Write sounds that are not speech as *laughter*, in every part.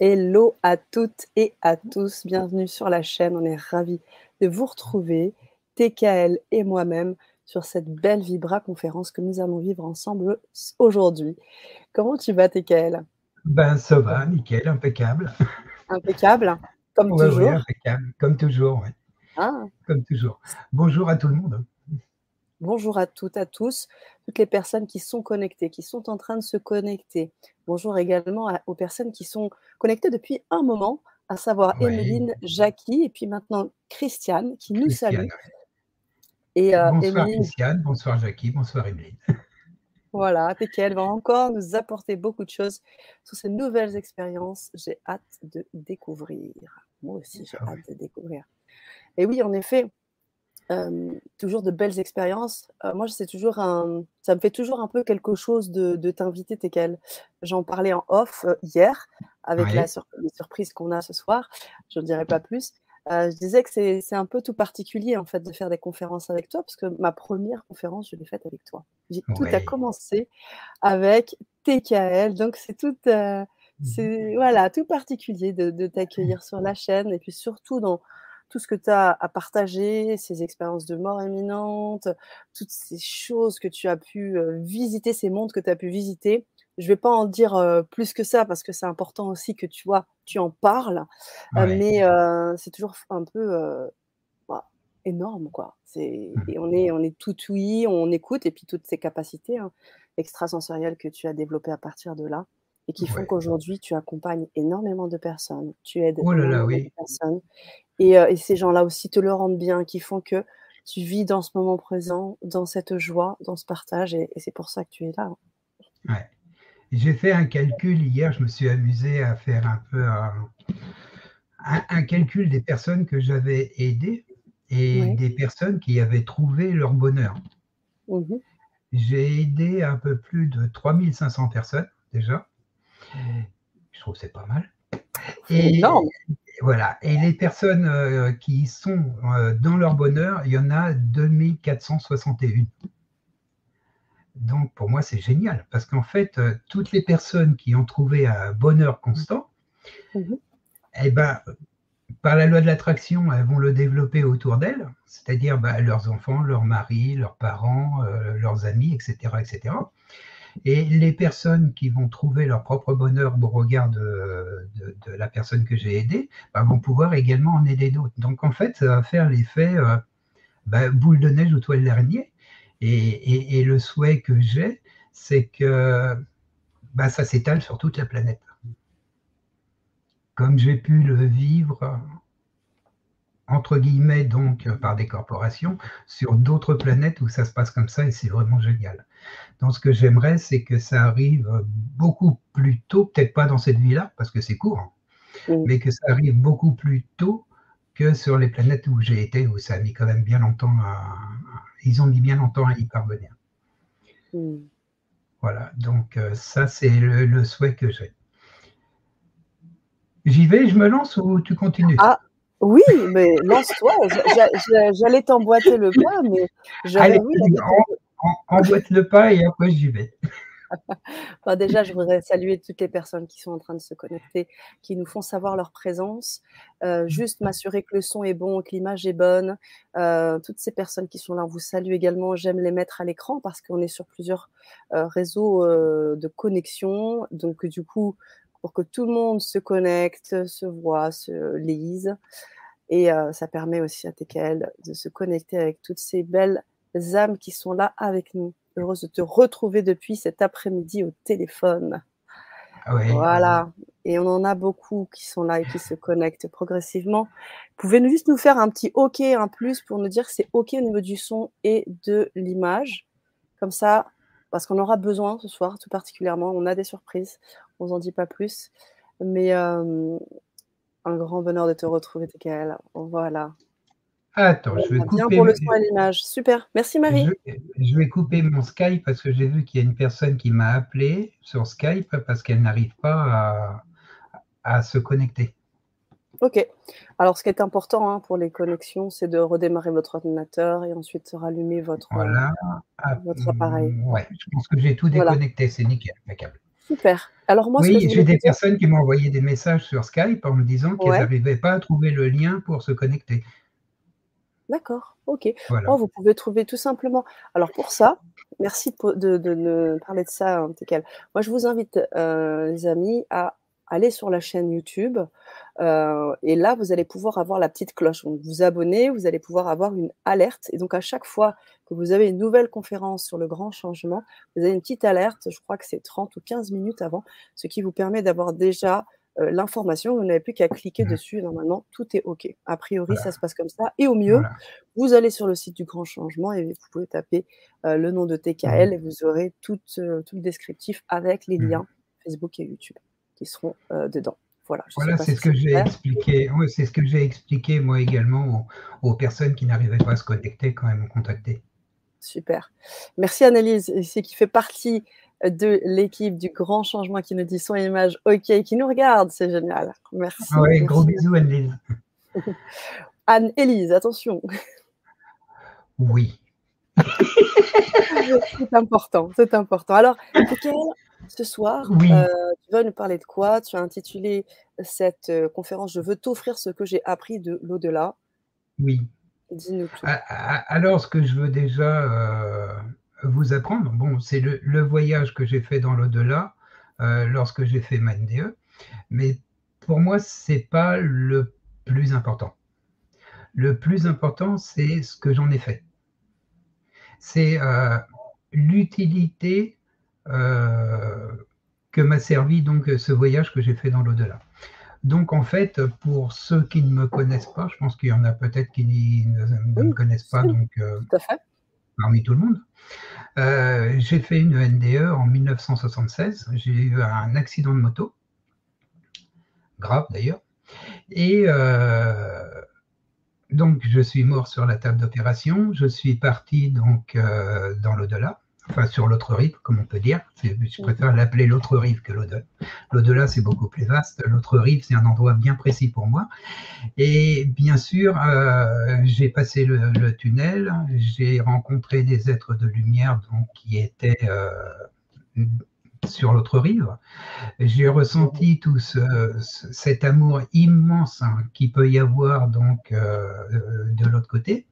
Hello à toutes et à tous, bienvenue sur la chaîne, on est ravis de vous retrouver, TKL et moi-même, sur cette belle Vibra conférence que nous allons vivre ensemble aujourd'hui. Comment tu vas TKL Ben ça va, nickel, impeccable. Impeccable, comme toujours. impeccable, comme toujours, oui. Ah. Comme toujours. Bonjour à tout le monde. Bonjour à toutes, à tous, toutes les personnes qui sont connectées, qui sont en train de se connecter. Bonjour également aux personnes qui sont connectées depuis un moment, à savoir Emeline, Jackie et puis maintenant Christiane qui nous salue. Et, euh, bonsoir Christiane, bonsoir Jackie, bonsoir Emeline. *laughs* Voilà, et qu'elle va encore nous apporter beaucoup de choses sur ces nouvelles expériences. J'ai hâte de découvrir. Moi aussi, j'ai ah hâte de découvrir. Et oui, en effet, toujours de belles expériences. moi, c'est toujours un, ça me fait toujours un peu quelque chose de, de t'inviter, Tekel. J'en parlais en off hier avec la les surprises qu'on a ce soir. Je ne dirai pas plus. je disais que c'est un peu tout particulier en fait de faire des conférences avec toi parce que ma première conférence, je l'ai faite avec toi. Tout a commencé avec TKL, donc c'est tout, mmh c'est voilà tout particulier de, de t'accueillir sur la chaîne et puis surtout dans tout ce que tu as à partager, ces expériences de mort imminente, toutes ces choses que tu as pu visiter, ces mondes que tu as pu visiter. Je ne vais pas en dire plus que ça parce que c'est important aussi que tu vois, tu en parles, mais c'est toujours un peu bah, énorme quoi. C'est mmh. et on est on est tout oui, on écoute et puis toutes ces capacités hein, extrasensorielles que tu as développées à partir de là et qui font qu'aujourd'hui tu accompagnes énormément de personnes, tu aides oh énormément de personnes et, ces gens-là aussi te le rendent bien, qui font que tu vis dans ce moment présent, dans cette joie, dans ce partage, et, c'est pour ça que tu es là. Ouais. J'ai fait un calcul hier, je me suis amusé à faire un peu un, calcul des personnes que j'avais aidées et des personnes qui avaient trouvé leur bonheur. Mmh J'ai aidé un peu plus de 3500 personnes déjà. Je trouve que c'est pas mal. Et, énorme. Voilà. Et les personnes euh, qui sont euh, dans leur bonheur, il y en a 2461. Donc pour moi, c'est génial parce qu'en fait, euh, toutes les personnes qui ont trouvé un bonheur constant, mhm. eh ben, par la loi de l'attraction, elles vont le développer autour d'elles, c'est-à-dire bah, leurs enfants, leurs maris, leurs parents, leurs amis, etc., etc. Et les personnes qui vont trouver leur propre bonheur au regard de, la personne que j'ai aidée bah, vont pouvoir également en aider d'autres. Donc en fait, ça va faire l'effet euh, bah, boule de neige ou toile d'araignée. Et, le souhait que j'ai, c'est que bah, ça s'étale sur toute la planète. Comme j'ai pu le vivre entre guillemets, donc euh, par des corporations, sur d'autres planètes où ça se passe comme ça et c'est vraiment génial. Donc, ce que j'aimerais, c'est que ça arrive beaucoup plus tôt, peut-être pas dans cette vie-là, parce que c'est court, hein, mais que ça arrive beaucoup plus tôt que sur les planètes où j'ai été, où ça a mis quand même bien longtemps à. Ils ont mis bien longtemps à y parvenir. Voilà, donc euh, ça, c'est le, souhait que j'ai. J'y vais, je me lance ou tu continues? Ah, oui, mais lance-toi. J'allais t'emboîter le pas, mais j'avais oui, emboîte le pas et après j'y vais. *laughs* déjà, je voudrais saluer toutes les personnes qui sont en train de se connecter, qui nous font savoir leur présence. Euh, juste m'assurer que le son est bon, que l'image est bonne. Euh, toutes ces personnes qui sont là, on vous salue également. J'aime les mettre à l'écran parce qu'on est sur plusieurs euh, réseaux de connexion. Donc, du coup, pour que tout le monde se connecte, se voit, se lise. Et euh, ça permet aussi à TKL de se connecter avec toutes ces belles âmes qui sont là avec nous. Heureuse de te retrouver depuis cet après-midi au téléphone. Ah voilà. Et on en a beaucoup qui sont là et qui se connectent progressivement. Pouvez-vous juste nous faire un petit OK, un plus pour nous dire que c'est OK au niveau du son et de l'image? Comme ça, parce qu'on aura besoin ce soir, tout particulièrement. On a des surprises, on vous en dit pas plus. Mais euh, un grand bonheur de te retrouver, TKL. Voilà. Attends, je vais couper. Bien pour le son et l'image. Super. Merci, Marie. Je, vais couper mon Skype parce que j'ai vu qu'il y a une personne qui m'a appelé sur Skype parce qu'elle n'arrive pas à se connecter. Ok. Alors, ce qui est important hein, pour les connexions, c'est de redémarrer votre ordinateur et ensuite rallumer votre, voilà. votre appareil. Ouais, je pense que j'ai tout déconnecté, c'est nickel, impeccable. Super. Alors moi, oui, j'ai des personnes qui m'ont envoyé des messages sur Skype en me disant qu'elles n'arrivaient pas à trouver le lien pour se connecter. D'accord, ok. Oh, vous pouvez trouver tout simplement. Alors pour ça, merci de, de, parler de ça, hein, Moi, je vous invite, euh, les amis, à aller sur la chaîne YouTube. Euh, et là, vous allez pouvoir avoir la petite cloche. Donc, vous abonnez, vous allez pouvoir avoir une alerte. Et donc, à chaque fois que vous avez une nouvelle conférence sur le grand changement, vous avez une petite alerte. Je crois que c'est 30 ou 15 minutes avant, ce qui vous permet d'avoir déjà euh, l'information, vous n'avez plus qu'à cliquer mmh. dessus, normalement, tout est OK. A priori, ça se passe comme ça. Et au mieux, vous allez sur le site du Grand Changement et vous pouvez taper euh, le nom de TKL mmh. et vous aurez tout, tout le descriptif avec les mmh. liens Facebook et YouTube qui seront dedans. Voilà, voilà c'est ce que j'ai expliqué. c'est ce que j'ai expliqué moi également aux, personnes qui n'arrivaient pas à se connecter quand elles m'ont contacté. Super. Merci Annelise, c'est qui fait partie de l'équipe du grand changement qui nous dit son image OK, qui nous regarde, c'est génial. Merci. Ah ouais, gros bisous Anne-Élise. *laughs* Anne-Élise, attention. Oui. *laughs* c'est important, c'est important. Alors, ce soir, euh, tu vas nous parler de quoi? Tu as intitulé cette euh, conférence Je veux t'offrir ce que j'ai appris de l'au-delà. Oui. Dis-nous tout. Alors, ce que je veux déjà euh, vous apprendre. Bon, c'est le, voyage que j'ai fait dans l'au-delà lorsque j'ai fait ma NDE, mais pour moi, c'est pas le plus important. Le plus important, c'est ce que j'en ai fait. C'est l'utilité que m'a servi donc ce voyage que j'ai fait dans l'au-delà. Donc en fait, pour ceux qui ne me connaissent pas, je pense qu'il y en a peut-être qui ne, me connaissent pas, donc parmi tout le monde. Euh, j'ai fait une NDE en 1976. J'ai eu un accident de moto, grave d'ailleurs. Et euh, donc, je suis mort sur la table d'opération. Je suis parti donc euh, dans l'au-delà enfin sur l'autre rive, comme on peut dire. Je préfère l'appeler l'autre rive que l'au-delà. L'au-delà, c'est beaucoup plus vaste. L'autre rive, c'est un endroit bien précis pour moi. Et bien sûr, euh, j'ai passé le, tunnel, j'ai rencontré des êtres de lumière donc, qui étaient euh, sur l'autre rive. J'ai ressenti tout cet amour immense hein, qui peut y avoir donc euh, de l'autre côté.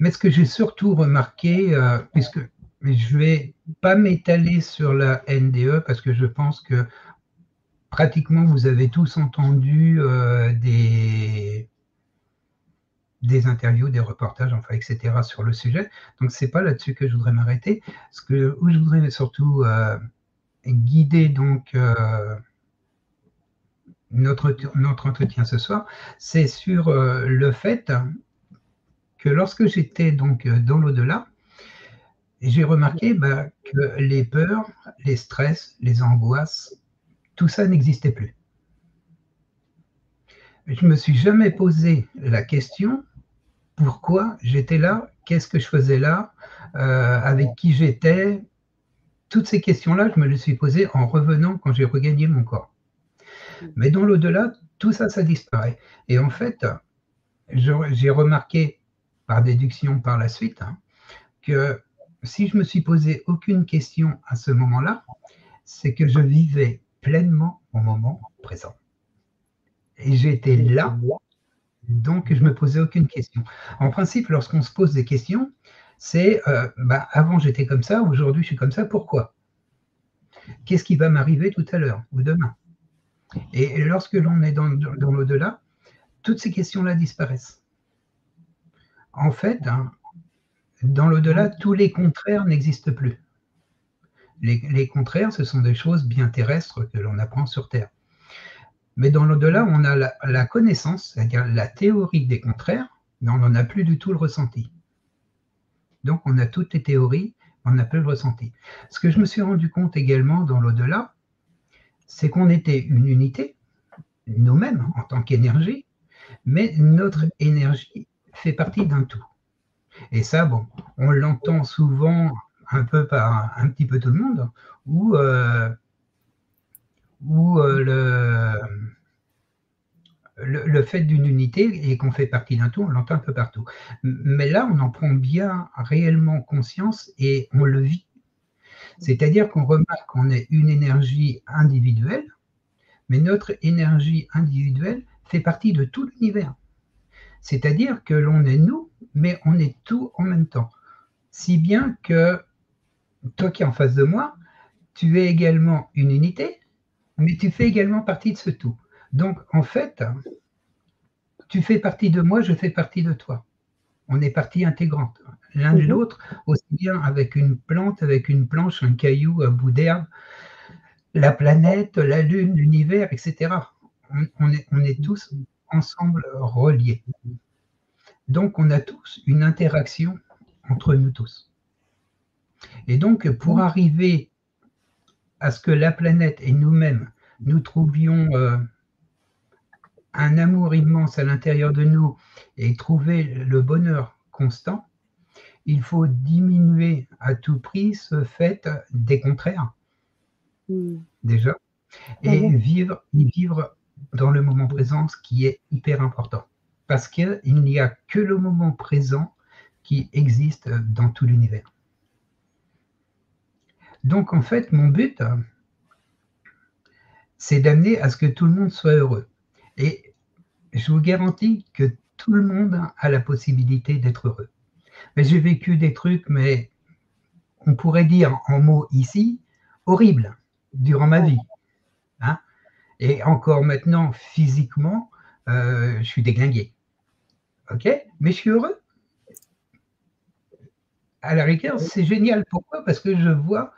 Mais ce que j'ai surtout remarqué, euh, puisque je ne vais pas m'étaler sur la NDE parce que je pense que pratiquement vous avez tous entendu euh, des, des interviews, des reportages, enfin, etc. sur le sujet. Donc, ce n'est pas là-dessus que je voudrais m'arrêter. Ce que, où je voudrais surtout euh, guider donc notre, notre entretien ce soir, c'est sur le fait que lorsque j'étais donc euh, dans l'au-delà, j'ai remarqué bah, que les peurs, les stress, les angoisses, tout ça n'existait plus. Je ne me suis jamais posé la question pourquoi j'étais là, qu'est-ce que je faisais là, euh, avec qui j'étais. Toutes ces questions-là, je me les suis posées en revenant quand j'ai regagné mon corps. Mais dans l'au-delà, tout ça, ça disparaît. Et en fait, j'ai remarqué par déduction par la suite, hein, que si je me suis posé aucune question à ce moment-là, c'est que je vivais pleinement mon moment présent. Et j'étais là, donc je me posais aucune question. En principe, lorsqu'on se pose des questions, c'est euh, bah, avant j'étais comme ça, aujourd'hui je suis comme ça, pourquoi? Qu'est-ce qui va m'arriver tout à l'heure ou demain? Et lorsque l'on est dans, dans l'au-delà, toutes ces questions-là disparaissent en fait, hein, dans l'au-delà, tous les contraires n'existent plus. Les, contraires, ce sont des choses bien terrestres que l'on apprend sur Terre. Mais dans l'au-delà, on a la, connaissance, c'est-à-dire la théorie des contraires, mais on n'en a plus du tout le ressenti. Donc, on a toutes les théories, on n'a plus le ressenti. Ce que je me suis rendu compte également dans l'au-delà, c'est qu'on était une unité, nous-mêmes, en tant qu'énergie, mais notre énergie fait partie d'un tout. Et ça, bon, on l'entend souvent un peu par un petit peu tout le monde, où, euh, euh, le, le, fait d'une unité et qu'on fait partie d'un tout, on l'entend un peu partout. Mais là, on en prend bien réellement conscience et on le vit. C'est-à-dire qu'on remarque qu'on est une énergie individuelle, mais notre énergie individuelle fait partie de tout l'univers. C'est-à-dire que l'on est nous, mais on est tout en même temps. Si bien que toi qui es en face de moi, tu es également une unité, mais tu fais également partie de ce tout. Donc, en fait, tu fais partie de moi, je fais partie de toi. On est partie intégrante, l'un de mhm. l'autre, aussi bien avec une plante, avec une planche, un caillou, un bout d'herbe, la planète, la lune, l'univers, etc. On, est, on est tous ensemble reliés. Donc, on a tous une interaction entre nous tous. Et donc, pour arriver à ce que la planète et nous-mêmes, nous trouvions euh, un amour immense à l'intérieur de nous et trouver le bonheur constant, il faut diminuer à tout prix ce fait des contraires, hmm. déjà, et vivre, vivre dans le moment présent, ce qui est hyper important. Parce qu'il n'y a que le moment présent qui existe dans tout l'univers. Donc en fait, mon but, c'est d'amener à ce que tout le monde soit heureux. Et je vous garantis que tout le monde a la possibilité d'être heureux. Mais j'ai vécu des trucs, mais on pourrait dire en mots ici, horribles durant ma vie. Hein? Et encore maintenant, physiquement, euh, je suis déglingué. OK? Mais je suis heureux. À la rigueur, c'est génial. Pourquoi? Parce que je vois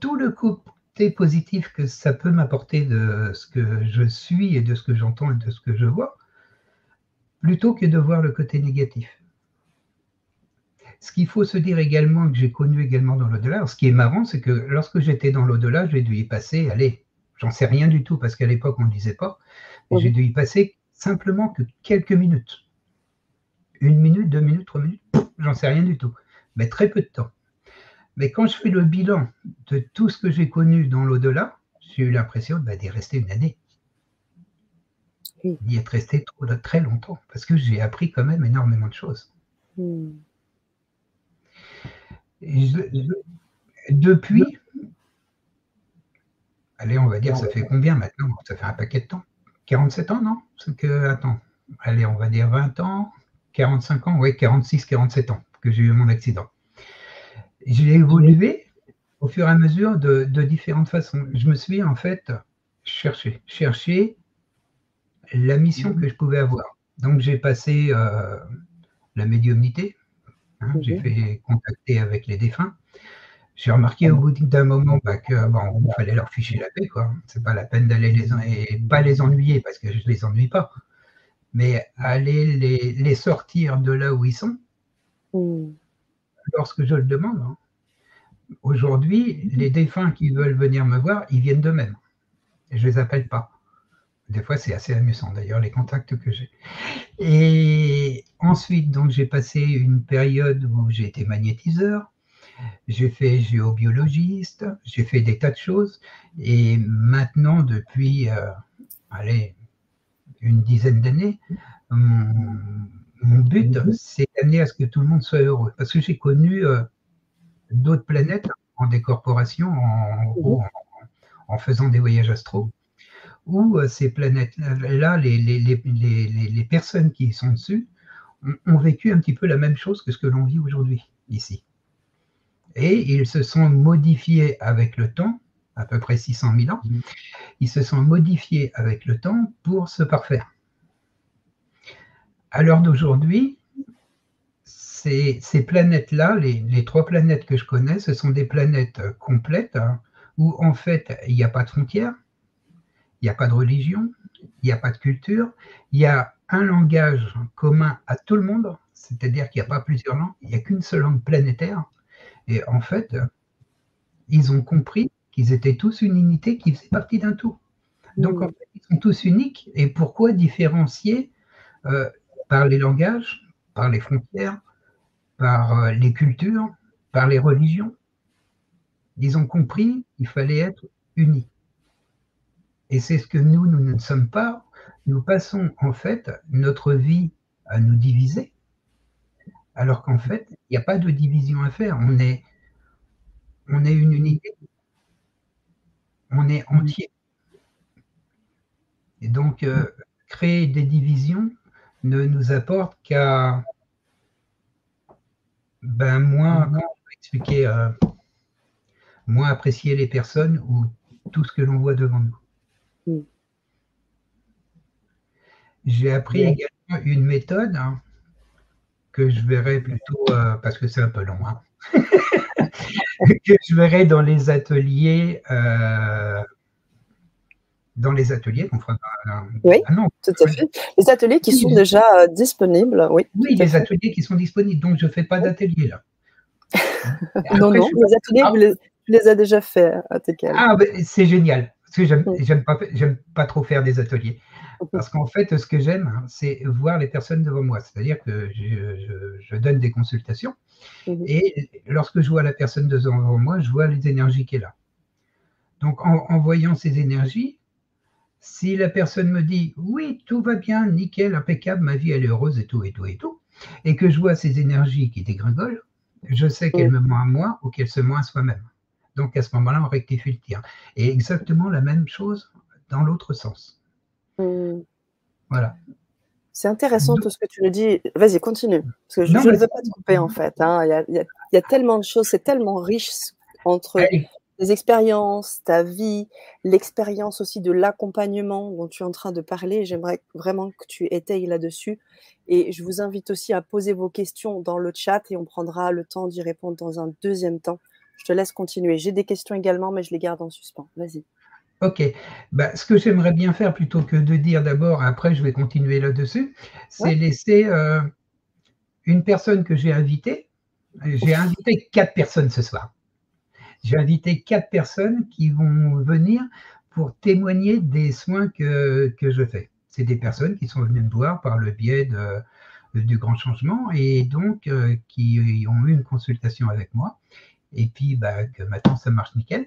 tout le côté positif que ça peut m'apporter de ce que je suis et de ce que j'entends et de ce que je vois, plutôt que de voir le côté négatif. Ce qu'il faut se dire également, que j'ai connu également dans l'au-delà, ce qui est marrant, c'est que lorsque j'étais dans l'au-delà, j'ai dû y passer, allez, j'en sais rien du tout, parce qu'à l'époque, on ne disait pas, j'ai dû y passer simplement que quelques minutes. Une minute, deux minutes, trois minutes, j'en sais rien du tout, mais très peu de temps. Mais quand je fais le bilan de tout ce que j'ai connu dans l'au-delà, j'ai eu l'impression bah, d'y rester une année. D'y être resté très longtemps, parce que j'ai appris quand même énormément de choses. Hmm. depuis, allez, on va dire, ça fait combien maintenant? Ça fait un paquet de temps. 47 ans, non? Que, attends, allez, on va dire 20 ans, 45 ans, oui, 46, 47 ans que j'ai eu mon accident. J'ai évolué au fur et à mesure de, différentes façons. Je me suis en fait cherché, cherché la mission que je pouvais avoir. Donc j'ai passé euh, la médiumnité, hein, j'ai fait contacter avec les défunts. J'ai remarqué au bout d'un moment bah, que bon, il fallait leur ficher la paix, quoi. C'est pas la peine d'aller les et pas les ennuyer parce que je les ennuie pas, mais aller les, les sortir de là où ils sont. Mmh lorsque je le demande. Hein. Aujourd'hui, les défunts qui veulent venir me voir, ils viennent d'eux-mêmes. Je ne les appelle pas. Des fois, c'est assez amusant d'ailleurs, les contacts que j'ai. Et ensuite, donc, j'ai passé une période où j'ai été magnétiseur, j'ai fait géobiologiste, j'ai fait des tas de choses. Et maintenant, depuis, euh, allez, une dizaine d'années, mon but, mhm. c'est d'amener à ce que tout le monde soit heureux. Parce que j'ai connu euh, d'autres planètes en décorporation, en, mhm. en, faisant des voyages astro, où euh, ces planètes-là, les, les, personnes qui sont dessus, ont, vécu un petit peu la même chose que ce que l'on vit aujourd'hui, ici. Et ils se sont modifiés avec le temps, à peu près 600 000 ans, mhm. ils se sont modifiés avec le temps pour se parfaire à l'heure d'aujourd'hui, ces, planètes-là, les, trois planètes que je connais, ce sont des planètes complètes hein, où en fait il n'y a pas de frontières, il n'y a pas de religion, il n'y a pas de culture, il y a un langage commun à tout le monde, c'est-à-dire qu'il n'y a pas plusieurs langues, il n'y a qu'une seule langue planétaire. Et en fait, ils ont compris qu'ils étaient tous une unité qui faisait partie d'un tout. Donc en fait, ils sont tous uniques. Et pourquoi différencier euh, par les langages, par les frontières, par euh, les cultures, par les religions? Ils ont compris qu'il fallait être unis. Et c'est ce que nous, nous ne sommes pas. Nous passons en fait notre vie à nous diviser, alors qu'en fait, il n'y a pas de division à faire. On est, on est une unité. On est entier. Et donc, euh, créer des divisions ne nous apporte qu'à ben, moins, comment expliquer, euh, moins apprécier les personnes ou tout ce que l'on voit devant nous. Mm. J'ai appris également une méthode hein, que je verrai plutôt, euh, parce que c'est un peu long, hein, *laughs* que je verrai dans les ateliers. Euh, dans les ateliers qu'on fera. oui, ah tout à fait. Les ateliers qui sont déjà euh, disponibles, oui. Oui, les ateliers qui sont disponibles. Donc, je ne fais pas d'atelier là. *laughs* non, non, les ateliers, vous les, tu les as déjà faits à Ah, c'est génial. Parce que j'aime pas trop faire des ateliers. Parce qu'en fait, ce que j'aime, hein, c'est voir les personnes devant moi. C'est-à-dire que je, donne des consultations. Et lorsque je vois la personne devant moi, je vois les énergies qu'elle a. Donc, en, voyant ces énergies, si la personne me dit oui, tout va bien, nickel, impeccable, ma vie elle est heureuse et tout et tout et tout, et que je vois ces énergies qui dégringolent, je sais qu'elle me ment à moi ou qu'elle se ment à soi-même. Donc à ce moment-là, on rectifie le tir. Et exactement la même chose dans l'autre sens. Hmm. Voilà. C'est intéressant tout ce que tu nous dis. Vas-y, continue. Parce que je ne veux pas te couper en fait. Hein. Il, y a, tellement de choses, c'est tellement riche entre les expériences, ta vie, l'expérience aussi de l'accompagnement dont tu es en train de parler. J'aimerais vraiment que tu étayes là-dessus. Et je vous invite aussi à poser vos questions dans le chat et on prendra le temps d'y répondre dans un deuxième temps. Je te laisse continuer. J'ai des questions également, mais je les garde en suspens. Vas-y. Ok. Bah, ce que j'aimerais bien faire, plutôt que de dire d'abord, après je vais continuer là-dessus, c'est laisser euh, une personne que j'ai invitée. J'ai invité quatre personnes ce soir. J'ai invité quatre personnes qui vont venir pour témoigner des soins que, que je fais. C'est des personnes qui sont venues me voir par le biais de, du grand changement et donc euh, qui ont eu une consultation avec moi et puis bah, que maintenant ça marche nickel.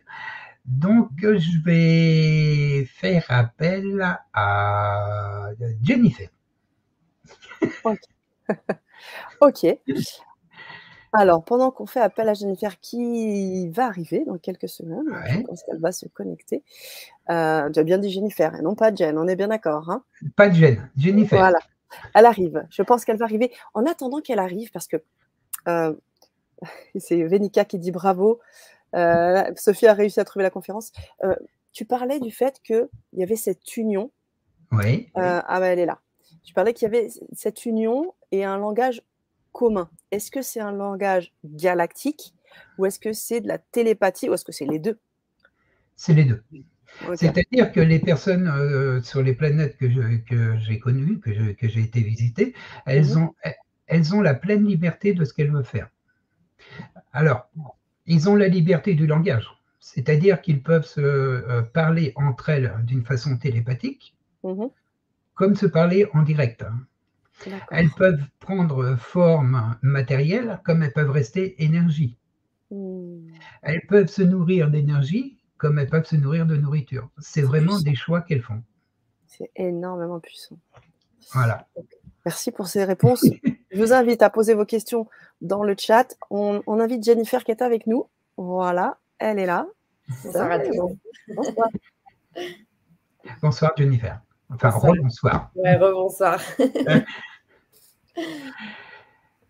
Donc je vais faire appel à Jennifer. *laughs* ok. Alors, pendant qu'on fait appel à Jennifer, qui va arriver dans quelques semaines, je pense qu'elle va se connecter. Euh, tu as bien dit Jennifer, et non pas Jen, on est bien d'accord. Hein pas Jen, Jennifer. Voilà, elle arrive. Je pense qu'elle va arriver. En attendant qu'elle arrive, parce que euh, *laughs* c'est Venica qui dit bravo. Euh, Sophie a réussi à trouver la conférence. Euh, tu parlais du fait qu'il y avait cette union. Oui. Euh, ah, ben elle est là. Tu parlais qu'il y avait cette union et un langage commun. Est-ce que c'est un langage galactique ou est-ce que c'est de la télépathie ou est-ce que c'est les deux? C'est les deux. C'est-à-dire que les personnes sur les planètes que, j'ai connues, que, j'ai été visiter, elles, mhm. ont, elles ont la pleine liberté de ce qu'elles veulent faire. Alors, ils ont la liberté du langage, c'est-à-dire qu'ils peuvent se euh, parler entre elles d'une façon télépathique, mhm. comme se parler en direct. Elles peuvent prendre forme matérielle, comme elles peuvent rester énergie. Hmm. Elles peuvent se nourrir d'énergie, comme elles peuvent se nourrir de nourriture. C'est vraiment des choix qu'elles font. C'est énormément puissant. Voilà. Merci pour ces réponses. *laughs* Je vous invite à poser vos questions dans le chat. On, invite Jennifer qui est avec nous. Voilà, elle est là. Bonsoir à tous. *laughs* Bonsoir. Jennifer. Enfin, rebonsoir. Ouais, rebonsoir. *laughs*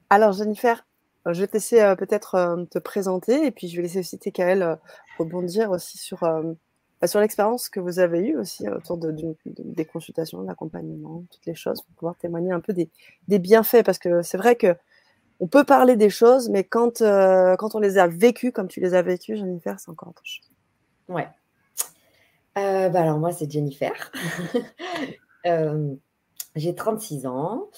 Alors Jennifer, je vais t'essayer euh, peut-être euh, te présenter et puis je vais laisser aussi TKL euh, rebondir aussi sur, sur l'expérience que vous avez eue aussi autour de, des consultations, de l'accompagnement, toutes les choses, pour pouvoir témoigner un peu des, des bienfaits parce que c'est vrai que on peut parler des choses, mais quand, euh, quand on les a vécues comme tu les as vécues, Jennifer, c'est encore autre chose. Ouais. Euh, bah alors moi, c'est Jennifer. *laughs* Euh, j'ai 36 ans.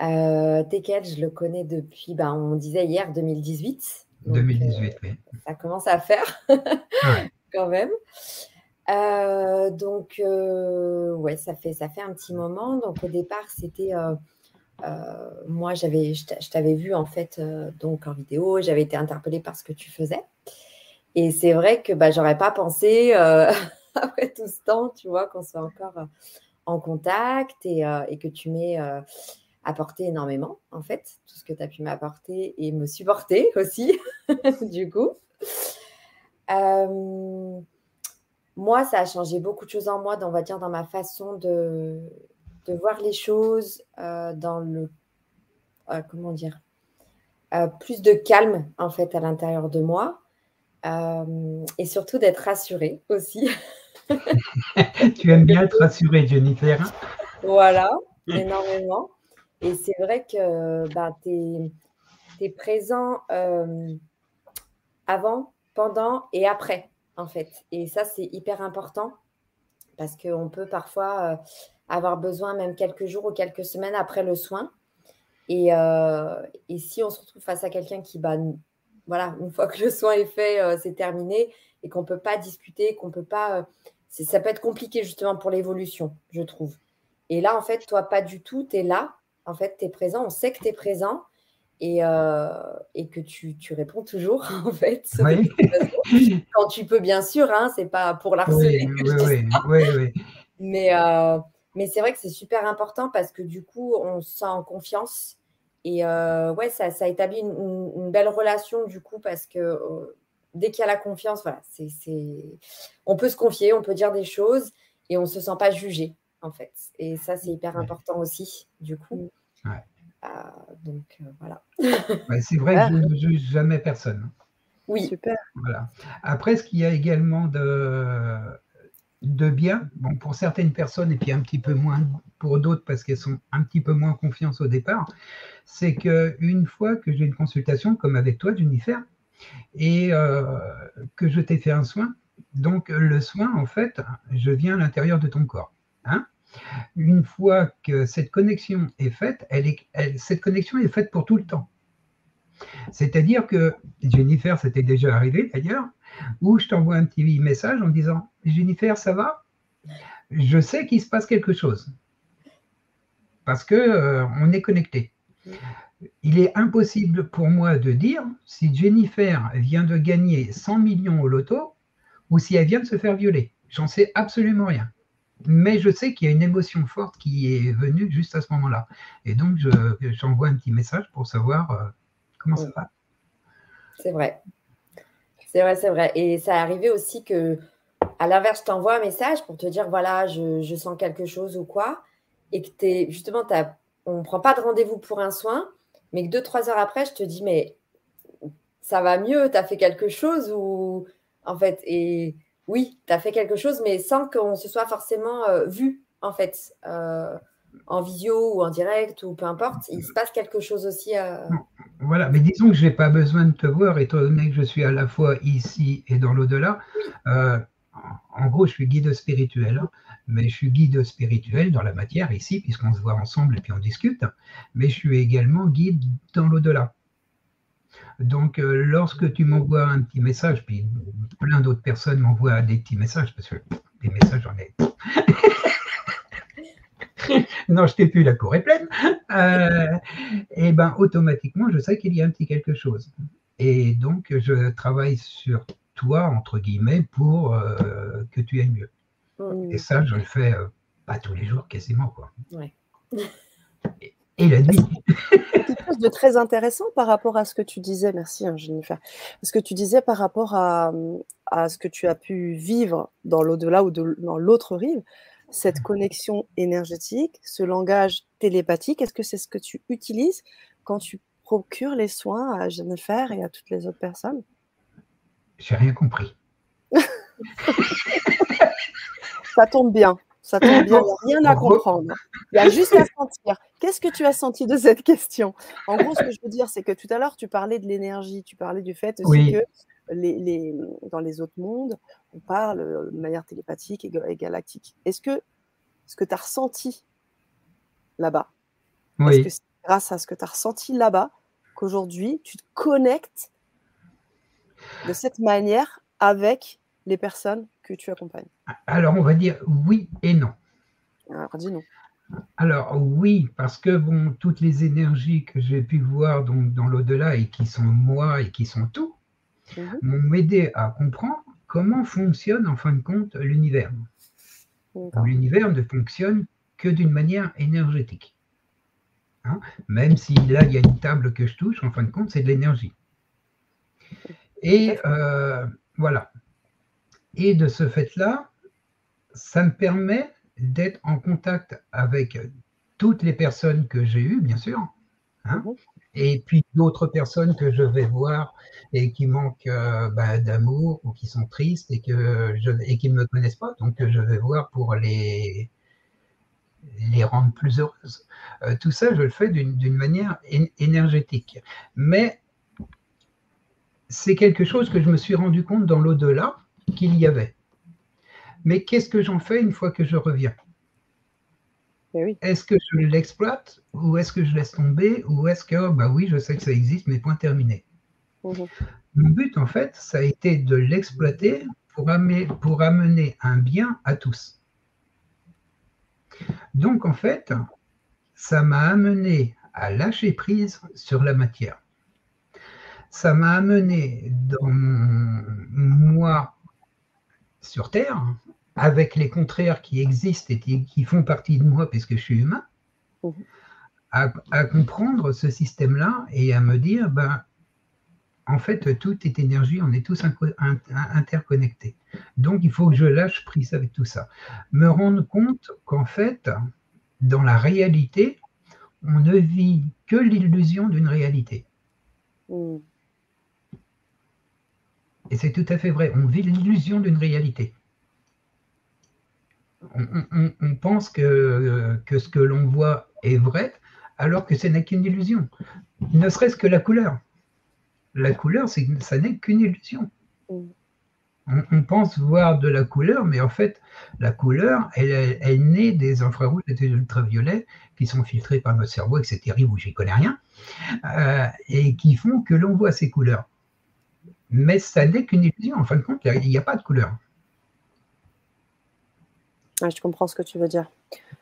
Euh, je le connais depuis, bah, on disait hier, 2018. 2018, oui. Ça commence à faire quand même. donc, ouais, ça fait, ça fait un petit moment. Donc, au départ, c'était euh, moi, j'avais, je t'avais vu en fait euh, donc en vidéo, j'avais été interpellée par ce que tu faisais. Et c'est vrai que bah, j'aurais pas pensé, euh, *laughs* après tout ce temps, tu vois, qu'on soit encore en contact et, et que tu m'aies apporté énormément, en fait, tout ce que tu as pu m'apporter et me supporter *laughs* aussi, du coup. Moi, ça a changé beaucoup de choses en moi, on va dire, dans ma façon de, de voir les choses, dans le. comment dire Plus de calme, en fait, à l'intérieur de moi. et surtout d'être rassurée aussi. *laughs* tu aimes bien être rassurée, Jennifer. Voilà, *laughs* énormément. Et c'est vrai que bah, tu es, présent euh, avant, pendant et après, en fait. Et ça, c'est hyper important parce qu'on peut parfois euh, avoir besoin même quelques jours ou quelques semaines après le soin. Et, euh, si on se retrouve face à quelqu'un qui, bah, voilà, une fois que le soin est fait, c'est terminé et qu'on ne peut pas discuter, qu'on peut pas ça peut être compliqué justement pour l'évolution, je trouve. Et là, en fait, toi, pas du tout, tu es là, en fait, tu es présent, on sait que tu es présent et, euh, et que tu, tu, réponds toujours, *laughs* en fait. *laughs* Quand tu peux, bien sûr, hein, c'est pas pour l'harceler. Oui, oui, oui, Mais, euh, mais c'est vrai que c'est super important parce que du coup, on se sent en confiance. Et euh, ouais, ça, ça établit une, une, belle relation du coup parce que dès qu'il y a la confiance, voilà, c'est, on peut se confier, on peut dire des choses et on ne se sent pas jugé, en fait. Et ça, c'est hyper important aussi, du coup. Euh, donc, euh, voilà. *laughs* c'est vrai que je ne juge jamais personne. Oui. Super. Voilà. Après, ce qu'il y a également de, de bien, bon, pour certaines personnes et puis un petit peu moins pour d'autres parce qu'elles sont un petit peu moins confiance au départ, c'est qu'une fois que j'ai une consultation, comme avec toi, Jennifer, et euh, que je t'ai fait un soin. Donc le soin, en fait, je viens à l'intérieur de ton corps. Hein. Une fois que cette connexion est faite, cette connexion est faite pour tout le temps. C'est-à-dire que Jennifer, c'était déjà arrivé d'ailleurs, où je t'envoie un petit message en disant Jennifer, ça va? Je sais qu'il se passe quelque chose parce que euh, on est connecté il est impossible pour moi de dire si Jennifer vient de gagner 100 millions au loto ou si elle vient de se faire violer. J'en sais absolument rien. Mais je sais qu'il y a une émotion forte qui est venue juste à ce moment-là. Et donc, j'envoie un petit message pour savoir euh, comment ça va. C'est vrai. C'est vrai, c'est vrai. Et ça est arrivé aussi que, à l'inverse, je t'envoie un message pour te dire voilà, je, sens quelque chose ou quoi. Et que es, justement, on ne prend pas de rendez-vous pour un soin mais que deux, trois heures après, je te dis, mais ça va mieux, tu as fait quelque chose ou en fait, et oui, tu as fait quelque chose, mais sans qu'on se soit forcément euh, vu, en fait, euh, en visio ou en direct ou peu importe, il se passe quelque chose aussi. Euh, voilà, mais disons que je n'ai pas besoin de te voir, étant donné que je suis à la fois ici et dans l'au-delà. en gros, je suis guide spirituel. Hein mais je suis guide spirituel dans la matière ici, puisqu'on se voit ensemble et puis on discute, mais je suis également guide dans l'au-delà. Donc, euh, lorsque tu m'envoies un petit message, puis plein d'autres personnes m'envoient des petits messages, parce que des messages, j'en ai. *laughs* non, je t'ai plus, la cour est pleine. Euh, et ben, automatiquement, je sais qu'il y a un petit quelque chose. Et donc, je travaille sur toi, entre guillemets, pour euh, que tu ailles mieux. Mmh. Et ça, je le fais pas tous les jours, quasiment. Quoi. Et, nuit. quelque chose de très intéressant par rapport à ce que tu disais, merci hein, Jennifer, ce que tu disais par rapport à, à ce que tu as pu vivre dans l'au-delà ou dans l'autre rive, cette connexion énergétique, ce langage télépathique, est-ce que c'est ce que tu utilises quand tu procures les soins à Jennifer et à toutes les autres personnes? J'ai rien compris. Ça tombe bien. Ça tombe bien. Il n'y a rien à comprendre. Il y a juste à sentir. Qu'est-ce que tu as senti de cette question? En gros, ce que je veux dire, c'est que tout à l'heure, tu parlais de l'énergie. Tu parlais du fait aussi que les, dans les autres mondes, on parle de manière télépathique et, galactique. Est-ce que ce que tu as ressenti là-bas, est-ce que c'est grâce à ce que tu as ressenti là-bas qu'aujourd'hui, tu te connectes de cette manière avec les personnes que tu accompagnes? Alors, on va dire oui et non. Alors, dis non. Alors, oui, parce que bon, toutes les énergies que j'ai pu voir donc, dans l'au-delà et qui sont moi et qui sont tout, mhm. m'ont aidé à comprendre comment fonctionne en fin de compte l'univers. L'univers ne fonctionne que d'une manière énergétique. Hein. Même si là, il y a une table que je touche, en fin de compte, c'est de l'énergie. Et euh, Voilà. Et de ce fait-là, ça me permet d'être en contact avec toutes les personnes que j'ai eues, bien sûr, hein, mhm. et puis d'autres personnes que je vais voir et qui manquent euh, bah, d'amour ou qui sont tristes et, que je, et qui ne me connaissent pas, donc je vais voir pour les, les rendre plus heureuses. Euh, tout ça, je le fais d'une manière énergétique. Mais c'est quelque chose que je me suis rendu compte dans l'au-delà qu'il y avait. Mais qu'est-ce que j'en fais une fois que je reviens? Eh Est-ce que je l'exploite ou est-ce que je laisse tomber ou est-ce que, bah oui, je sais que ça existe, mais point terminé. Mhm. Mon but, en fait, ça a été de l'exploiter pour, pour amener un bien à tous. Donc, en fait, ça m'a amené à lâcher prise sur la matière. Ça m'a amené dans mon moi sur Terre, avec les contraires qui existent et qui font partie de moi puisque je suis humain, mhm. à, comprendre ce système-là et à me dire, ben, en fait, tout est énergie, on est tous interconnectés. Donc, il faut que je lâche prise avec tout ça. Me rendre compte qu'en fait, dans la réalité, on ne vit que l'illusion d'une réalité. Mhm. Et c'est tout à fait vrai, on vit l'illusion d'une réalité on, pense que, que, ce que l'on voit est vrai, alors que ce n'est qu'une illusion. Ne serait-ce que la couleur. La couleur, ça n'est qu'une illusion. On, pense voir de la couleur, mais en fait, la couleur, elle, elle, naît des infrarouges et des ultraviolets qui sont filtrés par notre cerveau, et c'est terrible, où j'y connais rien, euh, et qui font que l'on voit ces couleurs. Mais ça n'est qu'une illusion. En fin de compte, il n'y a, pas de couleur je comprends ce que tu veux dire.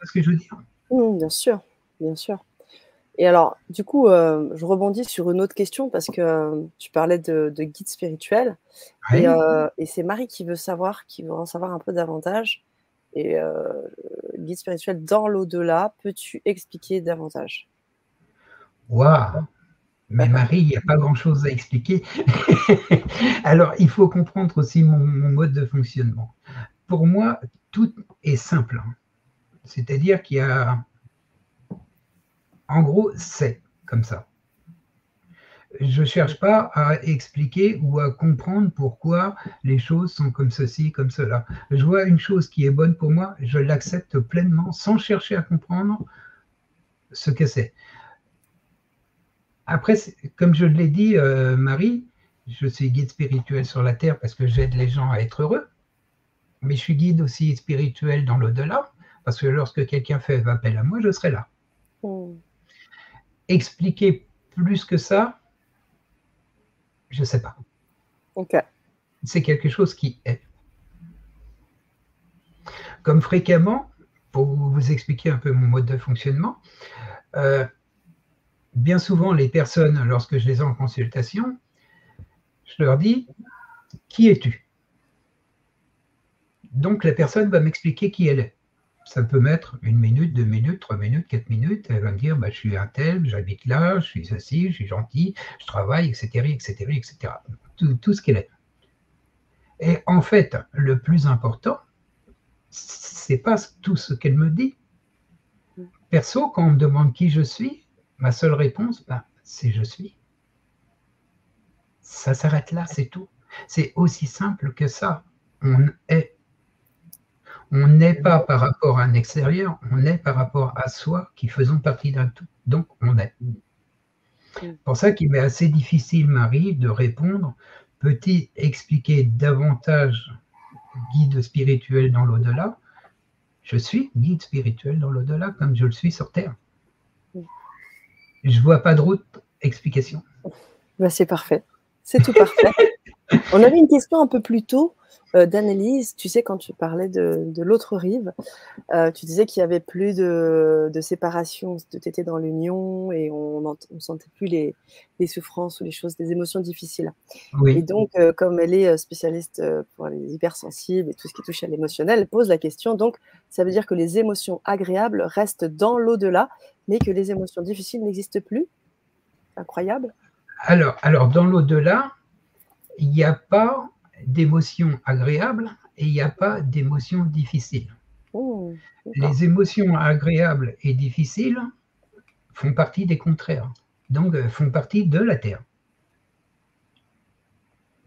ce que je veux dire. Mmh, bien sûr, bien sûr. Et alors, du coup, euh, je rebondis sur une autre question parce que euh, tu parlais de, guide spirituel. Euh, et, c'est Marie qui veut savoir, qui veut en savoir un peu davantage. Et guide spirituel dans l'au-delà, peux-tu expliquer davantage? Waouh mais Marie, il n'y a pas grand-chose à expliquer. *laughs* Alors, il faut comprendre aussi mon, mode de fonctionnement. Pour moi, tout est simple. Hein. C'est-à-dire qu'il y a, en gros, c'est comme ça. Je ne cherche pas à expliquer ou à comprendre pourquoi les choses sont comme ceci, comme cela. Je vois une chose qui est bonne pour moi, je l'accepte pleinement sans chercher à comprendre ce que c'est. Après, comme je l'ai dit, euh, Marie, je suis guide spirituel sur la Terre parce que j'aide les gens à être heureux mais je suis guide aussi spirituel dans l'au-delà, parce que lorsque quelqu'un fait appel à moi, je serai là. Hmm. Expliquer plus que ça, je ne sais pas. Ok. C'est quelque chose qui est. Comme fréquemment, pour vous expliquer un peu mon mode de fonctionnement, euh, bien souvent, les personnes, lorsque je les ai en consultation, je leur dis, qui es-tu? Donc la personne va m'expliquer qui elle est. Ça peut mettre une minute, deux minutes, trois minutes, quatre minutes. Elle va me dire bah, Je suis un tel, j'habite là, je suis assis, je suis gentil, je travaille, etc. etc., etc. Tout, ce qu'elle est. Et en fait, le plus important, c'est pas tout ce qu'elle me dit. Perso, quand on me demande qui je suis, ma seule réponse, bah, c'est je suis. Ça s'arrête là, c'est tout. C'est aussi simple que ça. On est on n'est pas par rapport à un extérieur, on est par rapport à soi qui faisons partie d'un tout. Donc on est. C'est pour ça qu'il m'est assez difficile, Marie, de répondre. Peux-tu expliquer davantage guide spirituel dans l'au-delà? Je suis guide spirituel dans l'au-delà comme je le suis sur Terre. Je vois pas d'autre explication. Bah, c'est parfait. C'est tout parfait. *laughs* On avait une question un peu plus tôt euh, d'analyse, tu sais, quand tu parlais de, l'autre rive, euh, tu disais qu'il y avait plus de, séparation, tu étais dans l'union et on ne sentait plus les, souffrances ou les choses, des émotions difficiles. Et donc, euh, comme elle est spécialiste pour les hypersensibles et tout ce qui touche à l'émotionnel, elle pose la question, donc ça veut dire que les émotions agréables restent dans l'au-delà, mais que les émotions difficiles n'existent plus? Incroyable. Alors, alors dans l'au-delà, il n'y a pas d'émotions agréables et il n'y a pas d'émotions difficiles. Oh, les émotions agréables et difficiles font partie des contraires, donc euh, font partie de la Terre.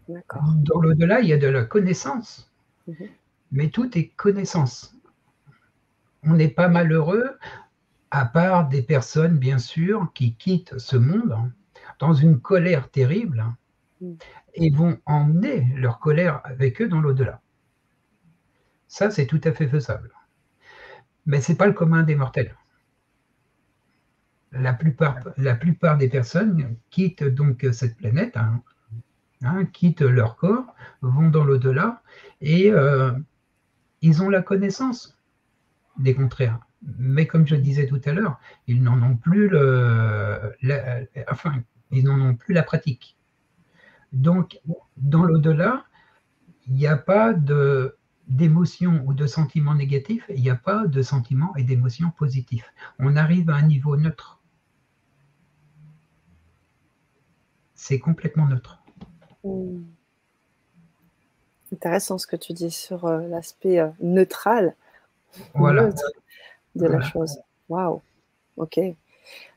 Dans l'au-delà, il y a de la connaissance, mhm. mais tout est connaissance. On n'est pas malheureux, à part des personnes, bien sûr, qui quittent ce monde dans une colère terrible mm. Et vont emmener leur colère avec eux dans l'au-delà. Ça, c'est tout à fait faisable. Mais ce n'est pas le commun des mortels. La plupart, la des personnes quittent donc cette planète, hein, hein, quittent leur corps, vont dans l'au-delà et euh, ils ont la connaissance des contraires. Mais comme je disais tout à l'heure, ils n'en ont plus le, enfin, ils n'en ont plus la pratique. Donc, dans l'au-delà, il n'y a pas de d'émotions ou de sentiments négatifs, il n'y a pas de sentiments et d'émotions positifs. On arrive à un niveau neutre. C'est complètement neutre. Hmm. Intéressant ce que tu dis sur euh, l'aspect euh, neutral voilà. de la chose. Waouh. Ok.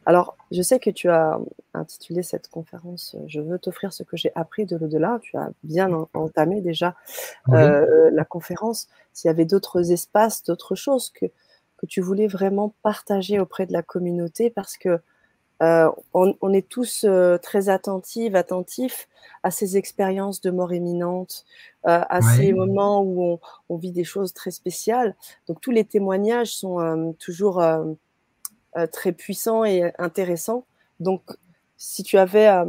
Alors, je sais que tu as intitulé cette conférence euh, Je veux t'offrir ce que j'ai appris de l'au-delà. Tu as bien entamé déjà euh, la conférence. S'il y avait d'autres espaces, d'autres choses que, que tu voulais vraiment partager auprès de la communauté, parce que euh, on, est tous très attentifs, attentifs à ces expériences de mort imminente, à ces moments où on, on, vit des choses très spéciales. Donc tous les témoignages sont toujours très puissant et intéressant. Donc, si tu avais à,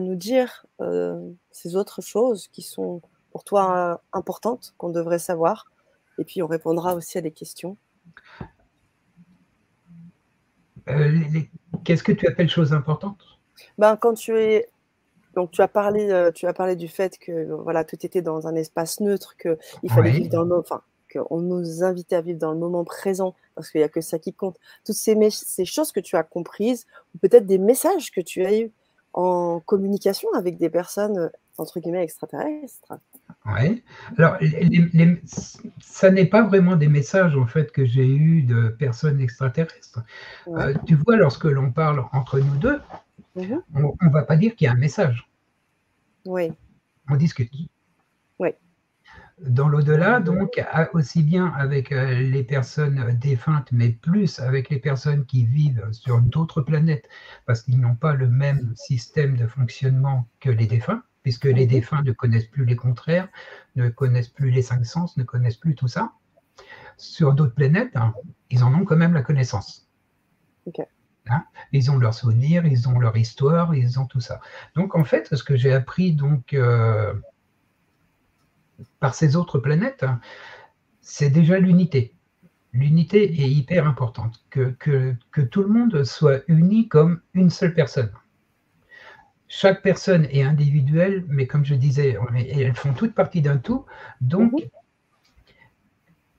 nous dire euh, ces autres choses qui sont pour toi importantes, qu'on devrait savoir, et puis on répondra aussi à des questions. Euh, qu'est-ce que tu appelles choses importantes? Ben, Quand tu es donc tu as parlé, tu as parlé du fait que voilà tout était dans un espace neutre, qu'il fallait vivre dans le, enfin qu'on nous invitait à vivre dans le moment présent, parce qu'il n'y a que ça qui compte. Toutes ces, ces choses que tu as comprises, ou peut-être des messages que tu as eus en communication avec des personnes, entre guillemets, extraterrestres. Oui. Alors, ça n'est pas vraiment des messages, en fait, que j'ai eus de personnes extraterrestres. Euh, tu vois, lorsque l'on parle entre nous deux, mhm. on ne va pas dire qu'il y a un message. Oui. On discute dans l'au-delà, donc aussi bien avec euh, les personnes défuntes, mais plus avec les personnes qui vivent sur d'autres planètes, parce qu'ils n'ont pas le même système de fonctionnement que les défunts, puisque les mhm. défunts ne connaissent plus les contraires, ne connaissent plus les cinq sens, ne connaissent plus tout ça. Sur d'autres planètes, hein, ils en ont quand même la connaissance. Hein, ils ont leurs souvenirs, ils ont leur histoire, ils ont tout ça. Donc en fait, ce que j'ai appris donc euh, par ces autres planètes, c'est déjà l'unité. L'unité est hyper importante, que, que, tout le monde soit uni comme une seule personne. Chaque personne est individuelle, mais comme je disais, elles font toutes partie d'un tout, donc mhm.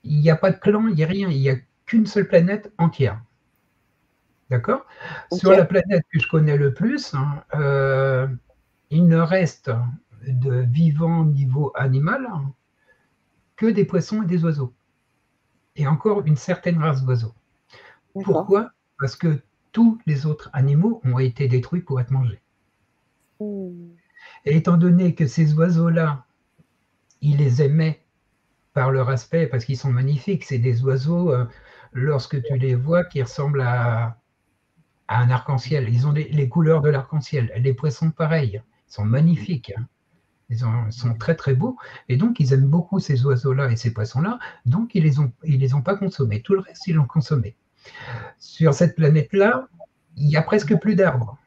il n'y a pas de clan, il n'y a rien, il n'y a qu'une seule planète entière. D'accord? Sur la planète que je connais le plus, hein, euh, il ne reste de vivants niveau animal que des poissons et des oiseaux. Et encore une certaine race d'oiseaux. Pourquoi? Parce que tous les autres animaux ont été détruits pour être mangés. Hmm. Et étant donné que ces oiseaux-là, il les aimait par leur aspect, parce qu'ils sont magnifiques, c'est des oiseaux, euh, lorsque tu les vois, qui ressemblent à, un arc-en-ciel. Ils ont les, couleurs de l'arc-en-ciel. Les poissons, pareil, ils sont magnifiques. Hein. Ils sont très très beaux. Et donc, ils aiment beaucoup ces oiseaux-là et ces poissons-là. Donc, ils ne les, ont, ils les ont pas consommés. Tout le reste, ils l'ont consommé. Sur cette planète-là, il n'y a presque plus d'arbres.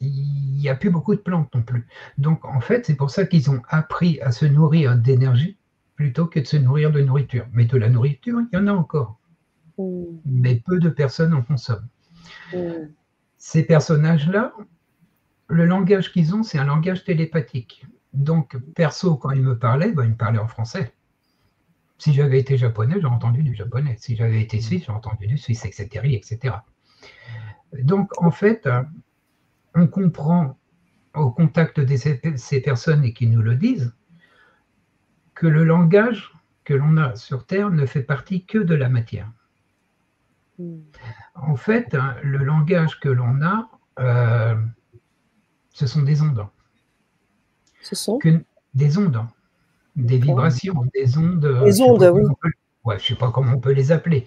Il n'y a plus beaucoup de plantes non plus. Donc, en fait, c'est pour ça qu'ils ont appris à se nourrir d'énergie plutôt que de se nourrir de nourriture. Mais de la nourriture, il y en a encore. Mm. Mais peu de personnes en consomment. Mm. Ces personnages-là, le langage qu'ils ont, c'est un langage télépathique. Donc, perso, quand ils me parlaient, ben, ils me parlaient en français. Si j'avais été japonais, j'aurais entendu du japonais. Si j'avais été suisse, j'aurais entendu du suisse, etc., etc. Donc, en fait, on comprend au contact de ces personnes et qui nous le disent, que le langage que l'on a sur Terre ne fait partie que de la matière. Hmm. En fait, le langage que l'on a, euh, ce sont des ondes. Ce sont Des ondes, des vibrations, des ondes. Des ondes, oui. ouais, je ne sais pas comment on peut les appeler.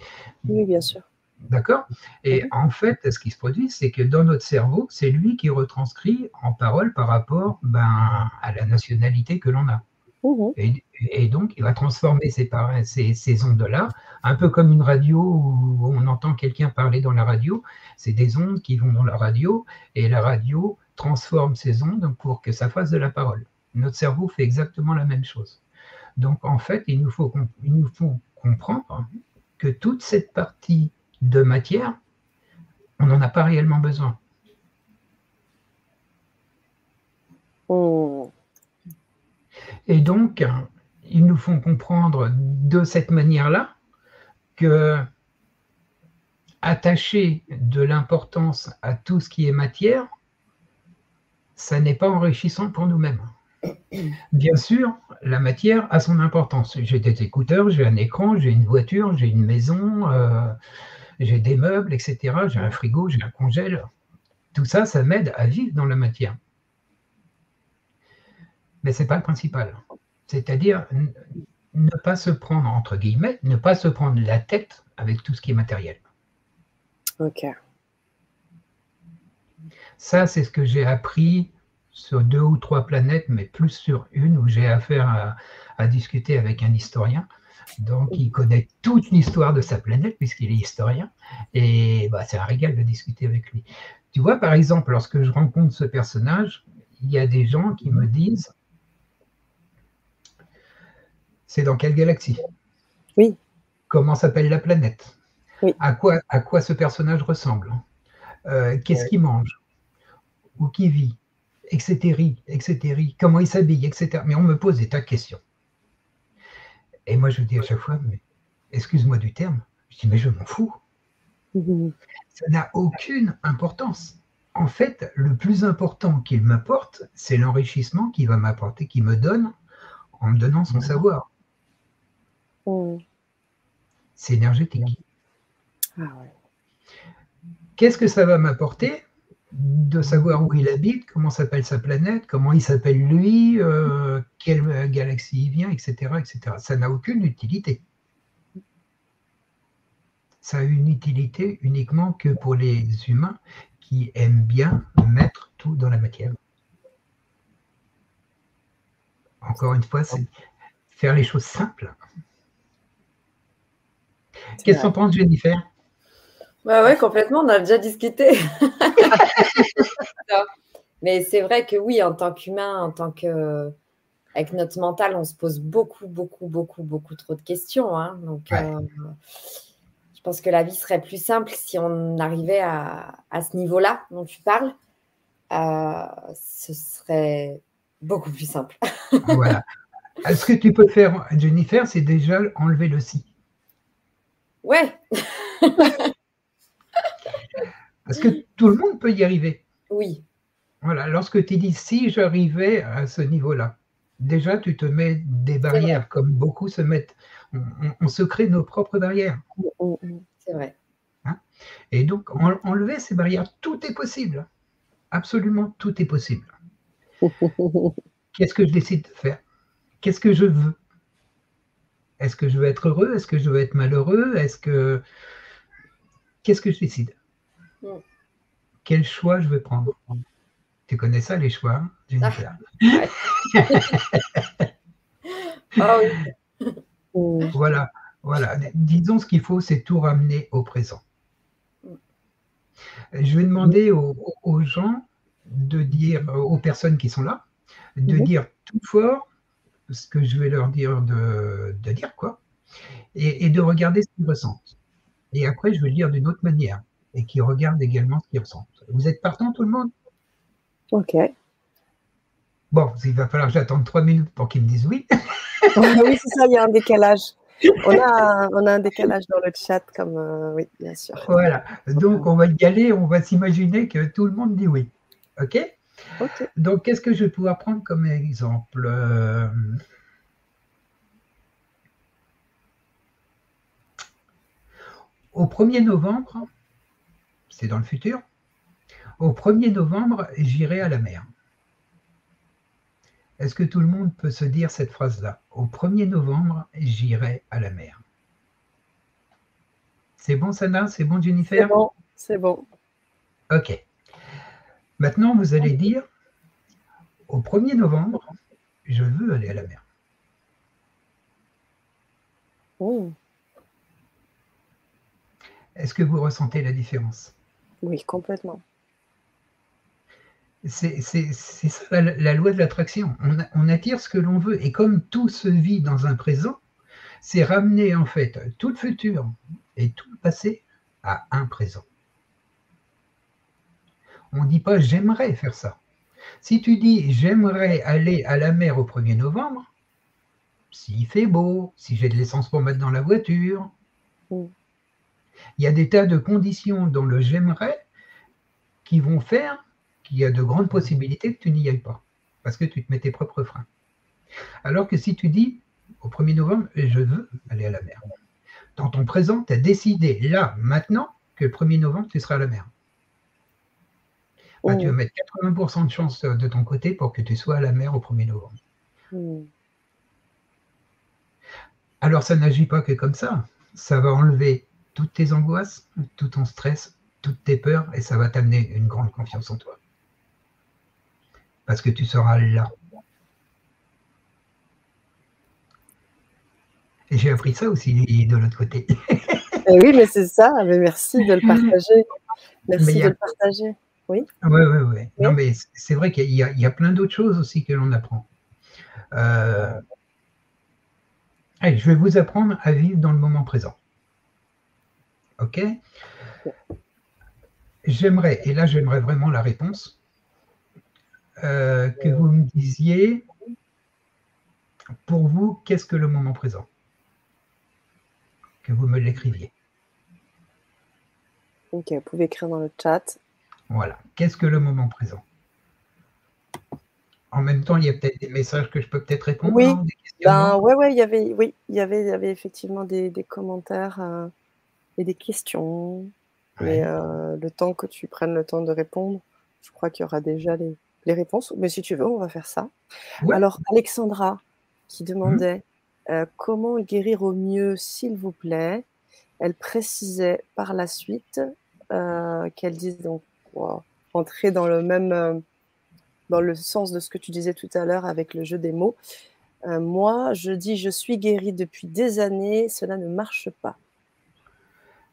Oui, bien sûr. D'accord? Et en fait, ce qui se produit, c'est que dans notre cerveau, c'est lui qui retranscrit en parole par rapport ben, à la nationalité que l'on a. Mmh et, donc, il va transformer ces, ces, ces ondes-là, un peu comme une radio où on entend quelqu'un parler dans la radio. C'est des ondes qui vont dans la radio et la radio transforme ces ondes pour que ça fasse de la parole. Notre cerveau fait exactement la même chose. Donc, en fait, il nous faut, il nous faut comprendre que toute cette partie de matière, on n'en a pas réellement besoin. Oh. Et donc, ils nous font comprendre de cette manière-là que attacher de l'importance à tout ce qui est matière, ça n'est pas enrichissant pour nous-mêmes. Bien sûr, la matière a son importance. J'ai des écouteurs, j'ai un écran, j'ai une voiture, j'ai une maison, euh, j'ai des meubles, etc. J'ai un frigo, j'ai un congèle. Tout ça, ça m'aide à vivre dans la matière. Mais ce n'est pas le principal. C'est-à-dire ne pas se prendre, entre guillemets, ne pas se prendre la tête avec tout ce qui est matériel. Ok. Ça, c'est ce que j'ai appris sur deux ou trois planètes, mais plus sur une où j'ai affaire à, discuter avec un historien. Donc, il connaît toute l'histoire de sa planète puisqu'il est historien. Et bah, c'est un régal de discuter avec lui. Tu vois, par exemple, lorsque je rencontre ce personnage, il y a des gens qui me disent c'est dans quelle galaxie? Oui. Comment s'appelle la planète? Oui. à, quoi, à quoi ce personnage ressemble? Euh, Qu'est-ce qu'il mange? Où qui vit? Etc. etc. Comment il s'habille Etc. Mais on me pose des tas de questions. Et moi, je dis à chaque fois, mais excuse-moi du terme, je dis, mais je m'en fous. Mhm. Ça n'a aucune importance. En fait, le plus important qu'il m'apporte, c'est l'enrichissement qu'il va m'apporter, qu'il me donne en me donnant son savoir. Mhm. C'est énergétique. Ah Qu'est-ce que ça va m'apporter? De savoir où il habite, comment s'appelle sa planète, comment il s'appelle lui, euh, quelle galaxie il vient, etc. etc. Ça n'a aucune utilité. Ça a une utilité uniquement que pour les humains qui aiment bien mettre tout dans la matière. Encore une fois, c'est faire les choses simples. Qu'est-ce qu'on pense, Jennifer? Bah ouais, complètement, on a déjà discuté. *laughs* Mais c'est vrai que oui, en tant qu'humain, en tant que avec notre mental, on se pose beaucoup, beaucoup, beaucoup, beaucoup trop de questions. Hein. Donc, euh, je pense que la vie serait plus simple si on arrivait à, ce niveau-là dont tu parles. Euh, ce serait beaucoup plus simple. *laughs* voilà. Ce que tu peux faire, Jennifer, c'est déjà enlever le si. Ouais. *laughs* Parce que tout le monde peut y arriver. Oui. Voilà, lorsque tu dis si j'arrivais à ce niveau-là, déjà tu te mets des barrières, comme beaucoup se mettent. On, se crée nos propres barrières. Mm, mm, mm. C'est vrai. Hein Et donc, enlever ces barrières, tout est possible. Absolument tout est possible. *laughs* Qu'est-ce que je décide de faire? Qu'est-ce que je veux? Est-ce que je veux être heureux? Est-ce que je veux être malheureux? Est-ce que. Qu'est-ce que je décide? Quel choix je vais prendre? Tu connais ça, les choix, Jennifer? Ah *laughs* Voilà, voilà. Disons ce qu'il faut, c'est tout ramener au présent. Je vais demander aux, gens de dire, aux personnes qui sont là, de mhm. dire tout fort ce que je vais leur dire de, dire, quoi, et, et, de regarder ce qu'ils ressentent. Et après, je vais le dire d'une autre manière et qui regardent également ce qu'ils ressentent. Vous êtes partant tout le monde? Ok. Bon, il va falloir que j'attende trois minutes pour qu'ils me disent oui. *laughs* oui, c'est ça, il y a un décalage. On a, *laughs* on a un décalage dans le chat, comme euh, oui, bien sûr. Voilà, donc on va y aller, on va s'imaginer que tout le monde dit oui. OK? Donc, qu'est-ce que je vais pouvoir prendre comme exemple euh, Au 1er novembre, c'est dans le futur, au 1er novembre, j'irai à la mer. Est-ce que tout le monde peut se dire cette phrase-là? Au 1er novembre, j'irai à la mer. C'est bon, Sana? C'est bon, Jennifer? C'est bon, c'est bon. Ok. Maintenant, vous allez dire, au 1er novembre, je veux aller à la mer. Oh. Est-ce que vous ressentez la différence? Oui, complètement. C'est ça la, loi de l'attraction. On, attire ce que l'on veut. Et comme tout se vit dans un présent, c'est ramener en fait tout le futur et tout le passé à un présent. On ne dit pas j'aimerais faire ça. Si tu dis j'aimerais aller à la mer au 1er novembre, s'il fait beau, si j'ai de l'essence pour mettre dans la voiture, mm. Il y a des tas de conditions dans le j'aimerais qui vont faire qu'il y a de grandes possibilités que tu n'y ailles pas, parce que tu te mets tes propres freins. Alors que si tu dis au 1er novembre, je veux aller à la mer, dans ton présent, tu as décidé là, maintenant, que le 1er novembre, tu seras à la mer. Bah, tu vas oh. mettre 80% de chance de ton côté pour que tu sois à la mer au 1er novembre. Hmm. Alors ça n'agit pas que comme ça. Ça va enlever toutes tes angoisses, tout ton stress, toutes tes peurs, et ça va t'amener une grande confiance en toi. Parce que tu seras là. Et j'ai appris ça aussi de l'autre côté. *laughs* Eh oui, mais c'est ça. Mais merci de le partager. Merci de le partager. Oui. Oui, oui, oui. Non, mais c'est vrai qu'il y, a plein d'autres choses aussi que l'on apprend. Euh, je vais vous apprendre à vivre dans le moment présent. OK J'aimerais, et là j'aimerais vraiment la réponse, euh, que vous me disiez, pour vous, qu'est-ce que le moment présent? Que vous me l'écriviez. Ok, vous pouvez écrire dans le chat. Voilà. Qu'est-ce que le moment présent? En même temps, il y a peut-être des messages que je peux peut-être répondre. Oui, ben, ouais, ouais, il y avait, oui, il y avait, il y avait effectivement des, commentaires euh, et des questions. Mais euh, le temps que tu prennes le temps de répondre, je crois qu'il y aura déjà les, réponses. Mais si tu veux, on va faire ça. Alors, Alexandra qui demandait mmh. euh, comment guérir au mieux, s'il vous plaît? Elle précisait par la suite qu'elle dise donc pour rentrer dans le même, euh, dans le sens de ce que tu disais tout à l'heure avec le jeu des mots. Euh, moi, je dis je suis guéri depuis des années, cela ne marche pas.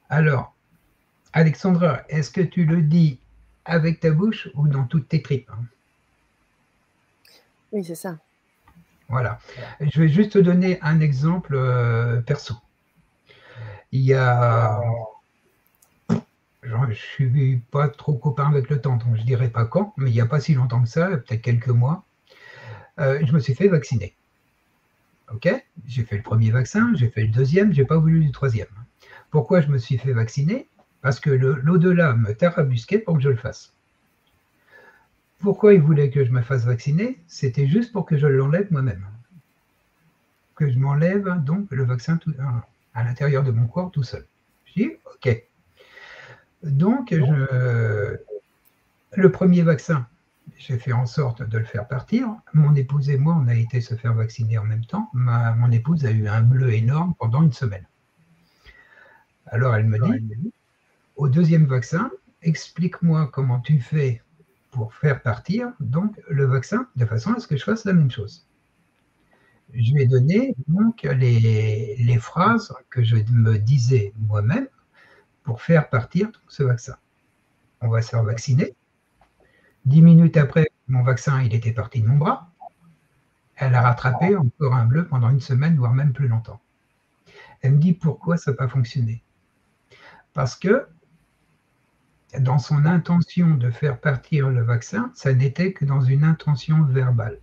Alors, Alexandra, est-ce que tu le dis avec ta bouche ou dans toutes tes tripes hein? Oui, c'est ça. Voilà. Je vais juste te donner un exemple euh, perso. Il y a je ne suis pas trop copain avec le temps, donc je ne dirais pas quand, mais il n'y a pas si longtemps que ça, peut-être quelques mois, euh, je me suis fait vacciner. Ok? J'ai fait le premier vaccin, j'ai fait le deuxième, je n'ai pas voulu le troisième. Pourquoi je me suis fait vacciner? Parce que l'au-delà me tarabusquait pour que je le fasse. Pourquoi il voulait que je me fasse vacciner? C'était juste pour que je l'enlève moi-même. Que je m'enlève donc le vaccin à l'intérieur de mon corps tout seul. Je dis, ok, donc, le premier vaccin, j'ai fait en sorte de le faire partir. Mon épouse et moi, on a été se faire vacciner en même temps. mon épouse a eu un bleu énorme pendant une semaine. Alors elle me dit, au deuxième vaccin, explique-moi comment tu fais pour faire partir donc le vaccin de façon à ce que je fasse la même chose. Je lui ai donné donc les, les phrases que je me disais moi-même pour faire partir ce vaccin. On va se faire vacciner. Dix minutes après, mon vaccin, il était parti de mon bras. Elle a rattrapé encore un bleu pendant une semaine, voire même plus longtemps. Elle me dit pourquoi ça n'a pas fonctionné? Parce que dans son intention de faire partir le vaccin, ça n'était que dans une intention verbale.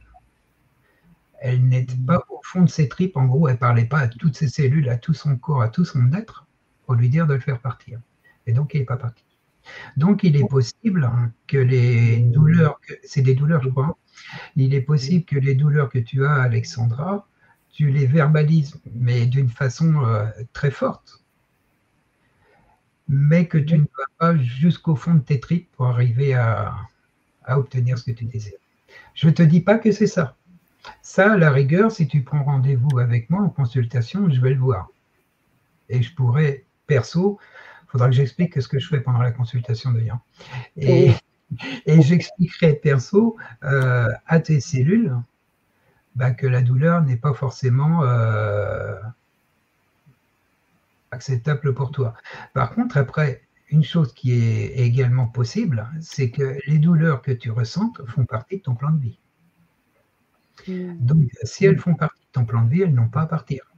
Elle n'était pas au fond de ses tripes, en gros, elle ne parlait pas à toutes ses cellules, à tout son corps, à tout son être, pour lui dire de le faire partir. Et donc, il n'est pas parti. Donc, il est possible que les douleurs, c'est des douleurs, je crois, il est possible que les douleurs que tu as, Alexandra, tu les verbalises, mais d'une façon euh, très forte. Mais que tu ne vas pas jusqu'au fond de tes tripes pour arriver à, à obtenir ce que tu désires. Je ne te dis pas que c'est ça. Ça, à la rigueur, si tu prends rendez-vous avec moi en consultation, je vais le voir. Et je pourrais, perso, il faudra que j'explique ce que je fais pendant la consultation d'ailleurs. Et, *laughs* et j'expliquerai perso euh, à tes cellules bah, que la douleur n'est pas forcément euh, acceptable pour toi. Par contre, après, une chose qui est également possible, c'est que les douleurs que tu ressentes font partie de ton plan de vie. Hmm. Donc, si elles font partie de ton plan de vie, elles n'ont pas à partir.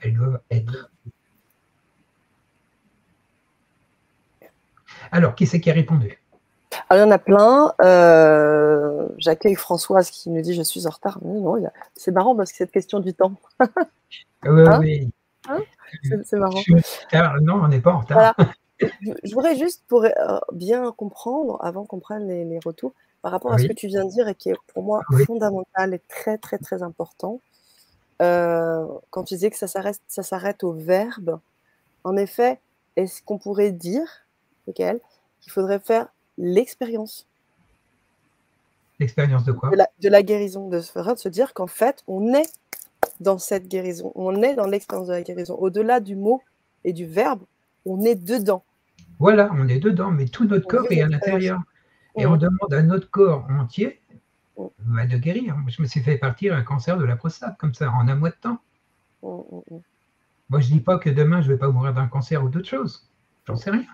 Elles doivent être. Alors, qui c'est qui a répondu? Alors, il y en a plein. Euh, j'accueille Françoise qui nous dit Je suis en retard. Non, c'est marrant parce que cette question du temps. oui, hein? oui. Hein c'est marrant. Non, on n'est pas en retard. Je voudrais juste pour euh, bien comprendre, avant qu'on prenne les, retours, par rapport à ce que tu viens de dire et qui est pour moi fondamental et très, très, très important. Euh, quand tu disais que ça s'arrête au verbe, en effet, est-ce qu'on pourrait dire, qu'il faudrait faire l'expérience? L'expérience de quoi? De la, guérison, de se, dire qu'en fait, on est dans cette guérison, on est dans l'expérience de la guérison. Au-delà du mot et du verbe, on est dedans. Voilà, on est dedans, mais tout notre corps est à l'intérieur. Et on demande à notre corps entier bah, de guérir. Je me suis fait partir un cancer de la prostate, comme ça, en un mois de temps. Moi, je ne dis pas que demain, je ne vais pas mourir d'un cancer ou d'autre chose. J'en sais rien.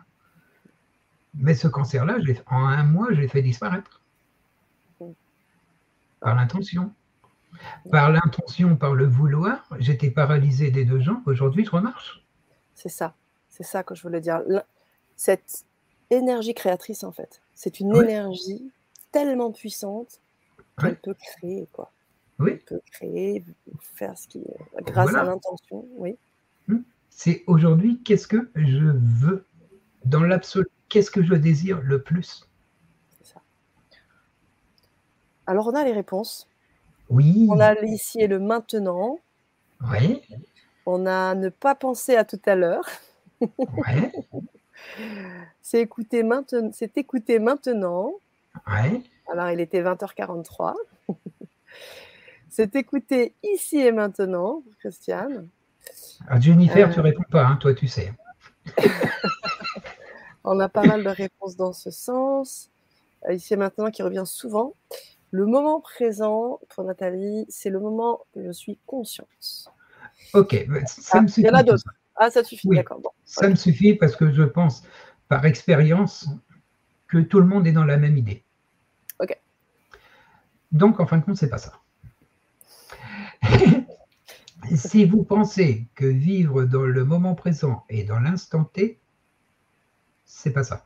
Mais ce cancer-là, en un mois, je l'ai fait disparaître. Par l'intention. Par l'intention, par le vouloir, j'étais paralysé des deux jambes. Aujourd'hui, je remarche. C'est ça. C'est ça que je voulais dire. Cette énergie créatrice, en fait, c'est une énergie tellement puissante qu'elle peut créer, quoi. Oui. Elle peut créer, faire ce qui est grâce à l'intention, oui. Hmm. C'est aujourd'hui, qu'est-ce que je veux? Dans l'absolu Qu'est-ce que je désire le plus? Ça. Alors, on a les réponses. Oui. On a ici et le maintenant. Oui. On a ne pas penser à tout à l'heure. Ouais. *laughs* c'est écouter maintenant. C'est écouter maintenant. Ouais. Alors, il était 20h43. *laughs* c'est écouter ici et maintenant, Christiane. Ah, Jennifer, tu euh. réponds pas, hein, toi tu sais. *laughs* On a pas mal de réponses dans ce sens. Euh, ici et maintenant qui revient souvent. Le moment présent, pour Nathalie, c'est le moment où je suis consciente. Ok, bah, ça ah, me suffit. Il y en a d'autres. Ah, ça suffit, d'accord. ça me suffit parce que je pense, par expérience, que tout le monde est dans la même idée. Ok. Donc, en fin de compte, c'est pas ça. *laughs* si vous pensez que vivre dans le moment présent et dans l'instant T, c'est pas ça.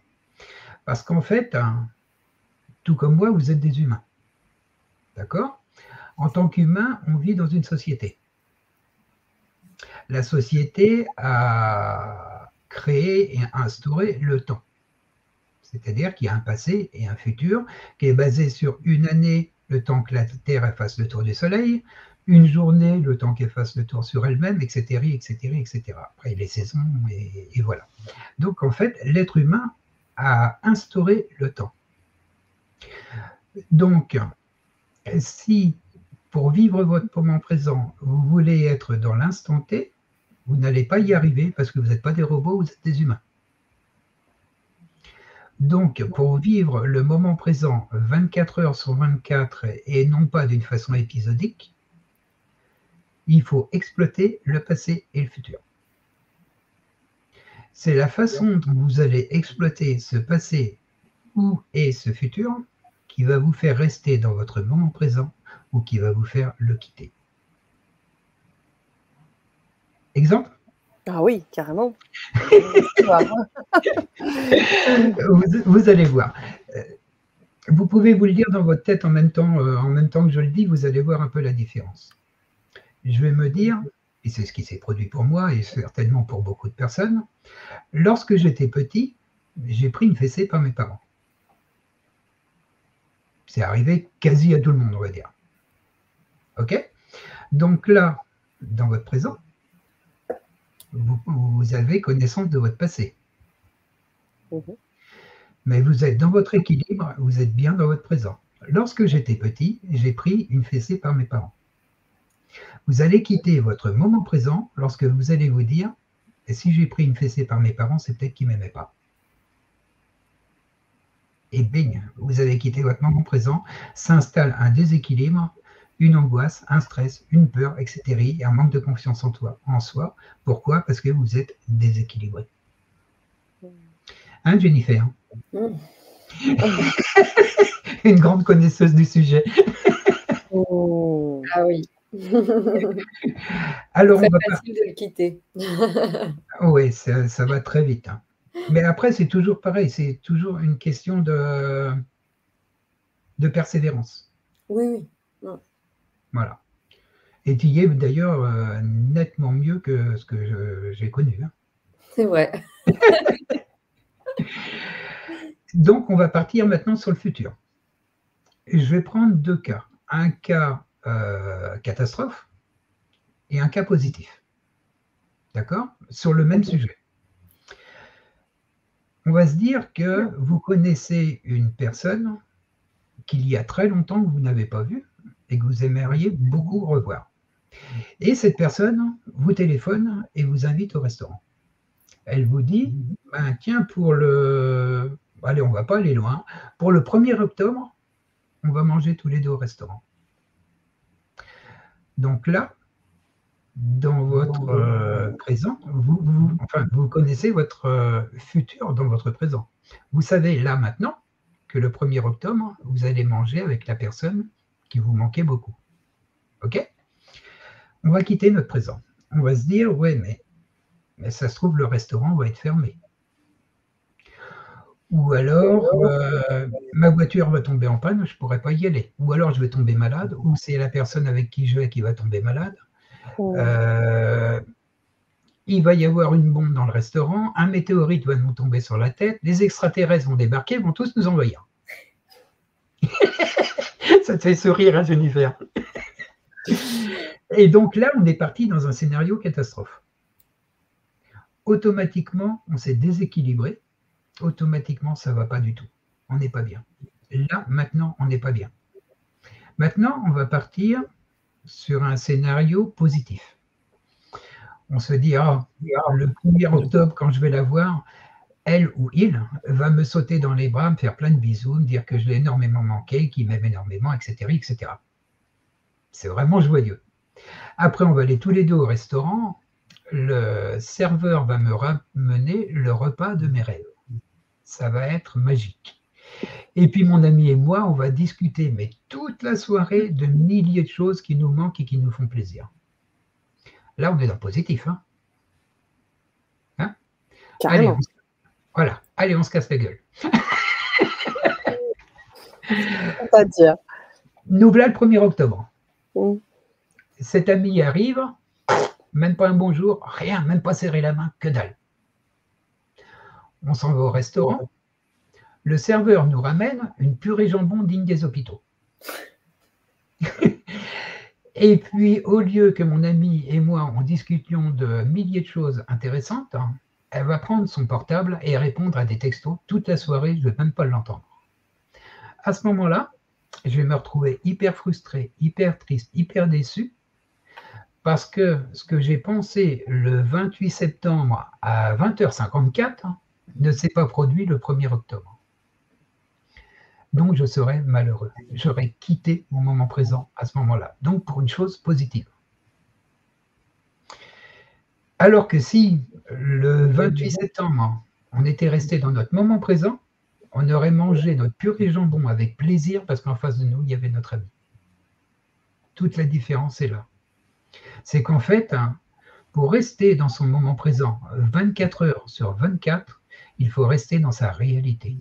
Parce qu'en fait, hein, tout comme moi, vous êtes des humains. D'accord? En tant qu'humain, on vit dans une société. La société a créé et instauré le temps. C'est-à-dire qu'il y a un passé et un futur qui est basé sur une année, le temps que la Terre fasse le tour du Soleil, une journée, le temps qu'elle fasse le tour sur elle-même, etc., etc., etc. Après les saisons, et, voilà. Donc en fait, l'être humain a instauré le temps. Donc, si pour vivre votre moment présent, vous voulez être dans l'instant T, vous n'allez pas y arriver parce que vous n'êtes pas des robots, vous êtes des humains. Donc, pour vivre le moment présent 24 heures sur 24 et non pas d'une façon épisodique, il faut exploiter le passé et le futur. C'est la façon dont vous allez exploiter ce passé ou et ce futur qui va vous faire rester dans votre moment présent ou qui va vous faire le quitter. Exemple? Ah oui, carrément. *laughs* vous, allez voir. Euh, vous pouvez vous le dire dans votre tête en même temps, euh, en même temps que je le dis, vous allez voir un peu la différence je vais me dire, et c'est ce qui s'est produit pour moi et certainement pour beaucoup de personnes, lorsque j'étais petit, j'ai pris une fessée par mes parents. C'est arrivé quasi à tout le monde, on va dire. OK? Donc là, dans votre présent, vous, avez connaissance de votre passé. Mhm. Mais vous êtes dans votre équilibre, vous êtes bien dans votre présent. Lorsque j'étais petit, j'ai pris une fessée par mes parents. Vous allez quitter votre moment présent lorsque vous allez vous dire et si j'ai pris une fessée par mes parents, c'est peut-être qu'ils ne m'aimaient pas. Et bing, vous avez quitté votre moment présent, s'installe un déséquilibre, une angoisse, un stress, une peur, etc. et un manque de confiance en, toi, en soi. Pourquoi? Parce que vous êtes déséquilibré. Hein, Jennifer? *laughs* Une grande connaisseuse du sujet. Oh. Ah oui. Alors, c'est facile de le quitter. oui, ça, va très vite. Hein. Mais après, c'est toujours pareil, c'est toujours une question de, de persévérance. Oui, oui. Voilà. Et tu y es d'ailleurs euh, nettement mieux que ce que j'ai connu. Hein. C'est vrai. *laughs* Donc, on va partir maintenant sur le futur. je vais prendre deux cas. Un cas euh, catastrophe et un cas positif. D'accord? Sur le même sujet. On va se dire que vous connaissez une personne qu'il y a très longtemps que vous n'avez pas vue et que vous aimeriez beaucoup revoir. Et cette personne vous téléphone et vous invite au restaurant. Elle vous dit, ben, tiens, pour le... Allez, on va pas aller loin. Pour le 1er octobre, on va manger tous les deux au restaurant. Donc là, dans votre euh, présent, vous, enfin, vous connaissez votre euh, futur dans votre présent. Vous savez là maintenant que le 1er octobre, vous allez manger avec la personne qui vous manquait beaucoup. OK? On va quitter notre présent. On va se dire, ouais, mais, mais ça se trouve, le restaurant va être fermé. Ou alors, euh, ma voiture va tomber en panne, je ne pourrai pas y aller. Ou alors, je vais tomber malade, ou c'est la personne avec qui je vais qui va tomber malade. Euh, il va y avoir une bombe dans le restaurant, un météorite va nous tomber sur la tête, les extraterrestres vont débarquer, vont tous nous envahir. *laughs* Ça te fait sourire, hein, Jennifer? Et donc là, on est parti dans un scénario catastrophe. Automatiquement, on s'est déséquilibré automatiquement, ça ne va pas du tout. On n'est pas bien. Là, maintenant, on n'est pas bien. Maintenant, on va partir sur un scénario positif. On se dit, ah, le 1er octobre, quand je vais la voir, elle ou il va me sauter dans les bras, me faire plein de bisous, me dire que je l'ai énormément manqué, qu'il m'aime énormément, etc. etc. C'est vraiment joyeux. Après, on va aller tous les deux au restaurant. Le serveur va me ramener le repas de mes rêves ça va être magique. Et puis mon ami et moi, on va discuter, mais toute la soirée, de milliers de choses qui nous manquent et qui nous font plaisir. Là, on est dans le positif. Hein, hein? Allez, voilà, allez, on se casse la gueule. *laughs* dire. Nous voilà le 1er octobre. Mm. Cet ami arrive, même pas un bonjour, rien, même pas serrer la main, que dalle on s'en va au restaurant. Le serveur nous ramène une purée jambon digne des hôpitaux. *laughs* et puis, au lieu que mon ami et moi en discutions de milliers de choses intéressantes, hein, elle va prendre son portable et répondre à des textos toute la soirée, je ne vais même pas l'entendre. À ce moment-là, je vais me retrouver hyper frustré, hyper triste, hyper déçu, parce que ce que j'ai pensé le 28 septembre à 20h54, ne s'est pas produit le 1er octobre. Donc je serais malheureux. J'aurais quitté mon moment présent à ce moment-là. Donc pour une chose positive. Alors que si le 28 septembre, on était resté dans notre moment présent, on aurait mangé notre purée jambon avec plaisir parce qu'en face de nous, il y avait notre ami. Toute la différence est là. C'est qu'en fait, hein, pour rester dans son moment présent 24 heures sur 24, il faut rester dans sa réalité.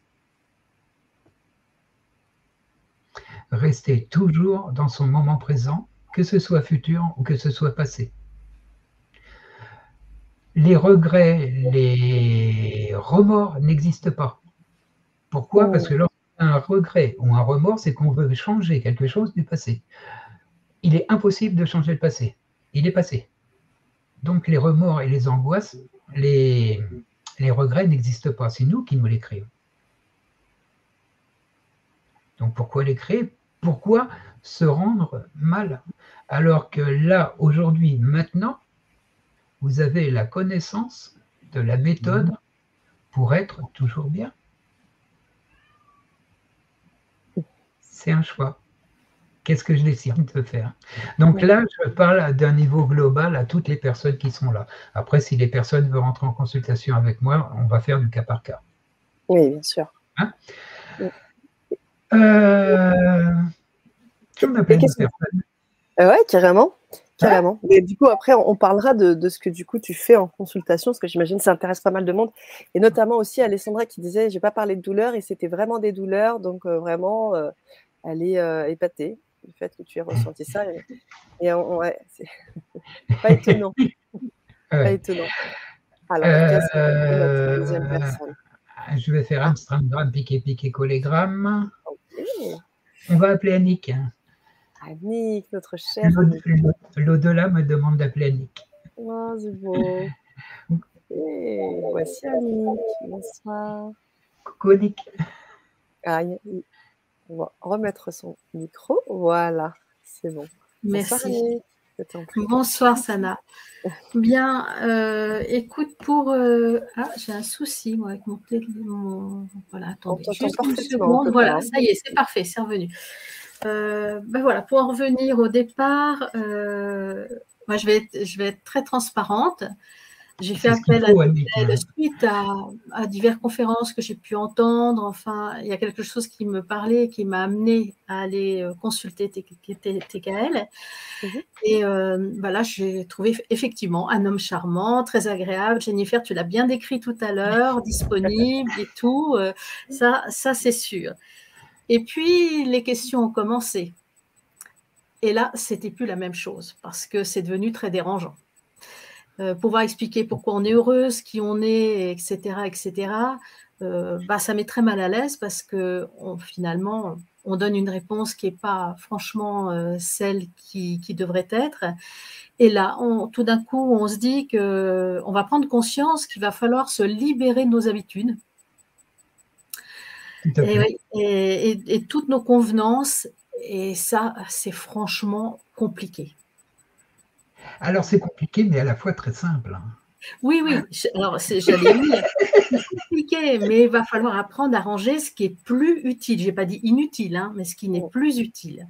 Rester toujours dans son moment présent, que ce soit futur ou que ce soit passé. les regrets, les remords n'existent pas. Pourquoi? Parce que lorsqu'on a un regret ou un remords, c'est qu'on veut changer quelque chose du passé. Il est impossible de changer le passé. Il est passé. Donc les remords et les angoisses, les, les regrets n'existent pas. C'est nous qui nous les créons. Donc pourquoi les créer? Pourquoi se rendre mal Alors que là, aujourd'hui, maintenant, vous avez la connaissance de la méthode pour être toujours bien? C'est un choix. Qu'est-ce que je décide de faire? Donc là, je parle d'un niveau global à toutes les personnes qui sont là. Après, si les personnes veulent rentrer en consultation avec moi, on va faire du cas par cas. Oui, bien sûr. Hein? Euh... Tu m'appelles personne. Euh, ouais, carrément. Carrément. Et du coup, après, on parlera de, ce que du coup tu fais en consultation, parce que j'imagine que ça intéresse pas mal de monde. Et notamment aussi Alessandra qui disait J'ai pas parlé de douleur, et c'était vraiment des douleurs. Donc, euh, vraiment, euh, elle est épatée du fait que tu aies ressenti ça. Et, ouais, c'est *laughs* pas étonnant. pas étonnant. Alors, deuxième personne? Je vais faire un stramgramme, piqué, piqué, collégramme. On va appeler Annick. Annick, notre chère. L'au-delà me demande d'appeler Annick. Oh, c'est beau. *laughs* Et voici Annick. Bonsoir. Coucou Annick. Ah, on va remettre son micro. Voilà, c'est bon. Merci. Bonsoir Sana. *laughs* Bien, euh, écoute pour. Euh, ah, j'ai un souci moi avec mon téléphone. Voilà, attendez. Juste une seconde. Voilà, ça y est, c'est parfait, c'est revenu. Euh, ben voilà, pour en revenir au départ, moi je vais, être, je vais être très transparente. J'ai fait appel à elle suite à, à, diverses conférences que j'ai pu entendre. Enfin, il y a quelque chose qui me parlait, qui m'a amené à aller euh, consulter TKL. Mhm. Et euh, voilà, j'ai trouvé effectivement un homme charmant, très agréable. Jennifer, tu l'as bien décrit tout à l'heure, disponible et tout. ça, ça c'est sûr. Et puis, les questions ont commencé. Et là, c'était plus la même chose parce que c'est devenu très dérangeant. Euh, pouvoir expliquer pourquoi on est heureuse, qui on est, etc., etc., euh, bah, ça met très mal à l'aise parce que finalement, on donne une réponse qui n'est pas franchement euh, celle qui, devrait être. Et là, tout d'un coup, on se dit qu'on va prendre conscience qu'il va falloir se libérer de nos habitudes et, toutes nos convenances. Et ça, c'est franchement compliqué. Alors, c'est compliqué, mais à la fois très simple. Hein. Oui, oui. Alors, j'allais dire, c'est compliqué, mais il va falloir apprendre à ranger ce qui est plus utile. Je n'ai pas dit inutile, hein, mais ce qui n'est plus utile.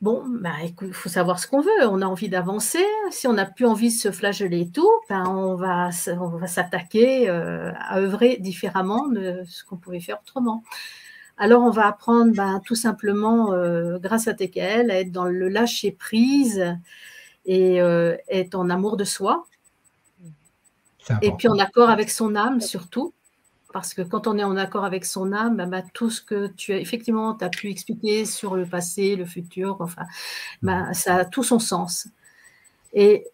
Bon, bah, il faut savoir ce qu'on veut. On a envie d'avancer. Si on n'a plus envie de se flageller et tout, ben, on va, on va s'attaquer euh, à œuvrer différemment de ce qu'on pouvait faire autrement. Alors, on va apprendre ben, tout simplement, euh, grâce à TKL, à être dans le lâcher prise et euh, être en amour de soi. Et puis en accord avec son âme surtout parce que quand on est en accord avec son âme, bah, bah, tout ce que tu as effectivement as pu expliquer sur le passé, le futur, enfin, bah, ça a tout son sens. Et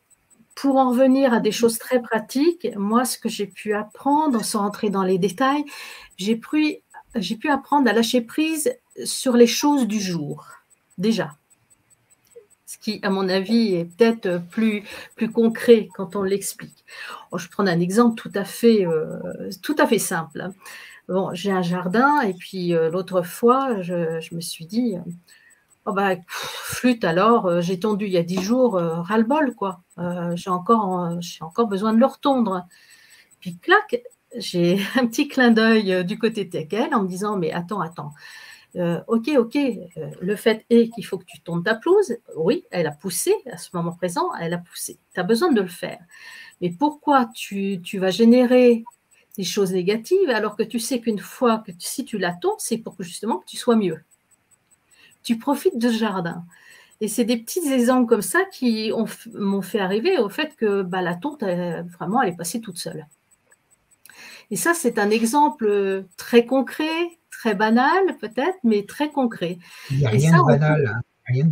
pour en revenir à des choses très pratiques, moi, ce que j'ai pu apprendre, sans entrer dans les détails, j'ai pu, j'ai pu apprendre à lâcher prise sur les choses du jour, déjà ce qui, à mon avis, est peut-être plus, plus concret quand on l'explique. Je prends un exemple tout à fait, euh, tout à fait simple. Hein. Bon, j'ai un jardin et puis euh, l'autre fois, je, me suis dit, oh bah, flûte alors, euh, j'ai tondu il y a dix jours, ras-le-bol, quoi. j'ai encore, encore besoin de le retondre. Puis, clac, j'ai *laughs* un petit clin d'œil du côté de en me disant, mais attends, attends, euh, ok, ok, euh, le fait est qu'il faut que tu tournes ta pelouse. Oui, elle a poussé à ce moment présent, elle a poussé. Tu as besoin de le faire. Mais pourquoi tu, vas générer des choses négatives alors que tu sais qu'une fois que si tu la tonds, c'est pour justement que tu sois mieux? Tu profites de ce jardin. Et c'est des petits exemples comme ça qui m'ont fait arriver au fait que bah, la tonte, vraiment, elle est passée toute seule. Et ça, c'est un exemple très concret, très banal peut-être, mais très concret. Il n'y a rien de banal. Hein.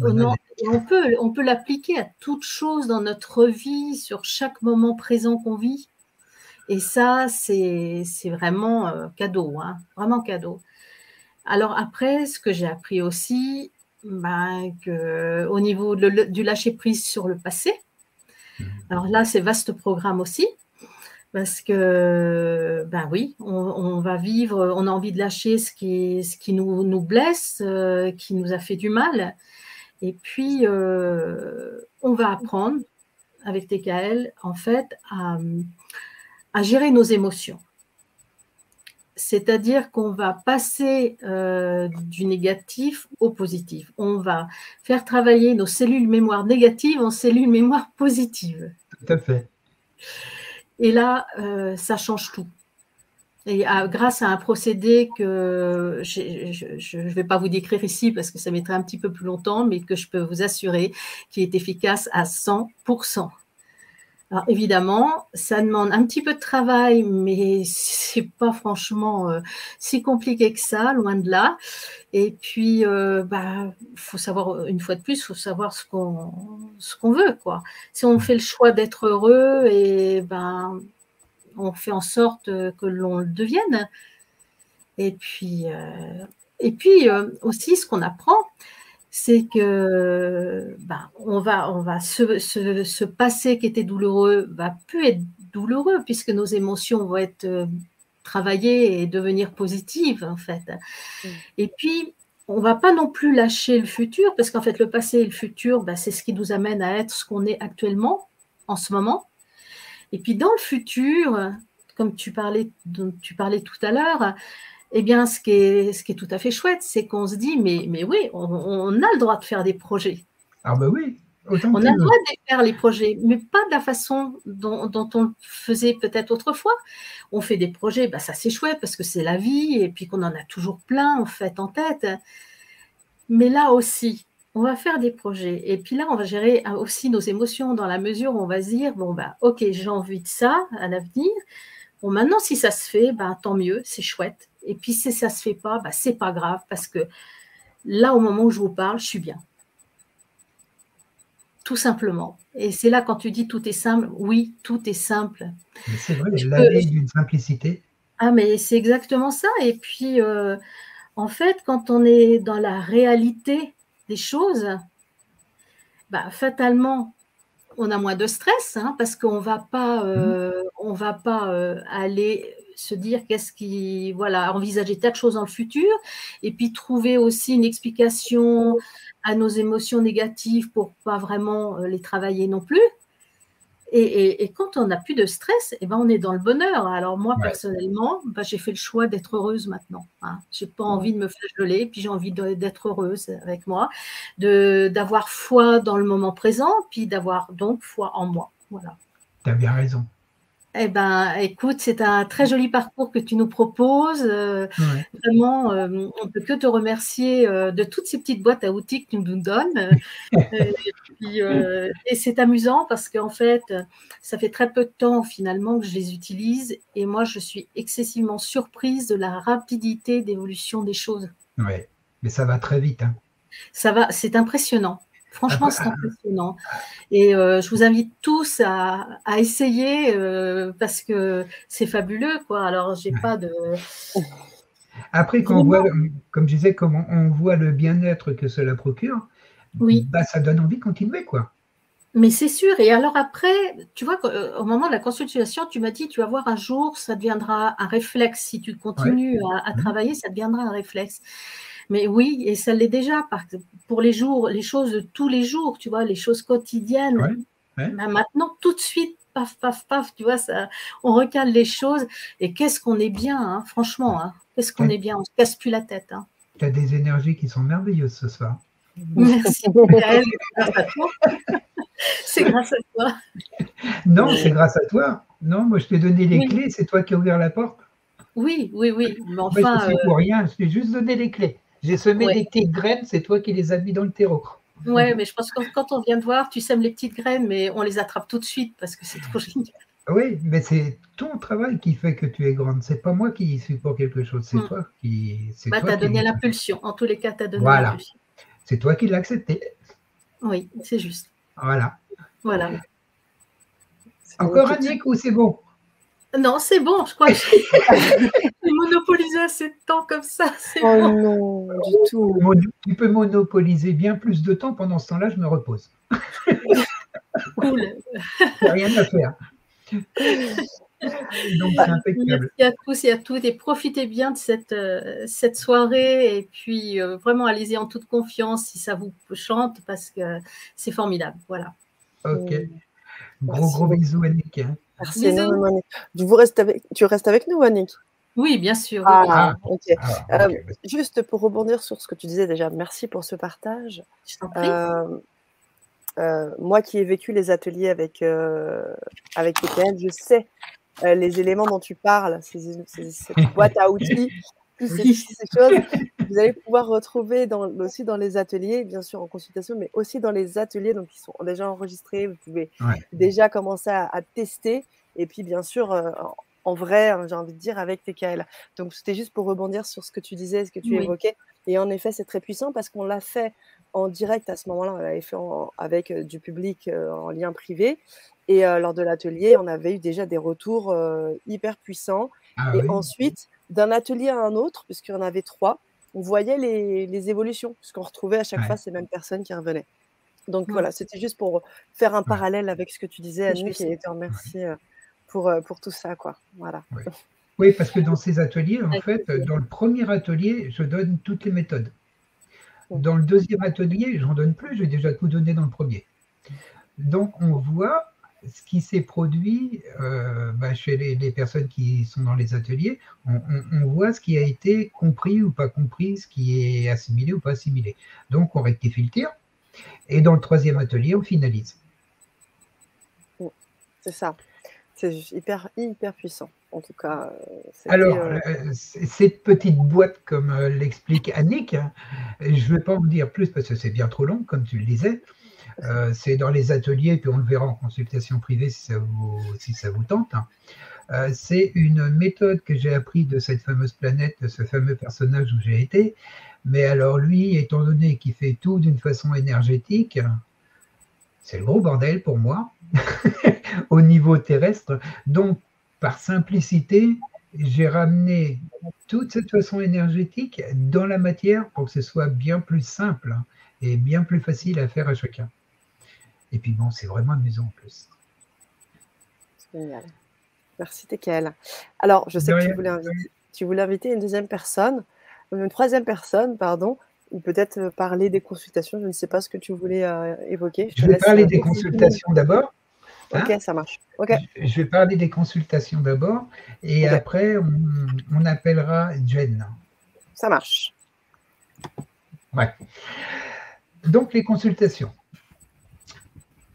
on, peut, on peut l'appliquer à toute chose dans notre vie, sur chaque moment présent qu'on vit. Et ça, c'est vraiment euh, cadeau, hein, vraiment cadeau. Alors après, ce que j'ai appris aussi, ben, que, au niveau du lâcher-prise sur le passé, mmh. alors là, c'est vaste programme aussi, parce que, ben oui, on, va vivre, on a envie de lâcher ce qui, nous, blesse, euh, qui nous a fait du mal. Et puis, euh, on va apprendre avec TKL, en fait, à, à gérer nos émotions. C'est-à-dire qu'on va passer euh, du négatif au positif. On va faire travailler nos cellules mémoire négatives en cellules mémoire positives. Tout à fait. Et là, euh, ça change tout. Et grâce à un procédé que je ne vais pas vous décrire ici parce que ça mettrait un petit peu plus longtemps, mais que je peux vous assurer qui est efficace à 100%. Alors évidemment, ça demande un petit peu de travail, mais c'est pas franchement euh, si compliqué que ça, loin de là. Et puis, euh, bah, faut savoir une fois de plus, faut savoir ce qu'on ce qu'on veut, quoi. Si on fait le choix d'être heureux, et ben, on fait en sorte que l'on le devienne. Et puis, euh, et puis aussi, ce qu'on apprend, c'est que ben, on va, on va se, se, passé qui était douloureux va plus être douloureux puisque nos émotions vont être euh, travaillées et devenir positives en fait. Mm. Et puis on va pas non plus lâcher le futur parce qu'en fait le passé et le futur, ben, c'est ce qui nous amène à être ce qu'on est actuellement en ce moment. Et puis dans le futur, comme tu parlais, dont tu parlais tout à l'heure, eh bien, ce qui est, ce qui est tout à fait chouette, c'est qu'on se dit, mais, mais oui, on, a le droit de faire des projets. Ah ben oui. on a le droit de faire les projets, mais pas de la façon dont, on le faisait peut-être autrefois. On fait des projets, bah ça c'est chouette parce que c'est la vie et puis qu'on en a toujours plein en fait en tête. Mais là aussi, on va faire des projets et puis là on va gérer aussi nos émotions dans la mesure où on va se dire bon bah ok j'ai envie de ça à l'avenir. Bon maintenant si ça se fait, bah, tant mieux, c'est chouette. Et puis si ça ne se fait pas, bah, c'est pas grave parce que là, au moment où je vous parle, je suis bien. Tout simplement. Et c'est là quand tu dis tout est simple, oui, tout est simple. C'est vrai, la vie d'une simplicité. Ah, mais c'est exactement ça. Et puis, euh, en fait, quand on est dans la réalité des choses, bah, fatalement, on a moins de stress hein, parce qu'on va pas, euh, on va pas euh, aller se dire qu'est-ce qui, voilà, envisager tas de choses dans le futur, et puis trouver aussi une explication à nos émotions négatives pour pas vraiment euh, les travailler non plus. Et, quand on n'a plus de stress, et eh ben on est dans le bonheur. Alors moi, personnellement, bah, j'ai fait le choix d'être heureuse maintenant. Hein. Je n'ai pas envie de me flageoler, puis j'ai envie d'être heureuse avec moi, d'avoir foi dans le moment présent, puis d'avoir donc foi en moi. Voilà. Tu as bien raison. Eh ben, écoute, c'est un très joli parcours que tu nous proposes. Euh, vraiment, euh, on ne peut que te remercier euh, de toutes ces petites boîtes à outils que tu nous donnes. *laughs* et, c'est amusant parce qu'en fait, ça fait très peu de temps finalement que je les utilise et moi, je suis excessivement surprise de la rapidité d'évolution des choses. Oui, mais ça va très vite. Hein. Ça va, c'est impressionnant. Franchement, c'est impressionnant. Et euh, je vous invite tous à, essayer euh, parce que c'est fabuleux, quoi. Alors, j'ai pas de. *laughs* Après, quand on voit, comme je disais, comment on voit le bien-être que cela procure, oui. bah, ça donne envie de continuer, quoi. Mais c'est sûr. Et alors après, tu vois, euh, au moment de la consultation, tu m'as dit, tu vas voir un jour, ça deviendra un réflexe. Si tu continues à, mmh. travailler, ça deviendra un réflexe. Mais oui, et ça l'est déjà pour les jours, les choses de tous les jours, tu vois, les choses quotidiennes. Ben maintenant, tout de suite, paf, paf, paf, tu vois, ça, on recale les choses. Et qu'est-ce qu'on est bien, hein, franchement, hein, qu'est-ce qu'on est bien, on ne se casse plus la tête. Hein. Tu as des énergies qui sont merveilleuses ce soir. Merci, *laughs* c'est grâce à toi. Non, c'est grâce à toi. Non, moi je t'ai donné les clés, c'est toi qui as ouvert la porte. Oui, oui, oui. Mais enfin, je pour rien, je t'ai juste donné les clés. J'ai semé des petites graines, c'est toi qui les as mis dans le terreau. Oui, mais je pense que quand on vient de voir, tu sèmes les petites graines, mais on les attrape tout de suite parce que c'est trop *laughs* génial. Oui, mais c'est ton travail qui fait que tu es grande. C'est pas moi qui suis pour quelque chose, c'est hmm. toi qui. Bah, tu as donné l'impulsion. En tous les cas, tu as donné l'impulsion. C'est toi qui l'as accepté. Oui, c'est juste. Voilà. Voilà. Encore un Nick ou c'est bon? Non, c'est bon, je crois que j'ai *laughs* monopolisé assez de temps comme ça. Oh non, du tout. Tu peux monopoliser bien plus de temps. Pendant ce temps-là, je me repose. cool. rien à faire. *laughs* Donc, bah, Merci à tous et à toutes et profitez bien de cette, euh, cette soirée et puis euh, vraiment allez-y en toute confiance si ça vous chante parce que c'est formidable. Voilà. Ok. Gros gros bisous Annick. Hein. Merci Annick. Vous avec, tu restes avec nous Annick? Oui, bien sûr. Ah. Ah, euh, juste pour rebondir sur ce que tu disais déjà, merci pour ce partage. Je t'en prie. moi qui ai vécu les ateliers avec, avec je sais euh, les éléments dont tu parles, cette boîte à outils, *laughs* toutes ces, choses, vous allez pouvoir retrouver dans, aussi dans les ateliers, bien sûr en consultation, mais aussi dans les ateliers donc, qui sont déjà enregistrés. Vous pouvez déjà commencer à, tester. Et puis, bien sûr, euh, en vrai, hein, j'ai envie de dire, avec TKL. Donc, c'était juste pour rebondir sur ce que tu disais, ce que tu évoquais. Et en effet, c'est très puissant parce qu'on l'a fait en direct à ce moment-là. On l'avait fait avec euh, du public en lien privé. Et lors de l'atelier, on avait eu déjà des retours hyper puissants. Ah et ensuite, d'un atelier à un autre, puisqu'il y en avait trois, on voyait les, évolutions, puisqu'on retrouvait à chaque fois ces mêmes personnes qui revenaient. Donc voilà, c'était juste pour faire un parallèle avec ce que tu disais, Annick, et te remercier pour, pour tout ça. Quoi. Voilà. Oui, parce que dans ces ateliers, en fait, dans le premier atelier, je donne toutes les méthodes. Dans le deuxième atelier, je n'en donne plus, j'ai déjà tout donné dans le premier. Donc, on voit ce qui s'est produit euh, bah, chez les, personnes qui sont dans les ateliers, on, voit ce qui a été compris ou pas compris, ce qui est assimilé ou pas assimilé. Donc on rectifie le tir. Et dans le troisième atelier, on finalise. C'est ça. C'est hyper, hyper puissant. En tout cas. Alors, euh, euh, cette petite boîte, comme l'explique Annick, hein, je ne vais pas vous dire plus parce que c'est bien trop long, comme tu le disais. Euh, c'est dans les ateliers, puis on le verra en consultation privée si ça vous, si ça vous tente. Hein. Euh, c'est une méthode que j'ai appris de cette fameuse planète, de ce fameux personnage où j'ai été. Mais alors lui, étant donné qu'il fait tout d'une façon énergétique, c'est le gros bordel pour moi *laughs* au niveau terrestre. Donc, par simplicité, j'ai ramené toute cette façon énergétique dans la matière pour que ce soit bien plus simple et bien plus facile à faire à chacun. Et puis bon, c'est vraiment amusant en plus. Génial. Merci Tekel. Alors, je sais que tu voulais, inviter, tu voulais, inviter, une deuxième personne, une troisième personne, pardon, ou peut-être euh, parler des consultations. Je ne sais pas ce que tu voulais euh, évoquer. Je, vais parler euh, des consultations d'abord. Ok, hein. ça marche. Je vais parler des consultations d'abord et après, on, on, appellera Jen. Ça marche. Ouais. Donc, les consultations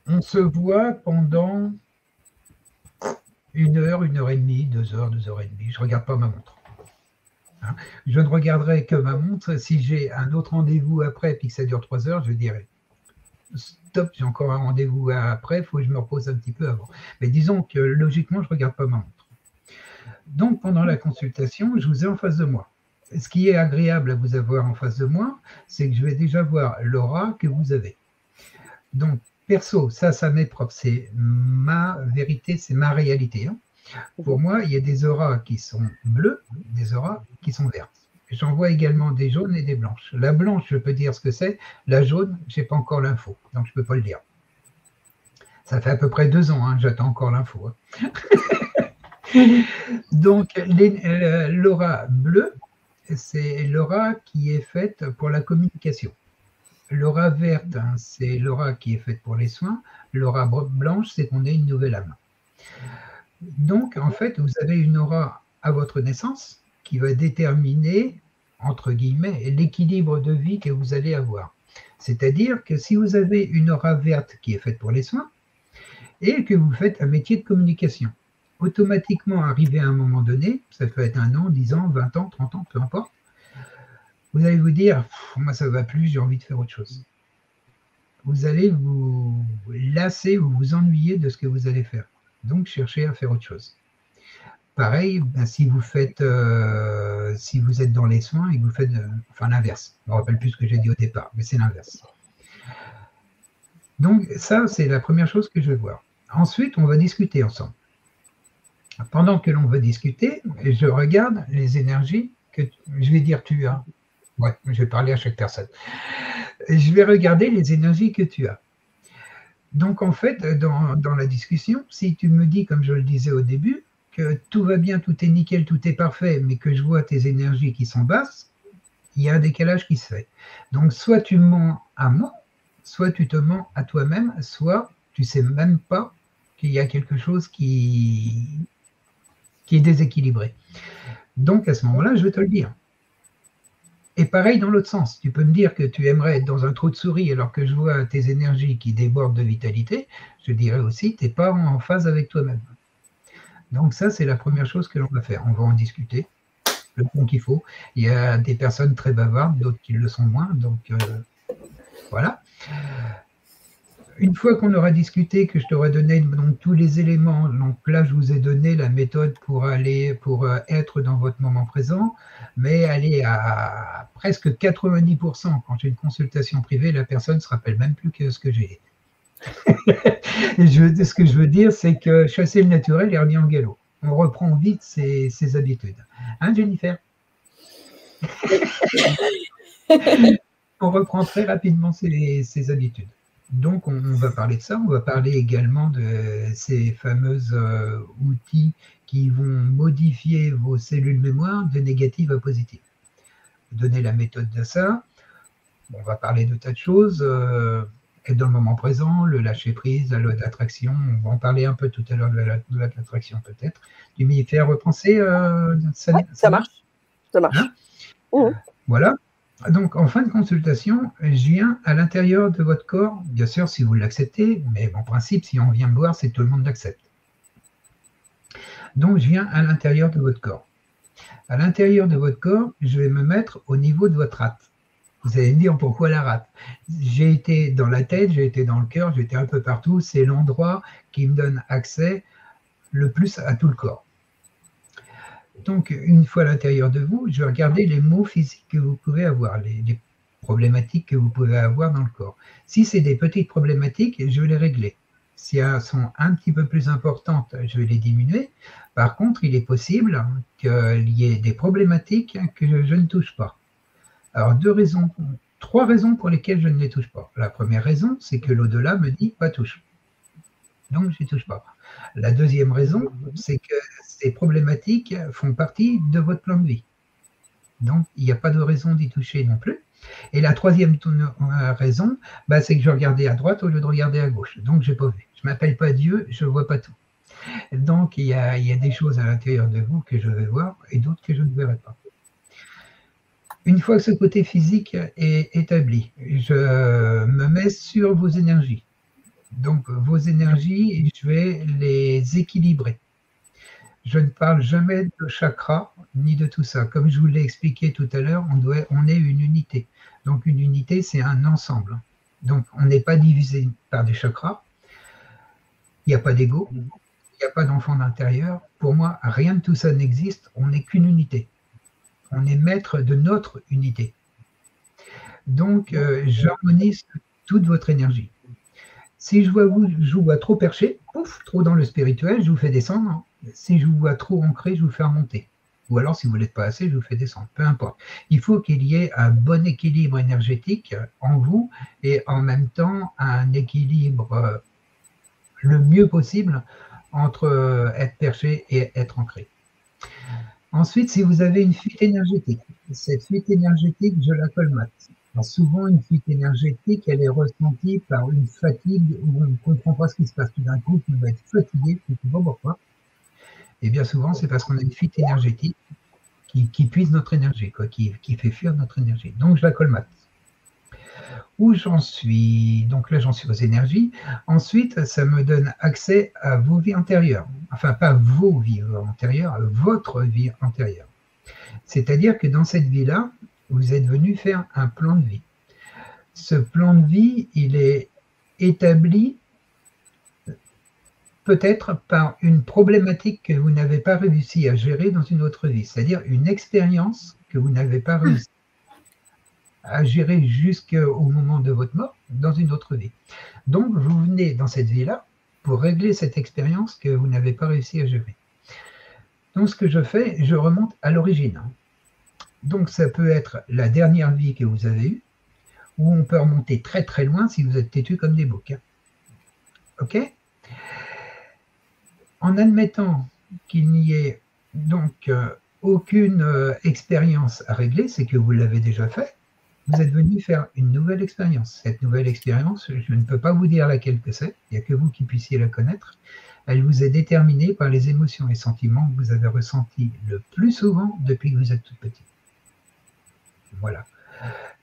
on se voit pendant une heure, une heure et demie, deux heures, deux heures et demie. Je ne regarde pas ma montre. Hein? je ne regarderai que ma montre. Si j'ai un autre rendez-vous après et que ça dure trois heures, je dirais stop, j'ai encore un rendez-vous après, il faut que je me repose un petit peu avant. Mais disons que logiquement, je ne regarde pas ma montre. Donc pendant la consultation, je vous ai en face de moi. Ce qui est agréable à vous avoir en face de moi, c'est que je vais déjà voir l'aura que vous avez. Donc perso, ça, ça m'est propre. C'est ma vérité, c'est ma réalité. Hein. Pour moi, il y a des auras qui sont bleues, des auras qui sont vertes. J'en vois également des jaunes et des blanches. La blanche, je peux dire ce que c'est. La jaune, je n'ai pas encore l'info, donc je ne peux pas le dire. Ça fait à peu près deux ans, hein, j'attends encore l'info. Hein. *laughs* donc, euh, l'aura bleue, c'est l'aura qui est faite pour la communication. L'aura verte, hein, c'est l'aura qui est faite pour les soins. L'aura blanche, c'est qu'on est une nouvelle âme. Donc, en fait, vous avez une aura à votre naissance qui va déterminer, entre guillemets, l'équilibre de vie que vous allez avoir. C'est-à-dire que si vous avez une aura verte qui est faite pour les soins et que vous faites un métier de communication, automatiquement arrivé à un moment donné, ça peut être un an, dix ans, vingt ans, trente ans, peu importe, vous allez vous dire, moi ça ne va plus, j'ai envie de faire autre chose. Vous allez vous lasser ou vous ennuyer de ce que vous allez faire. Donc cherchez à faire autre chose. pareil, ben, si vous faites, euh, si vous êtes dans les soins et vous faites, euh, enfin l'inverse. Je me rappelle plus ce que j'ai dit au départ, mais c'est l'inverse. Donc ça, c'est la première chose que je vais voir. Ensuite, on va discuter ensemble. Pendant que l'on va discuter, je regarde les énergies que je vais dire tu as. Je vais parler à chaque personne. Je vais regarder les énergies que tu as. Donc en fait, dans, la discussion, si tu me dis, comme je le disais au début, que tout va bien, tout est nickel, tout est parfait, mais que je vois tes énergies qui sont basses, il y a un décalage qui se fait. Donc soit tu mens à moi, soit tu te mens à toi-même, soit tu sais même pas qu'il y a quelque chose qui est déséquilibré. Donc à ce moment-là, je vais te le dire. Et pareil dans l'autre sens, tu peux me dire que tu aimerais être dans un trou de souris alors que je vois tes énergies qui débordent de vitalité, je dirais aussi, tu n'es pas en phase avec toi-même. Donc ça, c'est la première chose que l'on va faire. On va en discuter le temps qu'il faut. Il y a des personnes très bavardes, d'autres qui le sont moins. Donc euh, voilà une fois qu'on aura discuté, que je t'aurai donné donc, tous les éléments, donc là je vous ai donné la méthode pour aller, pour euh, être dans votre moment présent, mais aller à presque 90%. Quand j'ai une consultation privée, la personne ne se rappelle même plus que ce que j'ai. *laughs* ce que je veux dire, c'est que chasser le naturel et revient en galop. On reprend vite ses, habitudes. Hein, Jennifer? *laughs* On reprend très rapidement ses habitudes. Donc, on, va parler de ça. On va parler également de ces fameux euh, outils qui vont modifier vos cellules mémoire de négatives à positives. Donner la méthode de ça. On va parler de tas de choses. Euh, être dans le moment présent, le lâcher prise, la loi d'attraction. On va en parler un peu tout à l'heure de la loi d'attraction peut-être. Tu m'y fais repenser euh, ça, ça, marche. Ça marche. Hein mmh. Voilà. Donc, en fin de consultation, je viens à l'intérieur de votre corps, bien sûr, si vous l'acceptez, mais en principe, si on vient me voir, c'est tout le monde l'accepte. Donc, je viens à l'intérieur de votre corps. À l'intérieur de votre corps, je vais me mettre au niveau de votre rate. Vous allez me dire pourquoi la rate J'ai été dans la tête, j'ai été dans le cœur, j'ai été un peu partout. C'est l'endroit qui me donne accès le plus à tout le corps. Donc, une fois à l'intérieur de vous, je vais regarder les mots physiques que vous pouvez avoir, les, problématiques que vous pouvez avoir dans le corps. Si c'est des petites problématiques, je vais les régler. Si elles sont un petit peu plus importantes, je vais les diminuer. Par contre, il est possible qu'il y ait des problématiques que je ne touche pas. Alors, deux raisons, trois raisons pour lesquelles je ne les touche pas. La première raison, c'est que l'au-delà me dit pas touche. Donc, je ne touche pas. La deuxième raison, c'est que ces problématiques font partie de votre plan de vie. Donc, il n'y a pas de raison d'y toucher non plus. Et la troisième euh, raison, bah, c'est que je regardais à droite au lieu de regarder à gauche. Donc, je n'ai pas vu. Je ne m'appelle pas Dieu, je ne vois pas tout. Donc, il y, a, des choses à l'intérieur de vous que je vais voir et d'autres que je ne verrai pas. Une fois que ce côté physique est établi, je me mets sur vos énergies. Donc, vos énergies, je vais les équilibrer. Je ne parle jamais de chakra ni de tout ça. Comme je vous l'ai expliqué tout à l'heure, on, est une unité. Donc, une unité, c'est un ensemble. Donc, on n'est pas divisé par des chakras. Il n'y a pas d'ego. Il n'y a pas d'enfant d'intérieur. Pour moi, rien de tout ça n'existe. On n'est qu'une unité. On est maître de notre unité. Donc, euh, j'harmonise toute votre énergie. Si je vous, je vous vois trop perché, pouf, trop dans le spirituel, je vous fais descendre. Si je vous vois trop ancré, je vous fais remonter. Ou alors, si vous ne l'êtes pas assez, je vous fais descendre. Peu importe. Il faut qu'il y ait un bon équilibre énergétique en vous et en même temps un équilibre euh, le mieux possible entre euh, être perché et être ancré. Ensuite, si vous avez une fuite énergétique, cette fuite énergétique, je la colmate souvent, une fuite énergétique, elle est ressentie par une fatigue où on ne comprend pas ce qui se passe. Tout d'un coup, on va être fatigué, on ne sait pas pourquoi. Et bien souvent, c'est parce qu'on a une fuite énergétique qui, puise notre énergie, quoi, qui, qui, fait fuir notre énergie. Donc, je la colmate. Où j'en suis? Donc là, j'en suis aux énergies. Ensuite, ça me donne accès à vos vies antérieures. Enfin, pas vos vies antérieures, votre vie antérieure. C'est-à-dire que dans cette vie-là, vous êtes venu faire un plan de vie. Ce plan de vie, il est établi peut-être par une problématique que vous n'avez pas réussi à gérer dans une autre vie, c'est-à-dire une expérience que vous n'avez pas réussi à gérer jusqu'au moment de votre mort dans une autre vie. Donc, vous venez dans cette vie-là pour régler cette expérience que vous n'avez pas réussi à gérer. Donc, ce que je fais, je remonte à l'origine. Donc, ça peut être la dernière vie que vous avez eue, ou on peut remonter très très loin si vous êtes têtu comme des boucs. OK? En admettant qu'il n'y ait donc euh, aucune euh, expérience à régler, c'est que vous l'avez déjà fait, vous êtes venu faire une nouvelle expérience. Cette nouvelle expérience, je ne peux pas vous dire laquelle que c'est, il n'y a que vous qui puissiez la connaître. Elle vous est déterminée par les émotions et sentiments que vous avez ressentis le plus souvent depuis que vous êtes tout petit. Voilà.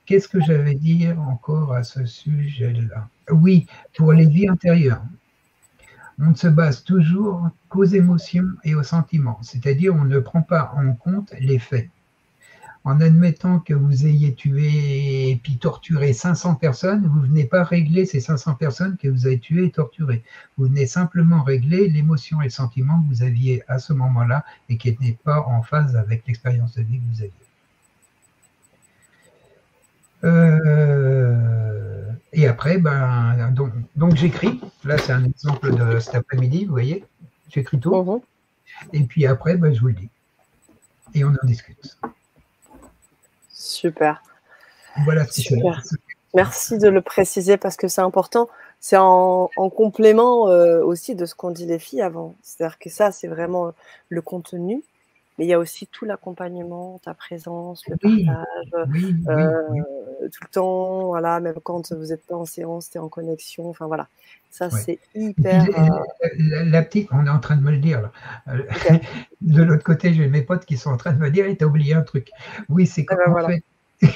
Qu'est-ce que j'avais dire encore à ce sujet-là? Oui, pour les vies intérieures. On ne se base toujours qu'aux émotions et aux sentiments, c'est-à-dire on ne prend pas en compte les faits en admettant que vous ayez tué et puis torturé 500 personnes, vous venez pas régler ces 500 personnes que vous avez tuées et torturées. Vous venez simplement régler l'émotion et le sentiment que vous aviez à ce moment-là et qui n'était pas en phase avec l'expérience de vie que vous aviez. Euh, et après, ben, donc, j'écris. Là, c'est un exemple de cet après-midi, vous voyez. J'écris tout. Mhm. Et puis après, ben, je vous le dis. Et on en discute. Super. Voilà, Super. Merci de le préciser parce que c'est important. C'est en, complément euh, aussi de ce qu'ont dit les filles avant. C'est-à-dire que ça, c'est vraiment le contenu, mais il y a aussi tout l'accompagnement, ta présence, le partage, euh, tout le temps, voilà, même quand vous n'êtes pas en séance, tu es en connexion, enfin voilà. Ça, c'est hyper. Euh, la, petite, on est en train de me le dire. *laughs* de l'autre côté, j'ai mes potes qui sont en train de me dire, tu as oublié un truc. Oui, c'est ah comme ben *laughs*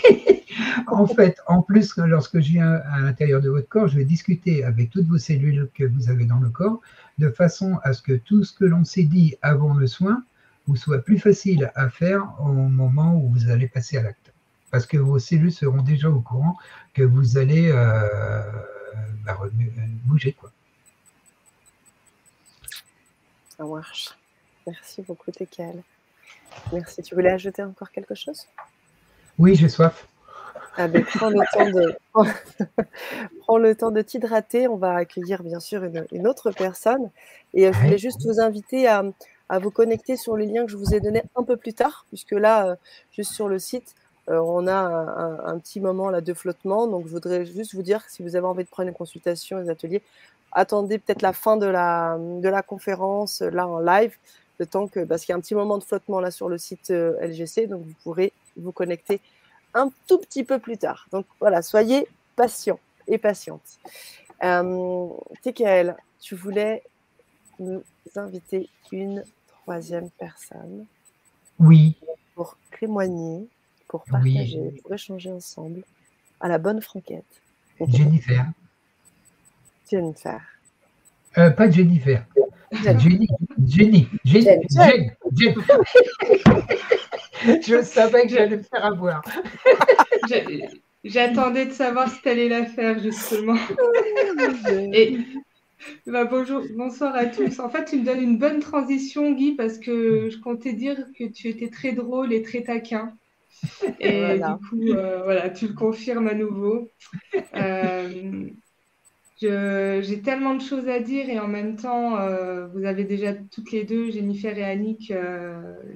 en fait, en plus, lorsque je viens à l'intérieur de votre corps, je vais discuter avec toutes vos cellules que vous avez dans le corps, de façon à ce que tout ce que l'on s'est dit avant le soin vous soit plus facile à faire au moment où vous allez passer à l'acte. Parce que vos cellules seront déjà au courant que vous allez euh, bah, bouger. Quoi. Ça marche. Merci beaucoup, Tekel. Merci. Tu voulais ajouter encore quelque chose? Oui, j'ai soif. Ah ben, prends le temps de, *laughs* prends le temps de t'hydrater. On va accueillir bien sûr une, autre personne. Et euh, je voulais juste vous inviter à, à, vous connecter sur les liens que je vous ai donnés un peu plus tard, puisque là, euh, juste sur le site, euh, on a un, petit moment là de flottement. Donc, je voudrais juste vous dire que si vous avez envie de prendre une consultation, les ateliers, attendez peut-être la fin de la, de la conférence là en live, le temps que, parce qu'il y a un petit moment de flottement là sur le site euh, LGC, donc vous pourrez vous connecter un tout petit peu plus tard. Donc voilà, soyez patients et patientes. Euh, TKL, tu voulais nous inviter une troisième personne. Oui. Pour témoigner pour partager, pour échanger ensemble à la bonne franquette. Jennifer. Jennifer. Euh, pas Jennifer. Jenny. Jenny. Jenny. Jenny. Je savais que j'allais me faire avoir. J'attendais de savoir si tu allais la faire, justement. Et bah, bonjour, bonsoir à tous. En fait, tu me donnes une bonne transition, Guy, parce que je comptais dire que tu étais très drôle et très taquin. *laughs* Et du coup, euh, voilà, tu le confirmes à nouveau. Euh, j'ai tellement de choses à dire et en même temps, euh, vous avez déjà toutes les deux, Jennifer et Annick,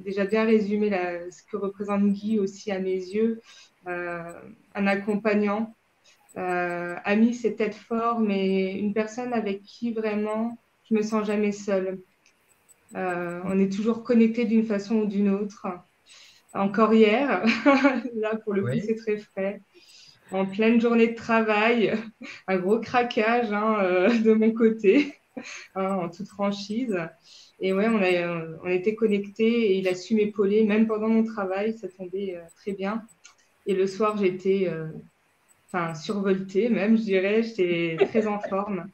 déjà bien résumé ce que représente Guy aussi à mes yeux, un accompagnant. Ami, c'est peut-être fort, mais une personne avec qui vraiment je me sens jamais seule. on est toujours connecté d'une façon ou d'une autre encore hier. *laughs* Là, pour le coup, c'est très frais. En pleine journée de travail, *laughs* un gros craquage hein, euh, de mon côté, *laughs* hein, en toute franchise. Et ouais, on, a, on était connectés et il a su m'épauler, même pendant mon travail, ça tombait euh, très bien. Et le soir, j'étais euh, enfin, survoltée, même, je dirais, j'étais très en forme.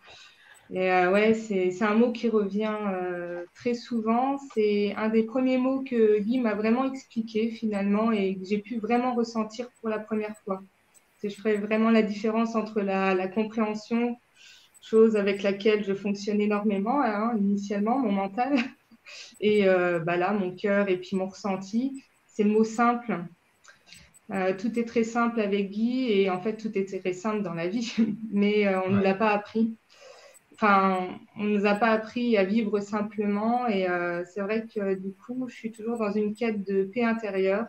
Et euh, ouais, c'est un mot qui revient euh, très souvent. C'est un des premiers mots que Guy m'a vraiment expliqué finalement et que j'ai pu vraiment ressentir pour la première fois. Je ferai vraiment la différence entre la, la compréhension chose avec laquelle je fonctionne énormément, hein, initialement, mon mental. *laughs* Et euh, bah là, mon cœur et puis mon ressenti, c'est le mot simple. Euh, tout est très simple avec Guy et en fait, tout est très simple dans la vie, *laughs* mais euh, on ne l'a pas appris. Enfin, on ne nous a pas appris à vivre simplement et c'est vrai que du coup, je suis toujours dans une quête de paix intérieure,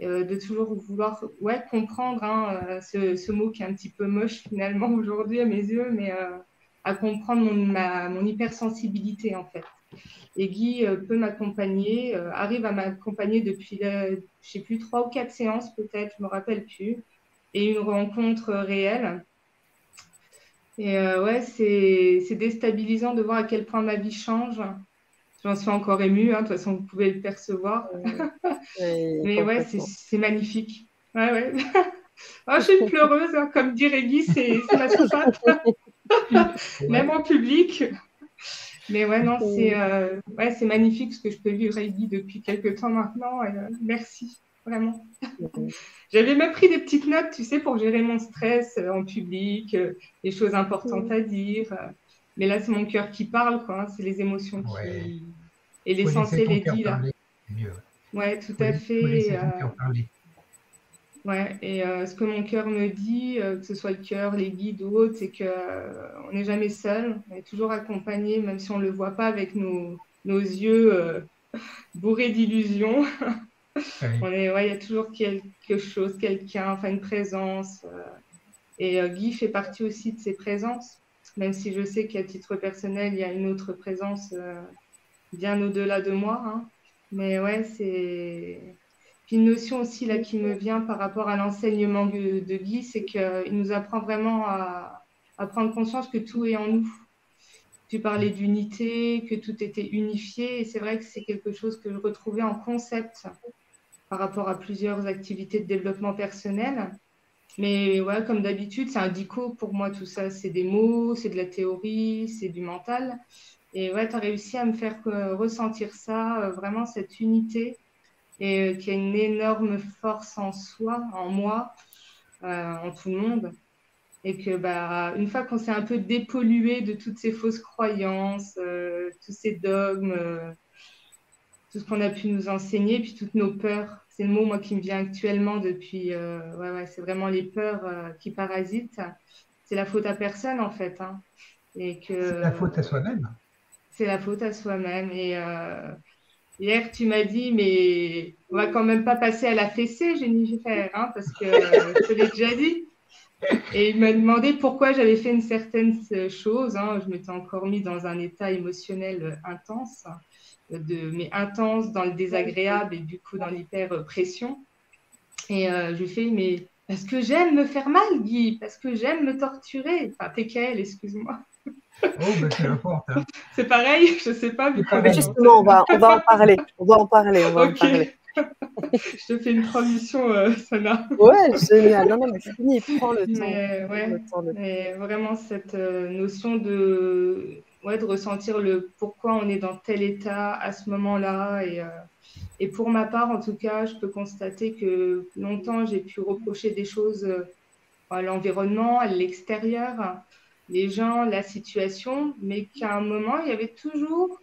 de toujours vouloir ouais, comprendre hein, ce, ce, mot qui est un petit peu moche finalement *laughs* aujourd'hui à mes yeux, mais à comprendre mon, ma, mon hypersensibilité en fait. Et Guy euh, peut m'accompagner, euh, arrive à m'accompagner depuis, je ne sais plus, trois ou quatre séances peut-être, je ne me rappelle plus, et une rencontre réelle. Et euh, ouais, c'est déstabilisant de voir à quel point ma vie change. J'en suis encore émue, hein, de toute façon, vous pouvez le percevoir. *laughs* Mais ouais, c'est magnifique. Ouais, ouais. *laughs* oh, je suis pleureuse, hein, comme dirait Guy, c'est ma *laughs* soupape. Même en public. Mais ouais, non, c'est euh, ouais, c'est magnifique ce que je peux vivre avec Guy depuis quelques temps maintenant. Euh, merci, vraiment. *laughs* J'avais même pris des petites notes, tu sais, pour gérer mon stress euh, en public, les choses importantes à dire. Mais là, c'est mon cœur qui parle, quoi. Hein, c'est les émotions qui. Et l'essentiel est dit là. Ouais, tout à fait. Ouais, et euh, ce que mon cœur me dit, euh, que ce soit le cœur, les guides ou autres, c'est qu'on euh, n'est jamais seul, on est toujours accompagné, même si on ne le voit pas avec nos, nos yeux *laughs* bourrés d'illusions. on est, ouais, il y a toujours quelque chose, quelqu'un, enfin une présence. et Guy fait partie aussi de ces présences, même si je sais qu'à titre personnel, il y a une autre présence bien au-delà de moi. Hein. Mais ouais, c'est puis une notion aussi là qui me vient par rapport à l'enseignement de, Guy, c'est qu'il nous apprend vraiment à, prendre conscience que tout est en nous. Tu parlais d'unité, que tout était unifié, et c'est vrai que c'est quelque chose que je retrouvais en concept par rapport à plusieurs activités de développement personnel. Mais ouais, comme d'habitude, c'est un dico pour moi tout ça. C'est des mots, c'est de la théorie, c'est du mental. Et ouais, tu as réussi à me faire euh, ressentir ça, euh, vraiment cette unité et euh, qui a une énorme force en soi, en moi, euh, en tout le monde. Et que, bah, une fois qu'on s'est un peu dépollué de toutes ces fausses croyances, euh, tous ces dogmes, tout ce qu'on a pu nous enseigner, puis toutes nos peurs, c'est le mot moi qui me vient actuellement depuis, ouais, ouais, c'est vraiment les peurs qui parasitent. C'est la faute à personne en fait. Hein. Et que, c'est la faute à soi-même. C'est la faute à soi-même. Et Hier, tu m'as dit, mais on va quand même pas passer à la fessée, Jennifer, hein, parce que je te l'ai déjà dit. Et il m'a demandé pourquoi j'avais fait une certaine chose. Hein. Je m'étais encore mis dans un état émotionnel intense, de, mais intense dans le désagréable et du coup dans l'hyper-pression. Et euh, je lui fais, mais parce que j'aime me faire mal, Guy, parce que j'aime me torturer. Enfin, TKL, excuse-moi? Oh, bah, c'est. Hein. C'est pareil, je sais pas. Mais justement, on va, on va en parler. On va en parler. On va en parler. *laughs* je te fais une transition, euh, Sana. Ouais, génial. Non, non, mais c'est fini. Prends le temps. Mais, ouais, le temps mais vraiment, cette euh, notion de, ouais, de ressentir le pourquoi on est dans tel état à ce moment-là. Et, euh, et pour ma part, en tout cas, je peux constater que longtemps, j'ai pu reprocher des choses euh, à l'environnement, à l'extérieur les gens, la situation, mais qu'à un moment, il y avait toujours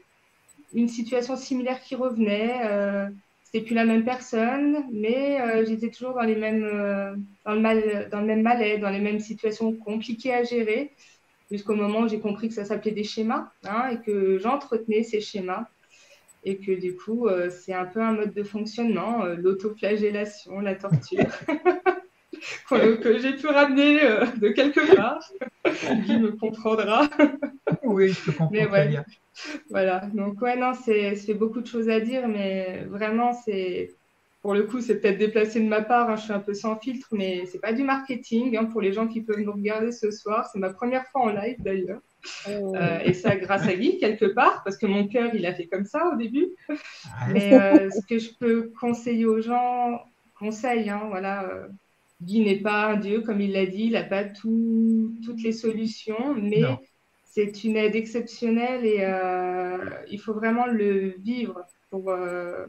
une situation similaire qui revenait. Euh, c'était plus la même personne, mais euh, j'étais toujours dans les mêmes, euh, dans, le mal, dans le même malaise, dans les mêmes situations compliquées à gérer, jusqu'au moment où j'ai compris que ça s'appelait des schémas, hein, et que j'entretenais ces schémas, et que du coup, euh, c'est un peu un mode de fonctionnement, l'autoflagellation, la torture. *laughs* *laughs* que j'ai pu ramener euh, de quelque part. *laughs* Qui me comprendra. oui, je comprends très bien. Voilà, donc ouais, non, c'est beaucoup de choses à dire, mais vraiment, c'est pour le coup, c'est peut-être déplacé de ma part, hein, je suis un peu sans filtre, mais c'est pas du marketing hein, pour les gens qui peuvent nous regarder ce soir. C'est ma première fois en live d'ailleurs. Oh. Euh, et ça grâce à Guy quelque part, parce que mon cœur, il a fait comme ça au début. Mais euh, ce que je peux conseiller aux gens, conseil, hein, voilà, Guy n'est pas un Dieu, comme il l'a dit, il n'a pas toutes les solutions, mais c'est une aide exceptionnelle et euh, il faut vraiment le vivre. Pour, euh,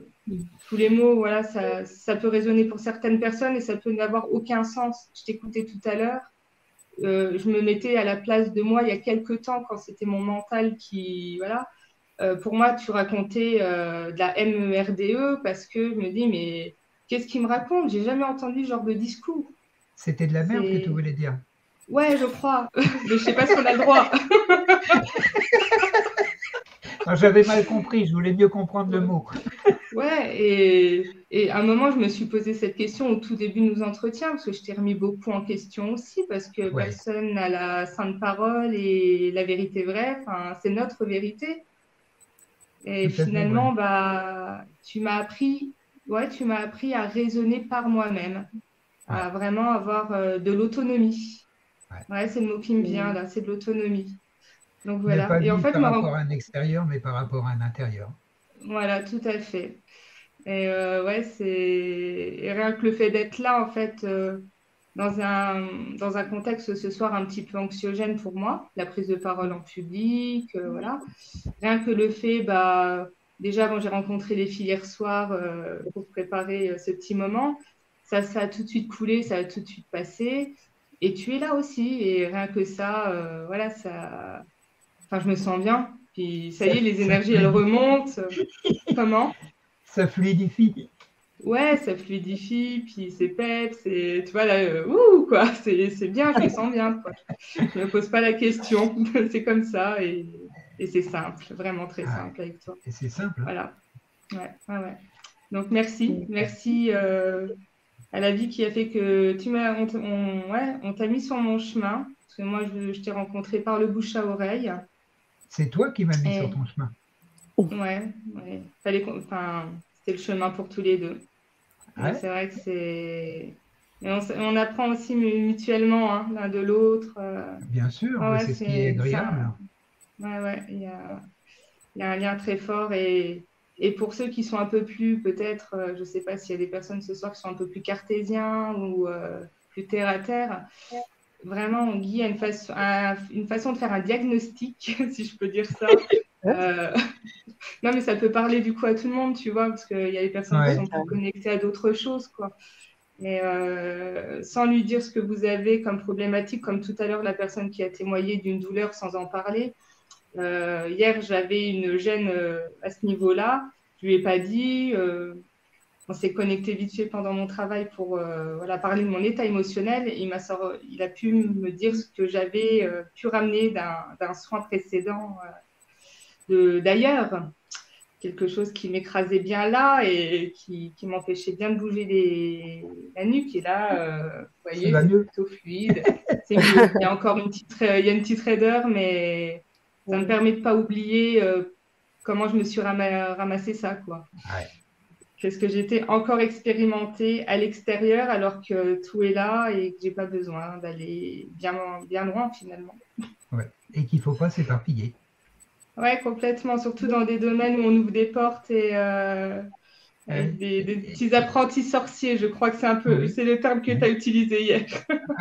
tous les mots, voilà, ça, ça, peut résonner pour certaines personnes et ça peut n'avoir aucun sens. Je t'écoutais tout à l'heure euh, je me mettais à la place de moi il y a quelques temps quand c'était mon mental qui, voilà. Pour moi, tu racontais de la MERDE e parce que je me dis, mais qu'est-ce qu'il me raconte? J'ai jamais entendu ce genre de discours. C'était de la merde que tu voulais dire. Ouais, je crois. *laughs* mais je sais pas si on a le droit. *laughs* J'avais mal compris, je voulais mieux comprendre le mot. *laughs* Ouais, et, et, à un moment, je me suis posé cette question au tout début de nos entretiens, parce que je t'ai remis beaucoup en question aussi, parce que personne n'a la sainte parole et la vérité vraie, enfin, c'est notre vérité. Et finalement, bah, tu m'as appris, ouais, tu m'as appris à raisonner par moi-même, à vraiment avoir euh, de l'autonomie. Ouais, c'est le mot qui me vient là, c'est de l'autonomie. Donc voilà. et en fait, par rapport à un extérieur, mais par rapport à un intérieur. Voilà, tout à fait. Et euh, ouais, c'est rien que le fait d'être là, en fait, euh, dans, un, dans un contexte ce soir un petit peu anxiogène pour moi, la prise de parole en public, euh, voilà. Rien que le fait, bah, déjà, quand j'ai rencontré les filles hier soir pour préparer ce petit moment, ça, ça a tout de suite coulé, ça a tout de suite passé. Et tu es là aussi, et rien que ça, voilà, ça Enfin, je me sens bien. Puis ça y est, les énergies, elles remontent. Comment? Ça fluidifie. Ouais, ça fluidifie, puis c'est pep, c'est, tu vois, là, euh, ouh, quoi, c'est bien, je me sens bien, quoi. Je me pose pas la question, *laughs* c'est comme ça, et, et c'est simple, vraiment très ah. simple avec toi. Et c'est simple. Voilà. Ouais, ouais, ouais. Donc, merci, merci euh, à la vie qui a fait que tu m'as, on, ouais, on t'a mis sur mon chemin, parce que moi, je, je t'ai rencontré par le bouche à oreille. C'est toi qui m'as mis sur ton chemin. Ouais, ouais. Fallait enfin, c'était le chemin pour tous les deux. C'est vrai que c'est. On, apprend aussi mutuellement hein, l'un de l'autre. Euh. Bien sûr, c'est ce qui est agréable. Ouais, ouais, il y a, y a, un lien très fort. Et, et pour ceux qui sont un peu plus, peut-être, euh, je ne sais pas s'il y a des personnes ce soir qui sont un peu plus cartésiens ou euh, plus terre à terre, vraiment, Guy a une, façon, une façon de faire un diagnostic, *laughs* si je peux dire ça. *laughs* Euh, non, mais ça peut parler du coup à tout le monde, tu vois, parce qu'il y a des personnes qui sont connectées à d'autres choses, quoi. Mais euh, sans lui dire ce que vous avez comme problématique, comme tout à l'heure la personne qui a témoigné d'une douleur sans en parler. Euh, hier, j'avais une gêne à ce niveau-là. Je lui ai pas dit on s'est connecté vite fait pendant mon travail pour euh, voilà, parler de mon état émotionnel. il, m'a il a pu me dire ce que j'avais euh, pu ramener d'un soin précédent euh, d'ailleurs. Quelque chose qui m'écrasait bien là et qui, qui m'empêchait bien de bouger les, la nuque. Et là, vous voyez, c'est plutôt fluide. il y a encore une petite, il y a une petite raideur, mais ça me permet de ne pas oublier comment je me suis ramassé ça. Quoi. Ouais quest ce que j'étais encore expérimentée à l'extérieur alors que tout est là et que j'ai pas besoin d'aller bien, bien loin finalement. Ouais. Et qu'il ne faut pas s'éparpiller. Ouais, complètement, surtout dans des domaines où on ouvre des portes et, euh, des, petits apprentis sorciers, je crois que c'est un peu, c'est le terme que tu as utilisé hier.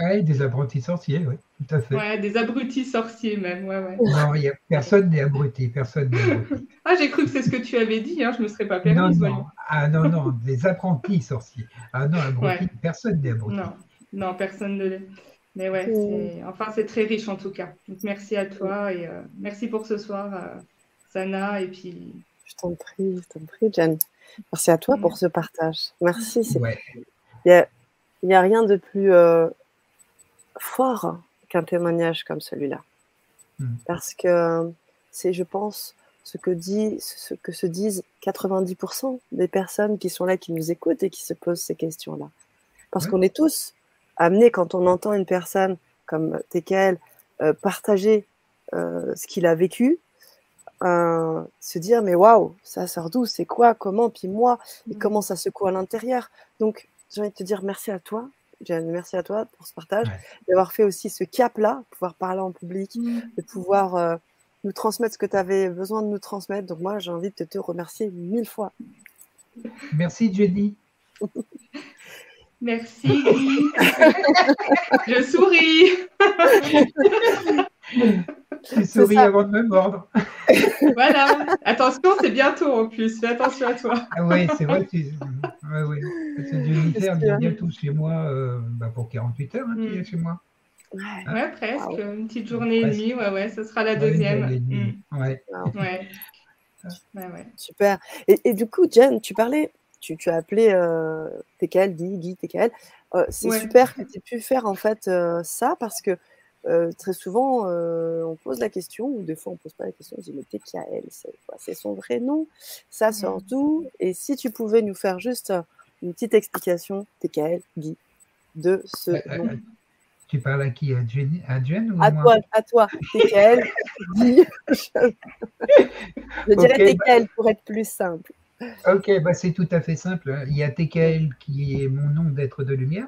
oui, des apprentis sorciers, oui, tout à fait. Ouais, des abrutis sorciers même, ouais, ouais. Non, y a, personne n'est abruti, personne n'est abruti. ah, j'ai cru que c'est ce que tu avais dit, hein, je ne me serais pas permis. Non, non, ah, non, non, des apprentis sorciers. Ah non, abruti, personne n'est abruti. Non, non, personne ne l'est. Mais ouais, enfin, c'est très riche en tout cas. Donc, merci à toi et euh, merci pour ce soir, euh, Sana, et puis... Je t'en prie, je t'en prie, Jen. Merci à toi pour ce partage. Merci. Il n'y a, rien de plus euh, fort qu'un témoignage comme celui-là. Hmm. Parce que c'est, je pense, ce que, dit, ce que se disent 90% des personnes qui sont là, qui nous écoutent et qui se posent ces questions-là. Parce qu'on est tous amenés, quand on entend une personne comme Tekel euh, partager euh, ce qu'il a vécu, se dire mais waouh, ça sort d'où, c'est quoi, comment, puis moi, et mmh. comment ça secoue à l'intérieur. Donc, j'ai envie de te dire merci à toi, merci à toi pour ce partage, d'avoir fait aussi ce cap-là, pouvoir parler en public, mmh. de pouvoir euh, nous transmettre ce que tu avais besoin de nous transmettre. Donc, moi, j'ai envie de te remercier mille fois. Merci, Jenny. Merci. *laughs* Je souris. *laughs* *laughs* Tu souris avant de me mordre. *laughs* voilà. Attention, c'est bientôt en plus. Fais attention à toi. ah oui, c'est vrai. Tu... *laughs* Ouais, ouais. C'est y a bientôt chez moi euh, bah, pour 48 heures hein, mm. chez moi. Ouais, presque. Une petite journée et demie, ouais, ouais, ce sera la deuxième. Mm. Ouais. ouais. Super. Et, du coup, Jen, tu parlais, tu, tu as appelé euh, TKL, Guy, Guy, TKL. Euh, c'est super que tu aies pu faire en fait euh, ça parce que euh, très souvent on pose la question, ou des fois on pose pas la question, on dit mais TKL, c'est son vrai nom, ça sort d'où Et si tu pouvais nous faire juste une petite explication, TKL, Guy, de ce nom? Tu parles à qui? À Jen, ou à, toi, à toi, TKL, *laughs* Guy? Je dirais TKL bah pour être plus simple. Ok, bah c'est tout à fait simple. Il y a TKL qui est mon nom d'être de lumière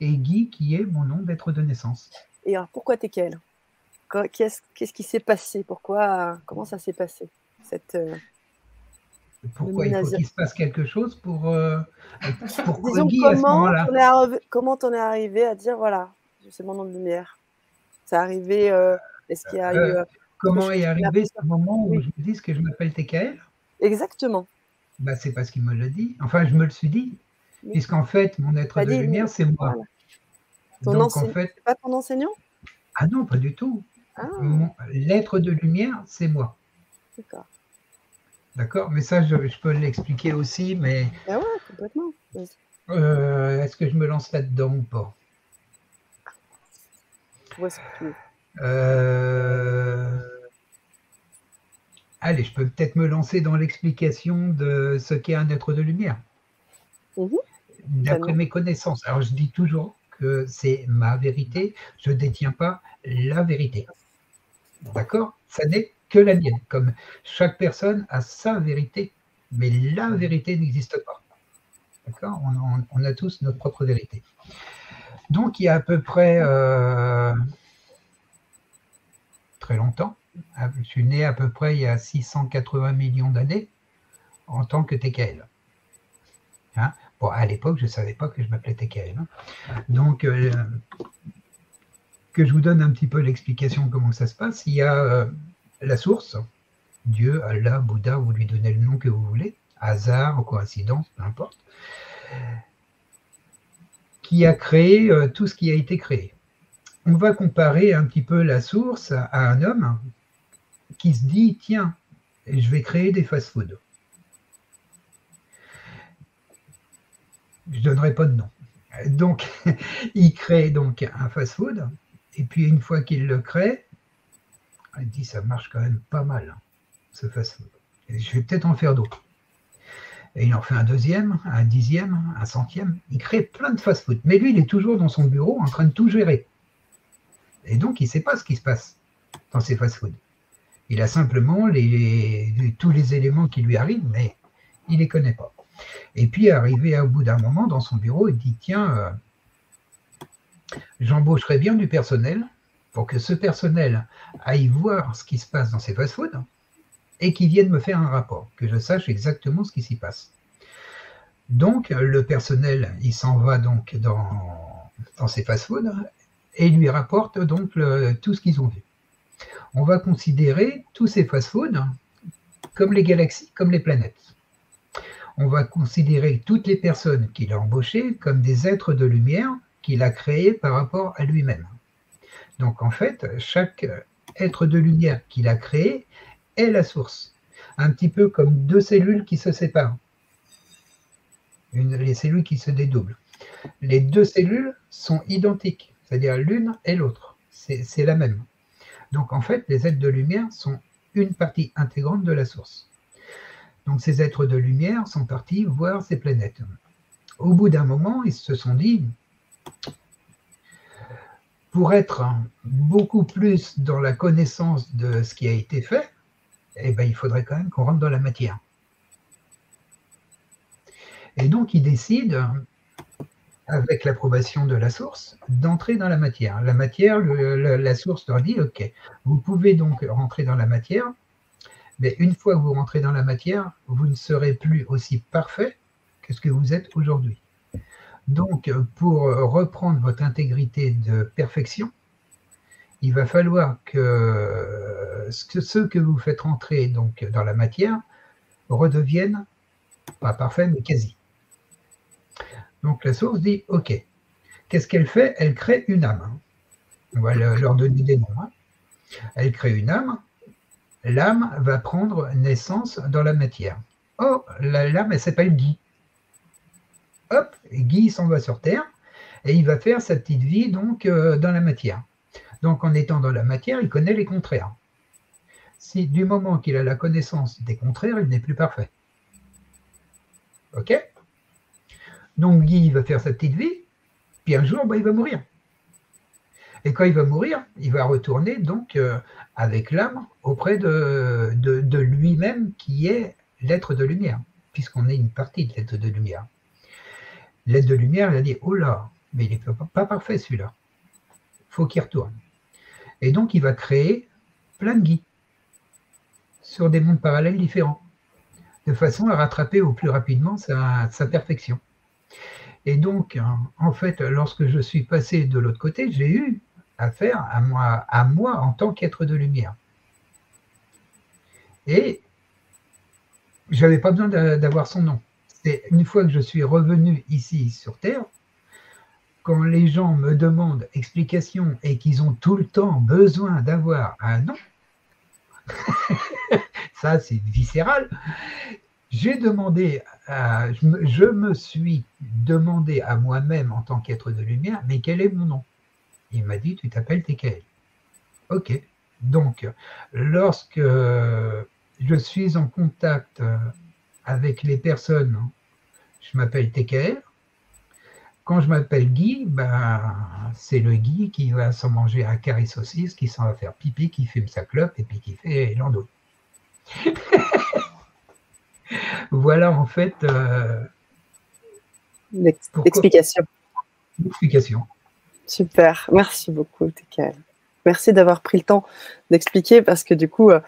et Guy qui est mon nom d'être de naissance. Et alors pourquoi TKL Qu'est-ce qui s'est passé? Pourquoi Comment ça s'est passé cette, euh, Pourquoi il faut qu'il se passe quelque chose pour, euh, pour *laughs* Guy comment à ce moment-là? Comment t'en es arrivé à dire voilà, c'est mon nom de lumière C'est arrivé euh, Est-ce qu'il y a eu Comment est arrivé ce moment où je me dis que je m'appelle TKL Exactement. Bah, c'est parce qu'il me l'a dit. Enfin, je me le suis dit. Puisqu'en fait, mon être de lumière, c'est moi. Donc, en fait... pas ton enseignant? Ah non, pas du tout. Ah. L'être de lumière, c'est moi. D'accord. D'accord, mais ça, je, peux l'expliquer aussi, mais. Ah ouais, complètement. Euh, est-ce que je me lance là-dedans ou pas? Où est-ce que tu euh... Allez, je peux peut-être me lancer dans l'explication de ce qu'est un être de lumière. Mhm. D'après mes connaissances. Alors, je dis toujours c'est ma vérité. Je ne détiens pas la vérité. D'accord? Ça n'est que la mienne. Comme chaque personne a sa vérité, mais la vérité n'existe pas. D'accord? On, a tous notre propre vérité. Donc, il y a à peu près euh, très longtemps, ah, je suis né à peu près il y a 680 millions d'années en tant que TKL. Hein? Bon, à l'époque, je ne savais pas que je m'appelais TKL. Hein. Donc, euh, que je vous donne un petit peu l'explication comment ça se passe. Il y a euh, la source, Dieu, Allah, Bouddha, vous lui donnez le nom que vous voulez, hasard, coïncidence, peu importe, qui a créé euh, tout ce qui a été créé. On va comparer un petit peu la source à un homme qui se dit tiens, je vais créer des fast-foods. Je ne donnerai pas de nom. Donc, *laughs* il crée donc un fast-food, et puis une fois qu'il le crée, il dit ça marche quand même pas mal, ce fast-food. Je vais peut-être en faire d'autres. Et il en fait un deuxième, un dixième, un centième. Il crée plein de fast-food. Mais lui, il est toujours dans son bureau en train de tout gérer. Et donc, il ne sait pas ce qui se passe dans ces fast-foods. Il a simplement tous les éléments qui lui arrivent, mais il ne les connaît pas. Et puis, arrivé au bout d'un moment dans son bureau, il dit Tiens, euh, j'embaucherai bien du personnel pour que ce personnel aille voir ce qui se passe dans ces fast-foods et qu'il vienne me faire un rapport, que je sache exactement ce qui s'y passe. Donc, le personnel, il s'en va donc dans, dans ces fast-foods et lui rapporte donc tout ce qu'ils ont vu on va considérer tous ces fast-foods comme les galaxies, comme les planètes. On va considérer toutes les personnes qu'il a embauchées comme des êtres de lumière qu'il a créés par rapport à lui-même. Donc en fait, chaque être de lumière qu'il a créé est la source. Un petit peu comme deux cellules qui se séparent. les cellules qui se dédoublent. Les deux cellules sont identiques, c'est-à-dire l'une et l'autre. C'est la même. Donc en fait, les êtres de lumière sont une partie intégrante de la source. Donc ces êtres de lumière sont partis voir ces planètes. Au bout d'un moment, ils se sont dit, pour être beaucoup plus dans la connaissance de ce qui a été fait, eh ben, il faudrait quand même qu'on rentre dans la matière. Et donc, ils décident avec l'approbation de la source, d'entrer dans la matière. La matière, la, source leur dit, OK, vous pouvez donc rentrer dans la matière, mais une fois que vous rentrez dans la matière, vous ne serez plus aussi parfait que ce que vous êtes aujourd'hui. Donc, pour reprendre votre intégrité de perfection, il va falloir que ceux que vous faites rentrer donc dans la matière redeviennent, pas parfaits, mais quasi. Donc la source dit OK. Qu'est-ce qu'elle fait? Elle crée une âme. On va leur donner des noms. Hein. Elle crée une âme. L'âme va prendre naissance dans la matière. Oh, l'âme, elle s'appelle Guy. Hop, Guy s'en va sur Terre et il va faire sa petite vie donc euh, dans la matière. Donc en étant dans la matière, il connaît les contraires. Si du moment qu'il a la connaissance des contraires, il n'est plus parfait. OK? Donc Guy va faire sa petite vie, puis un jour, bah, il va mourir. Et quand il va mourir, il va retourner donc euh, avec l'âme auprès de, lui-même qui est l'être de lumière, puisqu'on est une partie de l'être de lumière. L'être de lumière, il a dit, oh là, mais il n'est pas, parfait celui-là. Il faut qu'il retourne. Et donc, il va créer plein de guides sur des mondes parallèles différents, de façon à rattraper au plus rapidement sa, perfection. Et donc, en fait, lorsque je suis passé de l'autre côté, j'ai eu à moi, à moi en tant qu'être de lumière. Et je n'avais pas besoin d'avoir son nom. C'est une fois que je suis revenu ici sur Terre, quand les gens me demandent explication et qu'ils ont tout le temps besoin d'avoir un nom, *laughs* ça c'est viscéral, j'ai demandé, je, me, suis demandé à moi-même en tant qu'être de lumière, mais quel est mon nom? Il m'a dit, tu t'appelles TKL. Ok. Donc, lorsque je suis en contact avec les personnes, je m'appelle TKL, quand je m'appelle Guy, ben, c'est le Guy qui va s'en manger un carré saucisse, qui s'en va faire pipi, qui fume sa clope et puis qui fait l'andouille. *laughs* voilà en fait. Euh, L'explication. L'explication. Super, merci beaucoup, TKL. Merci d'avoir pris le temps d'expliquer parce que du coup, euh,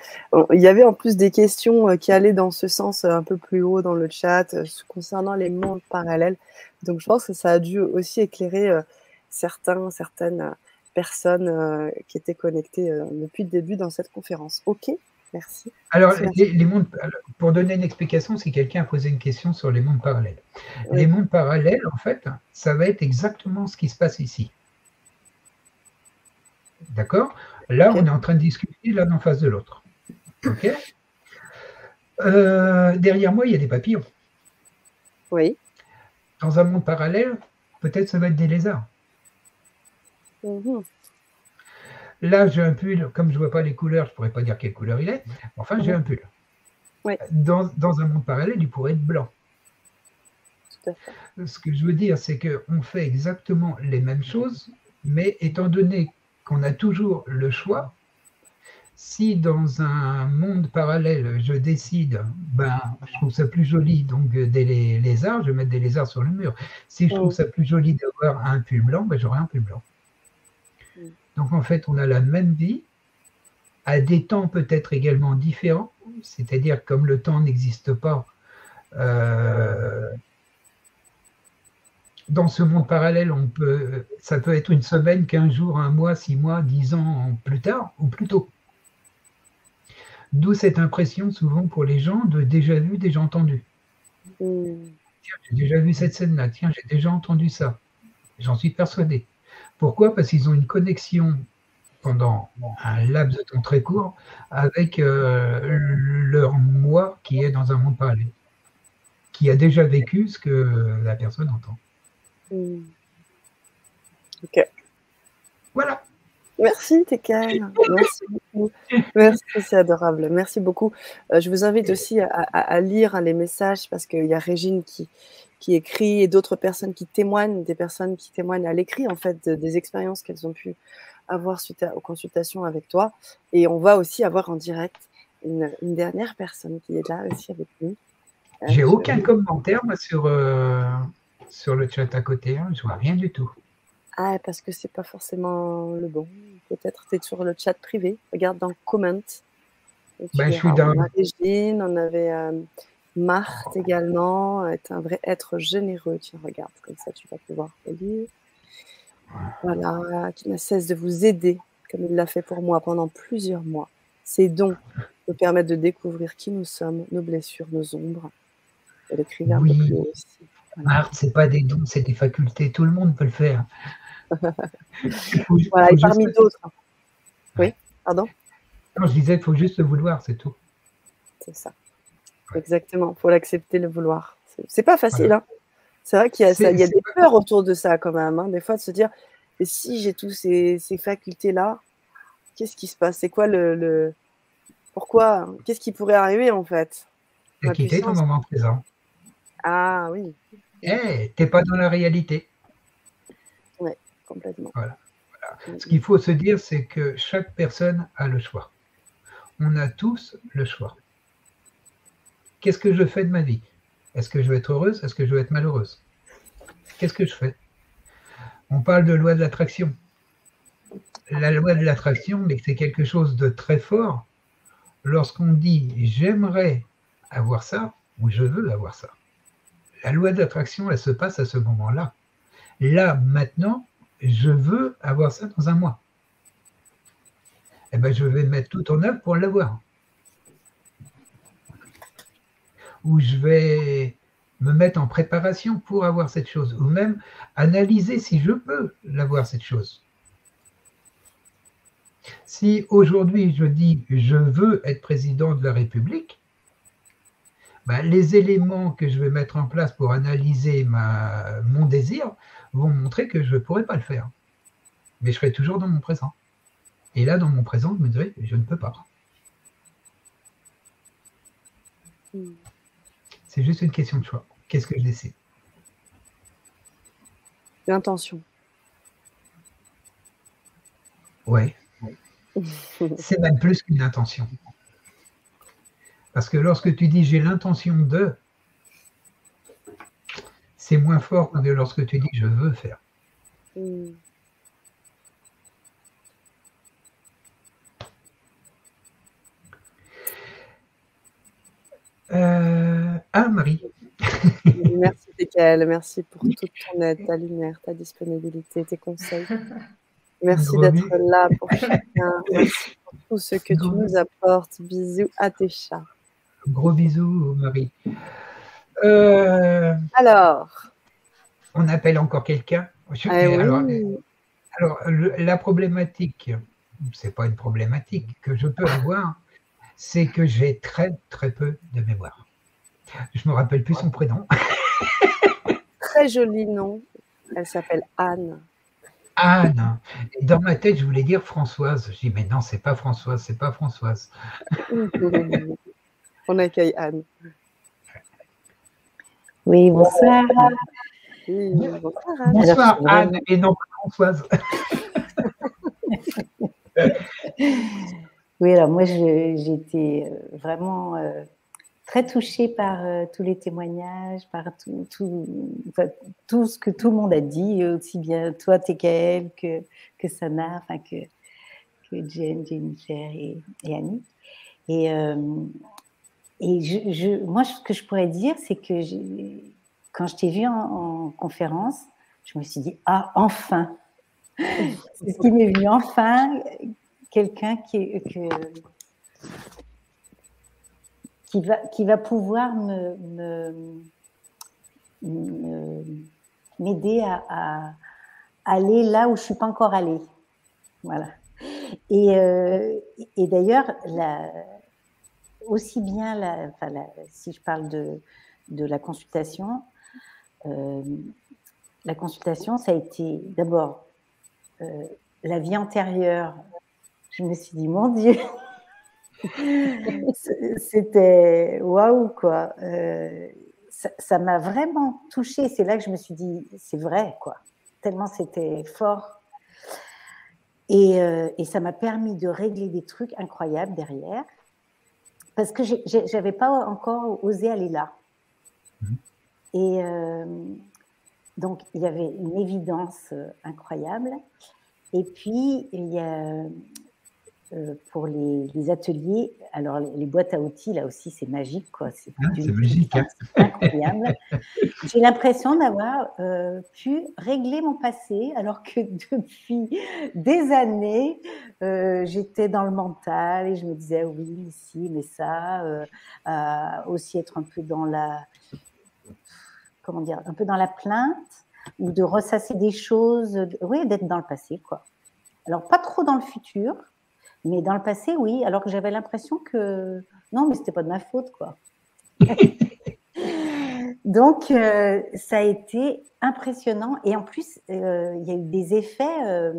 il y avait en plus des questions euh, qui allaient dans ce sens euh, un peu plus haut dans le chat concernant les mondes parallèles. Donc je pense que ça a dû aussi éclairer certains, certaines personnes qui étaient connectées depuis le début dans cette conférence. OK Merci. Alors, Les, mondes, pour donner une explication, si quelqu'un a posé une question sur les mondes parallèles. Les mondes parallèles, en fait, ça va être exactement ce qui se passe ici. D'accord? Là, on est en train de discuter l'un en face de l'autre. OK? Euh, Derrière moi, il y a des papillons. Oui. Dans un monde parallèle, peut-être ça va être des lézards. Mhm. Là, j'ai un pull, comme je ne vois pas les couleurs, je ne pourrais pas dire quelle couleur il est. Enfin, j'ai un pull. Dans, dans, un monde parallèle, il pourrait être blanc. Ce que je veux dire, c'est qu'on fait exactement les mêmes choses, mais étant donné qu'on a toujours le choix. Si dans un monde parallèle, je décide, ben, je trouve ça plus joli, donc des lézards, je vais mettre des lézards sur le mur. Si je trouve ça plus joli d'avoir un pull blanc, ben, j'aurai un pull blanc. Mm. Donc en fait, on a la même vie, à des temps peut-être également différents, c'est-à-dire comme le temps n'existe pas, euh, dans ce monde parallèle, ça peut être une semaine, quinze jours, un mois, six mois, dix ans plus tard ou plus tôt. D'où cette impression souvent pour les gens de déjà vu, déjà entendu. Tiens, j'ai déjà vu cette scène-là, tiens, j'ai déjà entendu ça. J'en suis persuadé. Pourquoi? Parce qu'ils ont une connexion pendant un laps de temps très court avec euh, leur moi qui est dans un monde parallèle, qui a déjà vécu ce que la personne entend. Hmm. Ok. Voilà. Merci Tekan. Merci beaucoup. Merci, c'est adorable. Merci beaucoup. Euh, je vous invite aussi à, lire les messages parce qu'il y a Régine qui, qui écrit et d'autres personnes qui témoignent, des personnes qui témoignent à l'écrit en fait des expériences qu'elles ont pu avoir suite aux consultations avec toi. Et on va aussi avoir en direct une, dernière personne qui est là aussi avec nous. J'ai euh, aucun commentaire moi, sur, euh, sur le chat à côté, hein, je vois rien du tout. Ah, parce que c'est pas forcément le bon. Peut-être tu es sur le chat privé. Regarde dans comment. Ben, je suis dans... On avait on avait euh, Marthe également. Est un vrai être généreux. Tiens, regarde, comme ça tu vas pouvoir le lire. Voilà, qui ne cesse de vous aider, comme il l'a fait pour moi pendant plusieurs mois. Ces dons nous permettent de découvrir qui nous sommes, nos blessures, nos ombres. Elle écrivait un peu plus aussi. Marthe, c'est pas des dons, c'est des facultés. Tout le monde peut le faire. *laughs* voilà, et parmi d'autres. Oui, pardon? Non, je disais, il faut juste le vouloir, c'est tout. C'est ça. Exactement, il faut l'accepter, le vouloir. C'est pas facile, hein c'est vrai qu'il y a, il y a des peurs autour de ça quand même, hein, des fois de se dire, et si j'ai tous ces, ces facultés-là, qu'est-ce qui se passe? C'est quoi le, le... Pourquoi? Qu'est-ce qui pourrait arriver en fait? Quitter ton moment présent. Ah oui. Eh, t'es pas dans la réalité. Oui, complètement. Voilà. voilà. Ce qu'il faut se dire, c'est que chaque personne a le choix. On a tous le choix. Qu'est-ce que je fais de ma vie? Est-ce que je veux être heureuse? Est-ce que je veux être malheureuse? Qu'est-ce que je fais? On parle de loi de l'attraction. La loi de l'attraction, mais c'est quelque chose de très fort. Lorsqu'on dit j'aimerais avoir ça ou je veux avoir ça, la loi de l'attraction, elle se passe à ce moment-là. Là, maintenant, je veux avoir ça dans un mois. Eh bien, je vais mettre tout en œuvre pour l'avoir. Ou je vais me mettre en préparation pour avoir cette chose, ou même analyser si je peux l'avoir cette chose. Si aujourd'hui je dis je veux être président de la République, ben, les éléments que je vais mettre en place pour analyser ma, mon désir vont montrer que je ne pourrai pas le faire. Mais je serai toujours dans mon présent. Et là, dans mon présent, je me dirais, je ne peux pas. Hmm. C'est juste une question de choix. Qu'est-ce que je décide? L'intention. Ouais. C'est même plus qu'une intention. Parce que lorsque tu dis j'ai l'intention de, c'est moins fort que lorsque tu dis je veux faire. Hmm. Euh, ah, Marie. *laughs* merci, Michael. Merci pour toute ton aide, ta lumière, ta disponibilité, tes conseils. *laughs* Merci d'être là pour *laughs* chacun. Merci pour tout ce que tu nous apportes. Bisous à tes chats. Gros bisous, Marie. Euh, alors On appelle encore quelqu'un eh alors, alors, la problématique, c'est pas une problématique que je peux avoir, c'est que j'ai très très peu de mémoire. Je me rappelle plus son prénom. *laughs* très joli nom. Elle s'appelle Anne. Anne. dans ma tête, je voulais dire Françoise. Je dis mais non, c'est pas Françoise, c'est pas Françoise. *laughs* On accueille Anne. Oui, bonsoir. bonsoir Anne. Bonsoir Anne et non pas Françoise. *laughs* Oui, alors moi, j'ai été euh, vraiment euh, très touchée par euh, tous les témoignages, par tout, tout, ce que tout le monde a dit, aussi bien toi, TKL, que, que Sana, enfin, que, que Jen, Jennifer et, Annie. Et, et je, moi, ce que je pourrais dire, c'est que quand je t'ai vu en, en, conférence, je me suis dit, ah, enfin *laughs* C'est ce qui m'est venu, enfin quelqu'un qui, qui, va, qui va pouvoir me, m'aider à, aller là où je ne suis pas encore allée. Voilà. Et, euh, et d'ailleurs, aussi bien, la, si je parle de, de la consultation, euh, la consultation, ça a été d'abord euh, la vie antérieure je me suis dit, mon Dieu, *laughs* c'était waouh, quoi. Euh, ça m'a vraiment touchée. C'est là que je me suis dit, c'est vrai, quoi. Tellement c'était fort. Et, euh, et ça m'a permis de régler des trucs incroyables derrière. Parce que je n'avais pas encore osé aller là. Mmh. Et euh, donc, il y avait une évidence incroyable. Et puis, il y a euh, pour les, ateliers. Alors, les, boîtes à outils, là aussi, c'est magique. quoi. C'est ah, magique. Hein. incroyable. *laughs* J'ai l'impression d'avoir euh, pu régler mon passé, alors que *laughs* depuis des années, euh, j'étais dans le mental et je me disais, oui, mais si, mais ça. aussi être un peu dans la. Comment dire Un peu dans la plainte ou de ressasser des choses, oui, d'être dans le passé, quoi. Alors, pas trop dans le futur, mais dans le passé, oui, alors que j'avais l'impression que non, mais c'était pas de ma faute, quoi. *laughs* Donc, euh, ça a été impressionnant. Et en plus, euh, il y a eu des effets euh,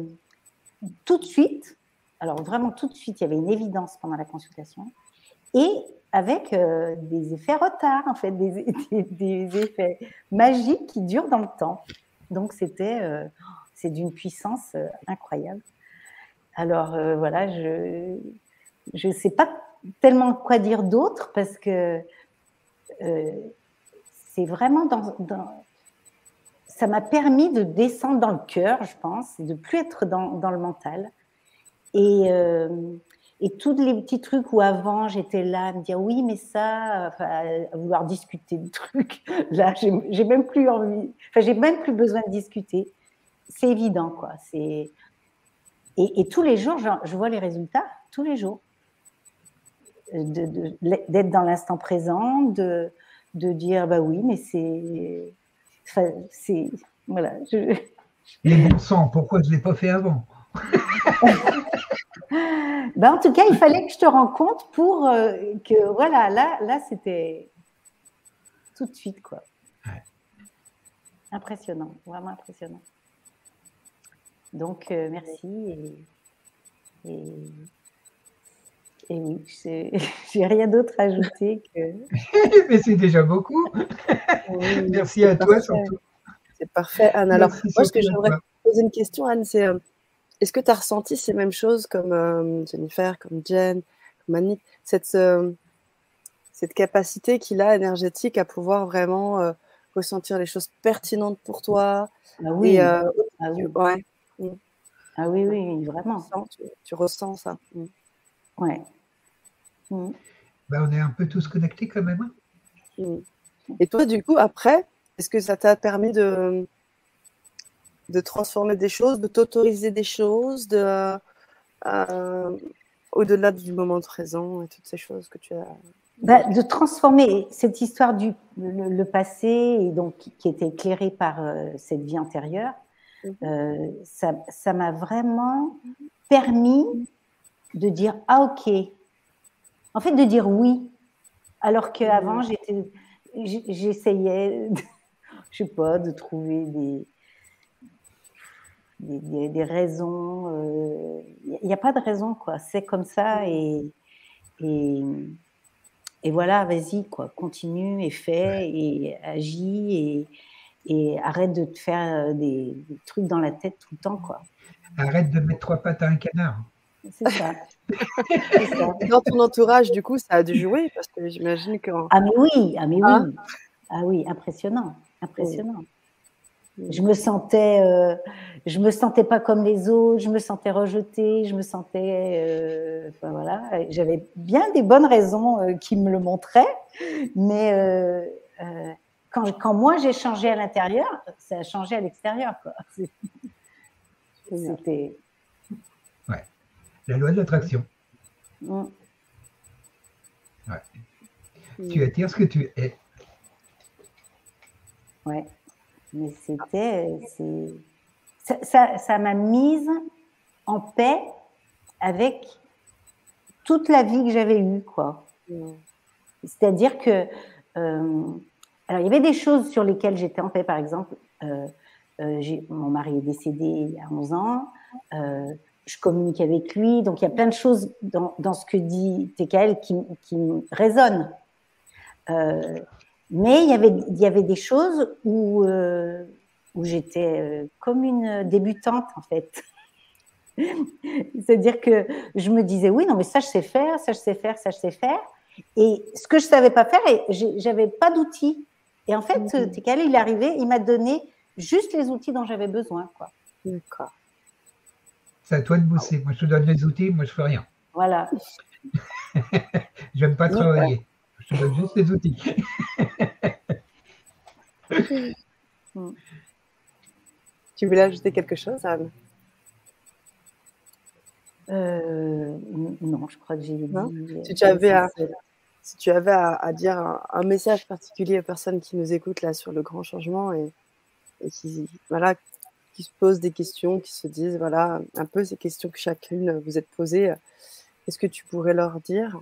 tout de suite. Alors, vraiment tout de suite, il y avait une évidence pendant la consultation. Et avec des effets retard, en fait, *laughs* des, des, effets magiques qui durent dans le temps. Donc, c'était, c'est d'une puissance incroyable. Alors, voilà, je ne sais pas tellement quoi dire d'autre parce que c'est vraiment dans, ça m'a permis de descendre dans le cœur, je pense, de plus être dans, le mental. Et, euh, et tous les petits trucs où avant j'étais là à me dire oui, mais ça, à vouloir discuter de trucs, *laughs* là, j'ai même plus envie, enfin, j'ai même plus besoin de discuter. C'est évident, quoi. C'est et, et, tous les jours, je, je, vois les résultats, tous les jours. D'être de, dans l'instant présent, de, de dire bah oui, mais c'est. c'est voilà. Je... Mais bon sang, pourquoi je ne l'ai pas fait avant? *laughs* Ben, En tout cas, il fallait que je te rende compte pour euh, que, voilà, là, là c'était tout de suite, quoi. Impressionnant, vraiment impressionnant. Donc, euh, merci et, et et oui, j'ai *laughs* rien d'autre à ajouter que. *laughs* Mais c'est déjà beaucoup. *laughs* Merci à toi surtout. C'est parfait, Anne. Alors, moi, ce que j'aimerais poser une question, Anne, c'est euh, est-ce que tu as ressenti ces mêmes choses comme euh, Jennifer, comme Jen, comme Annick, cette, euh, cette capacité qu'il a énergétique à pouvoir vraiment ressentir les choses pertinentes pour toi ah oui. ah, oui. Ouais. Ah oui, oui, vraiment. Tu, ressens ça. Mm. Ouais. Mm. Ben, on est un peu tous connectés quand même. Hein. Mm. Et toi, du coup, après, est-ce que ça t'a permis de, de transformer des choses, de t'autoriser des choses, de, euh, au-delà du moment présent et toutes ces choses que tu as? Bah, de transformer cette histoire du le, passé et donc qui était éclairée par euh, cette vie antérieure. Euh, ça m'a vraiment permis de dire ah ok en fait, de dire oui. Alors qu'avant, j'étais, j'essayais, je sais pas, de trouver des, des, raisons. Il euh, n'y a pas de raison, quoi. C'est comme ça et, et, et voilà, vas-y, quoi. Continue et fais et agis et, et arrête de te faire des, des, trucs dans la tête tout le temps, quoi. Arrête de mettre trois pattes à un canard. C'est ça. *laughs* Dans ton entourage, du coup, ça a dû jouer parce que j'imagine que. Ah, mais oui, ah, mais oui. Ah, ah oui, impressionnant, impressionnant. Je me sentais, euh, je me sentais pas comme les autres, je me sentais rejetée, je me sentais, euh, enfin, voilà, j'avais bien des bonnes raisons euh, qui me le montraient, mais quand, quand, moi j'ai changé à l'intérieur, ça a changé à l'extérieur, *laughs* C'était la loi de l'attraction. Mm. Tu attires ce que tu es. Ouais. Mais c'était. Ça m'a mise en paix avec toute la vie que j'avais eue, quoi. Mm. C'est-à-dire que. Euh, alors, il y avait des choses sur lesquelles j'étais en paix, par exemple. Euh, euh, mon mari est décédé il y a 11 ans je communique avec lui. Donc, il y a plein de choses dans, ce que dit TKL qui, qui résonnent. Euh, mais il y, avait, des choses où, euh, où j'étais euh, comme une débutante, en fait. *laughs* C'est-à-dire que je me disais, oui, non, mais ça, je sais faire, ça, je sais faire, ça, je sais faire. Et ce que je ne savais pas faire, j'avais pas d'outils. Et en fait, mmh. Il est arrivé, il m'a donné juste les outils dont j'avais besoin. D'accord. C'est à toi de bosser. Moi, je te donne les outils, moi, je fais rien. Voilà. *laughs* J'aime pas travailler. Je te donne juste les outils. *laughs* tu voulais ajouter quelque chose, Anne? Euh, non, je crois que j'ai dit. Si tu avais, à, si tu avais à, dire un, message particulier aux personnes qui nous écoutent là sur le grand changement et et qui, voilà, qui se posent des questions, qui se disent, voilà, un peu ces questions que chacune vous êtes posées, est-ce que tu pourrais leur dire?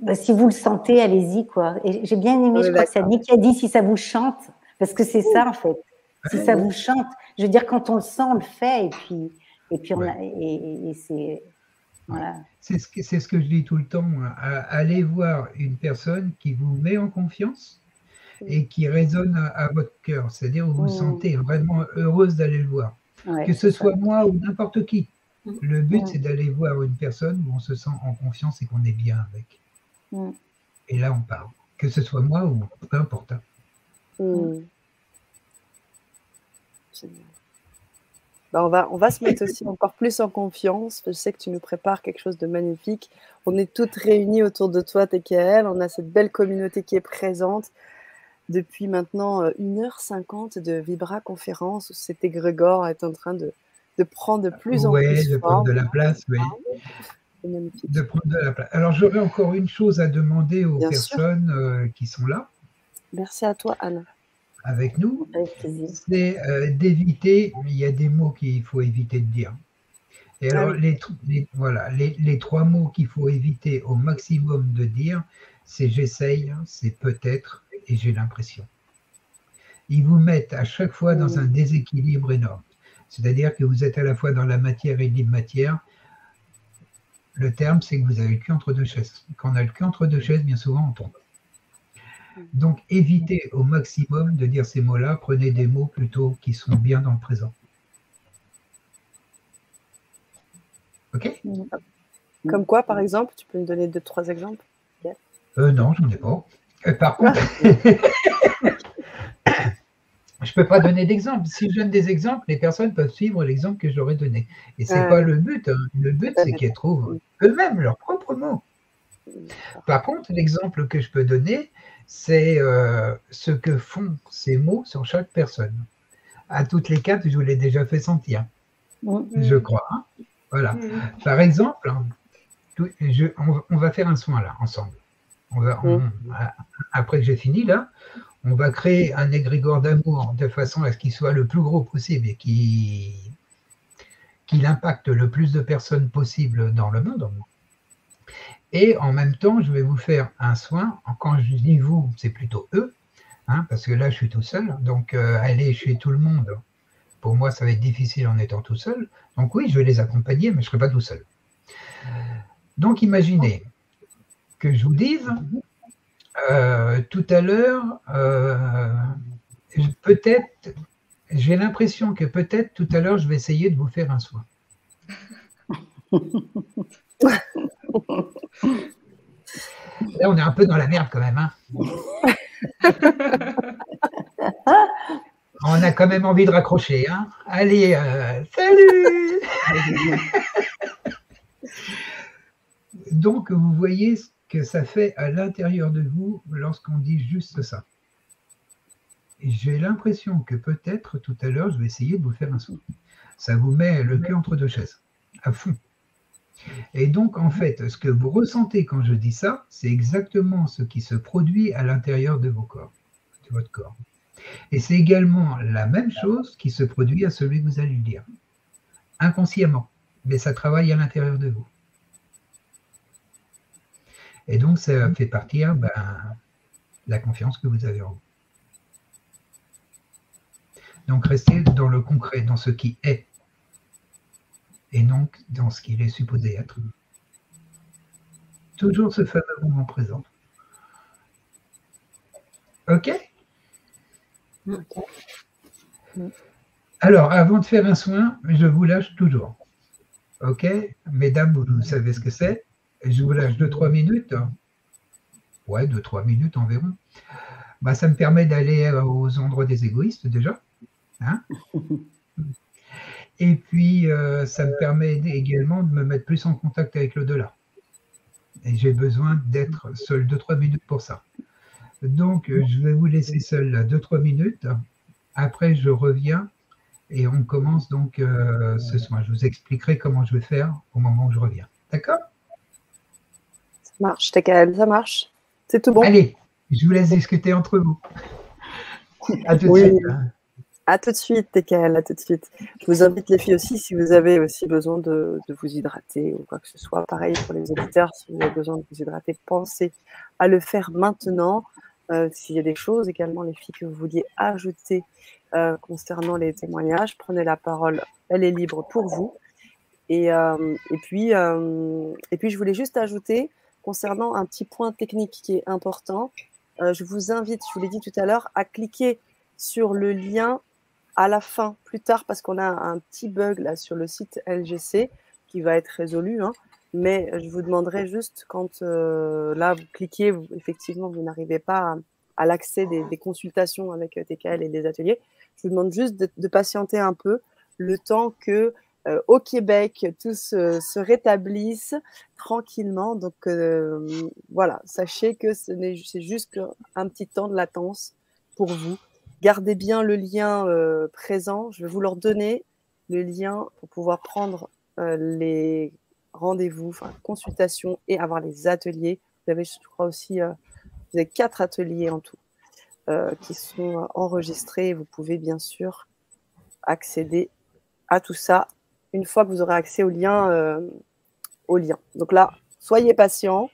Bah, Si vous le sentez, allez-y, quoi. Et j'ai bien aimé, je crois que c'est Annie qui a dit si ça vous chante, parce que c'est ça, en fait. Si ça vous chante, je veux dire, quand on le sent, on le fait, et puis, et puis on a, et, c'est. Voilà. C'est ce, que, ce que je dis tout le temps. Allez voir une personne qui vous met en confiance et qui résonne à, votre cœur. C'est-à-dire vous vous mm. sentez vraiment heureuse d'aller le voir. que ce soit moi ou n'importe qui. Mm. Le but, mm. c'est d'aller voir une personne où on se sent en confiance et qu'on est bien avec. Et là, on parle. Que ce soit moi ou peu importe. Bah, on, va, on va se mettre aussi encore plus en confiance. Je sais que tu nous prépares quelque chose de magnifique. On est toutes réunies autour de toi, TKL. On a cette belle communauté qui est présente depuis maintenant 1h50 euh, de Vibra conférence où cet égrégore est en train de, de prendre de plus en plus de prendre de la place, oui. De prendre de la place. Alors j'aurais encore une chose à demander aux personnes euh, qui sont là. Merci à toi, Anne avec nous, c'est euh, d'éviter, il y a des mots qu'il faut éviter de dire. Et alors, ah les, voilà, les, trois mots qu'il faut éviter au maximum de dire, c'est j'essaye, c'est peut-être et j'ai l'impression. Ils vous mettent à chaque fois dans un déséquilibre énorme. C'est-à-dire que vous êtes à la fois dans la matière et l'immatière. Le terme, c'est que vous avez le cul entre deux chaises. Quand on a le cul entre deux chaises, bien souvent, on tombe. Donc évitez au maximum de dire ces mots-là, prenez des mots plutôt qui sont bien dans le présent. Ok? Comme quoi, par exemple Tu peux me donner deux, trois exemples euh, Non, je n'en ai pas. Euh, par contre, *laughs* je ne peux pas donner d'exemple. Si je donne des exemples, les personnes peuvent suivre l'exemple que j'aurais donné. Et ce n'est pas le but. Hein. Le but, c'est qu'elles trouvent eux-mêmes leurs propres mots. Par contre, l'exemple que je peux donner, c'est euh, ce que font ces mots sur chaque personne. À toutes les quatre, je vous l'ai déjà fait sentir, mm-hmm. je crois. Hein. voilà. Mm-hmm. Par exemple, on, va faire un soin là, ensemble. Mm-hmm. après que j'ai fini là, on va créer un égrégore d'amour de façon à ce qu'il soit le plus gros possible et qu'il impacte le plus de personnes possible dans le monde. Et en même temps, je vais vous faire un soin. Quand je dis vous, c'est plutôt eux, hein, parce que là, je suis tout seul. Donc, euh, aller chez tout le monde, pour moi, ça va être difficile en étant tout seul. Donc, oui, je vais les accompagner, mais je ne serai pas tout seul. Donc, imaginez que je vous dise, euh, tout à l'heure, euh, peut-être, j'ai l'impression que peut-être tout à l'heure, je vais essayer de vous faire un soin. *laughs* Là, on est un peu dans la merde quand même. Hein. on a quand même envie de raccrocher. Hein. Allez, euh, salut Donc, vous voyez ce que ça fait à l'intérieur de vous lorsqu'on dit juste ça. J'ai l'impression que peut-être tout à l'heure, je vais essayer de vous faire un son. Ça vous met le cul entre deux chaises, à fond. Et donc, en fait, ce que vous ressentez quand je dis ça, c'est exactement ce qui se produit à l'intérieur de vos corps, de votre corps. Et c'est également la même chose qui se produit à celui que vous allez dire, inconsciemment, mais ça travaille à l'intérieur de vous. Et donc, ça fait partir ben, la confiance que vous avez en vous. Donc, restez dans le concret, dans ce qui est et non dans ce qu'il est supposé être. Toujours ce fameux moment présent. OK Alors, avant de faire un soin, je vous lâche toujours. OK Mesdames, vous, savez ce que c'est? Je vous lâche 2-3 minutes. Ouais, 2-3 minutes environ. Bah, ça me permet d'aller aux endroits des égoïstes déjà. Hein? *laughs* et puis, euh, ça me permet également de me mettre plus en contact avec l'au-delà. Et j'ai besoin d'être seul 2-3 minutes pour ça. Donc, euh, je vais vous laisser seul 2-3 minutes. Après, je reviens et on commence donc euh, ce soir. Je vous expliquerai comment je vais faire au moment où je reviens. D'accord? Ça marche, ça marche. C'est tout bon? Allez, je vous laisse discuter entre vous. *laughs* À tout de suite. À tout de suite, TKL, à tout de suite. Je vous invite les filles aussi, si vous avez aussi besoin de, vous hydrater ou quoi que ce soit. Pareil pour les auditeurs, si vous avez besoin de vous hydrater, pensez à le faire maintenant. Euh, s'il y a des choses également, les filles, que vous vouliez ajouter euh, concernant les témoignages, prenez la parole, elle est libre pour vous. Et, euh, puis, et puis, je voulais juste ajouter, concernant un petit point technique qui est important, je vous invite, je vous l'ai dit tout à l'heure, à cliquer sur le lien à la fin, plus tard, parce qu'on a un petit bug là sur le site LGC qui va être résolu. Hein, mais je vous demanderai juste quand euh, là vous cliquez, effectivement, vous n'arrivez pas à, l'accès des, consultations avec euh, TKL et des ateliers. Je vous demande juste de, patienter un peu le temps que euh, au Québec tout se, se rétablisse tranquillement. Donc voilà, sachez que c'est juste un petit temps de latence pour vous Gardez bien le lien euh, présent. Je vais vous leur donner le lien pour pouvoir prendre euh, les rendez-vous, consultations et avoir les ateliers. Vous avez, je crois aussi, euh, vous avez quatre ateliers en tout qui sont enregistrés. Vous pouvez bien sûr accéder à tout ça une fois que vous aurez accès au lien. au lien. Donc là, soyez patient.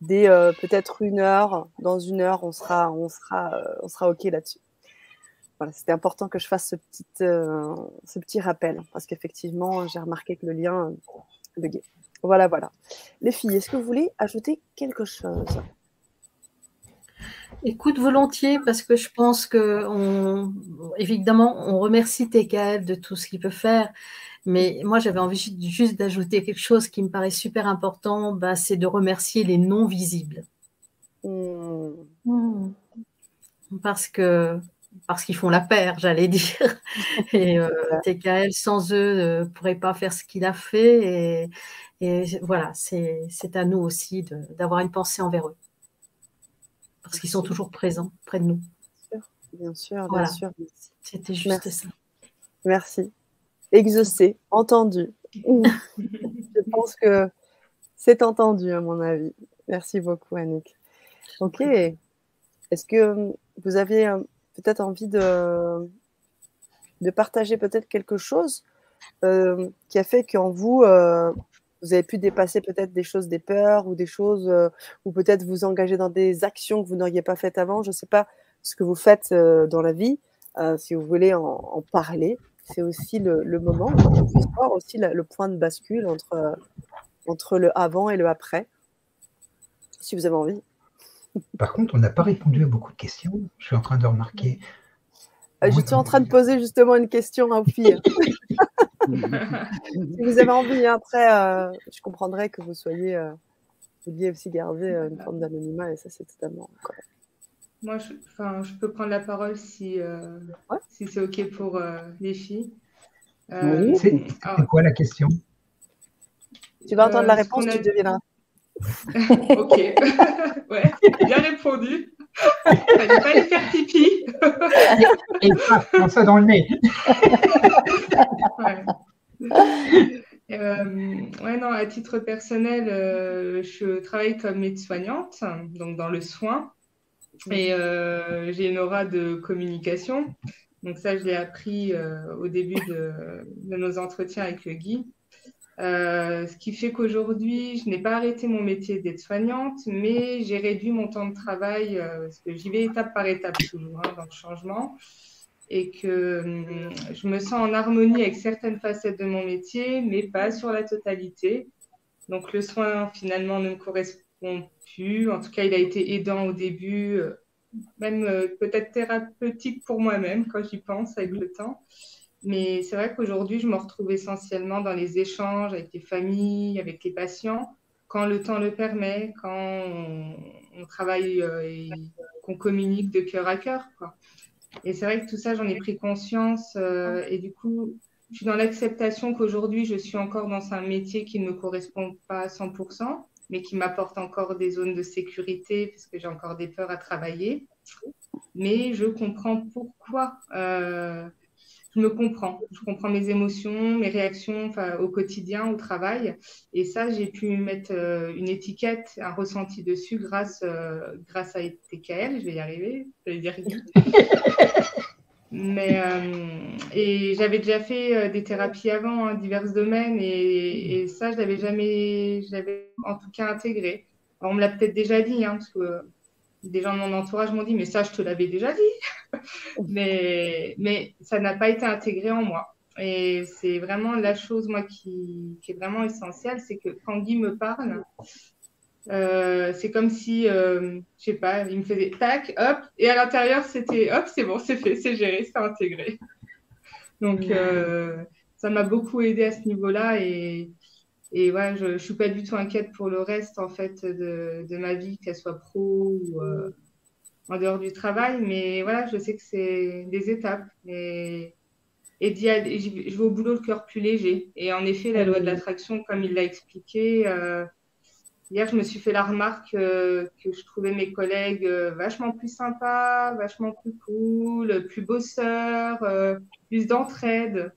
Dès peut-être une heure, dans une heure, on sera, on sera, on sera OK là-dessus voilà, c'était important que je fasse ce petit, euh, ce petit rappel parce qu'effectivement, j'ai remarqué que le lien buguait. Voilà, voilà. Les filles, est-ce que vous voulez ajouter quelque chose? Écoute volontiers parce que je pense que on, évidemment on remercie TKF de tout ce qu'il peut faire, mais moi j'avais envie juste d'ajouter quelque chose qui me paraît super important, bah, c'est de remercier les non visibles. Mmh. Parce que parce qu'ils font la paire, j'allais dire. *laughs* Et euh, TKL, sans eux, ne pourrait pas faire ce qu'il a fait. Et, voilà, c'est à nous aussi d'avoir une pensée envers eux. Parce qu'ils sont toujours présents près de nous. Bien sûr, bien sûr. C'était juste ça. Merci. Exaucé, entendu. *laughs* Je pense que c'est entendu, à mon avis. Merci beaucoup, Annick. Ok. Est-ce que vous avez peut-être envie de, de partager peut-être quelque chose euh, qui a fait qu'en vous, euh, vous avez pu dépasser peut-être des choses, des peurs ou des choses, euh, ou peut-être vous engager dans des actions que vous n'auriez pas faites avant. Je ne sais pas ce que vous faites dans la vie. si vous voulez en, parler, c'est aussi le, moment on puisse voir aussi le point de bascule entre, entre le avant et le après, si vous avez envie. Par contre, on n'a pas répondu à beaucoup de questions. Je suis en train de remarquer. Euh, je suis en train de poser justement une question à filles. *laughs* si vous avez envie, hein, après, euh, je comprendrais que vous soyez, euh, vouliez aussi garder une forme d'anonymat et ça, c'est totalement correct. Moi, je, je, peux prendre la parole si, si c'est OK pour les filles. c'est quoi la question? Tu vas entendre la réponse, tu deviendras. *laughs* ok. *laughs* ouais, bien répondu. Fallait pas aller faire pipi. *laughs* Et pas ça dans le nez. ouais. Euh, ouais, non, à titre personnel, euh, je travaille comme aide-soignante, donc dans le soin. Et euh, j'ai une aura de communication. Donc ça, je l'ai appris au début de, de, nos entretiens avec le Guy. Euh, ce qui fait qu'aujourd'hui, je n'ai pas arrêté mon métier d'aide-soignante, mais j'ai réduit mon temps de travail euh, parce que j'y vais étape par étape toujours hein, dans le changement et que hum, je me sens en harmonie avec certaines facettes de mon métier, mais pas sur la totalité. Donc le soin finalement ne me correspond plus. En tout cas, il a été aidant au début, euh, même peut-être thérapeutique pour moi-même quand j'y pense avec le temps. Mais c'est vrai qu'aujourd'hui, je me retrouve essentiellement dans les échanges avec les familles, avec les patients, quand le temps le permet, quand on, travaille euh, et qu'on communique de cœur à cœur. Et c'est vrai que tout ça, j'en ai pris conscience. Euh, et du coup, je suis dans l'acceptation qu'aujourd'hui, je suis encore dans un métier qui ne me correspond pas à 100%, mais qui m'apporte encore des zones de sécurité parce que j'ai encore des peurs à travailler. Mais je comprends pourquoi. Euh, je me comprends. Je comprends mes émotions, mes réactions au quotidien, au travail. Et ça, j'ai pu mettre euh, une étiquette, un ressenti dessus grâce, euh, grâce à TKL. Je vais y arriver. Je vais dire. *laughs* Mais et j'avais déjà fait des thérapies avant, hein, divers domaines, et, ça, je l'avais jamais, je l'avais en tout cas intégré. on me l'a peut-être déjà dit, hein, parce que des gens de mon entourage m'ont dit, mais ça, je te l'avais déjà dit. *laughs* mais, mais ça n'a pas été intégré en moi. Et c'est vraiment la chose, moi, qui, qui est vraiment essentielle, c'est que quand Guy me parle, euh, c'est comme si, euh, je sais pas, il me faisait tac, hop, et à l'intérieur, c'était hop, c'est bon, c'est fait, c'est géré, c'est intégré. Donc, euh, ça m'a beaucoup aidé à ce niveau-là et, et ouais, je ne suis pas du tout inquiète pour le reste en fait de, de ma vie, qu'elle soit pro ou euh, en dehors du travail. Mais voilà, je sais que c'est des étapes. Et, et je vais au boulot le cœur plus léger. Et en effet, la loi de l'attraction, comme il l'a expliqué, euh, hier, je me suis fait la remarque euh, que je trouvais mes collègues vachement plus sympas, vachement plus cool, plus bosseurs, plus d'entraide.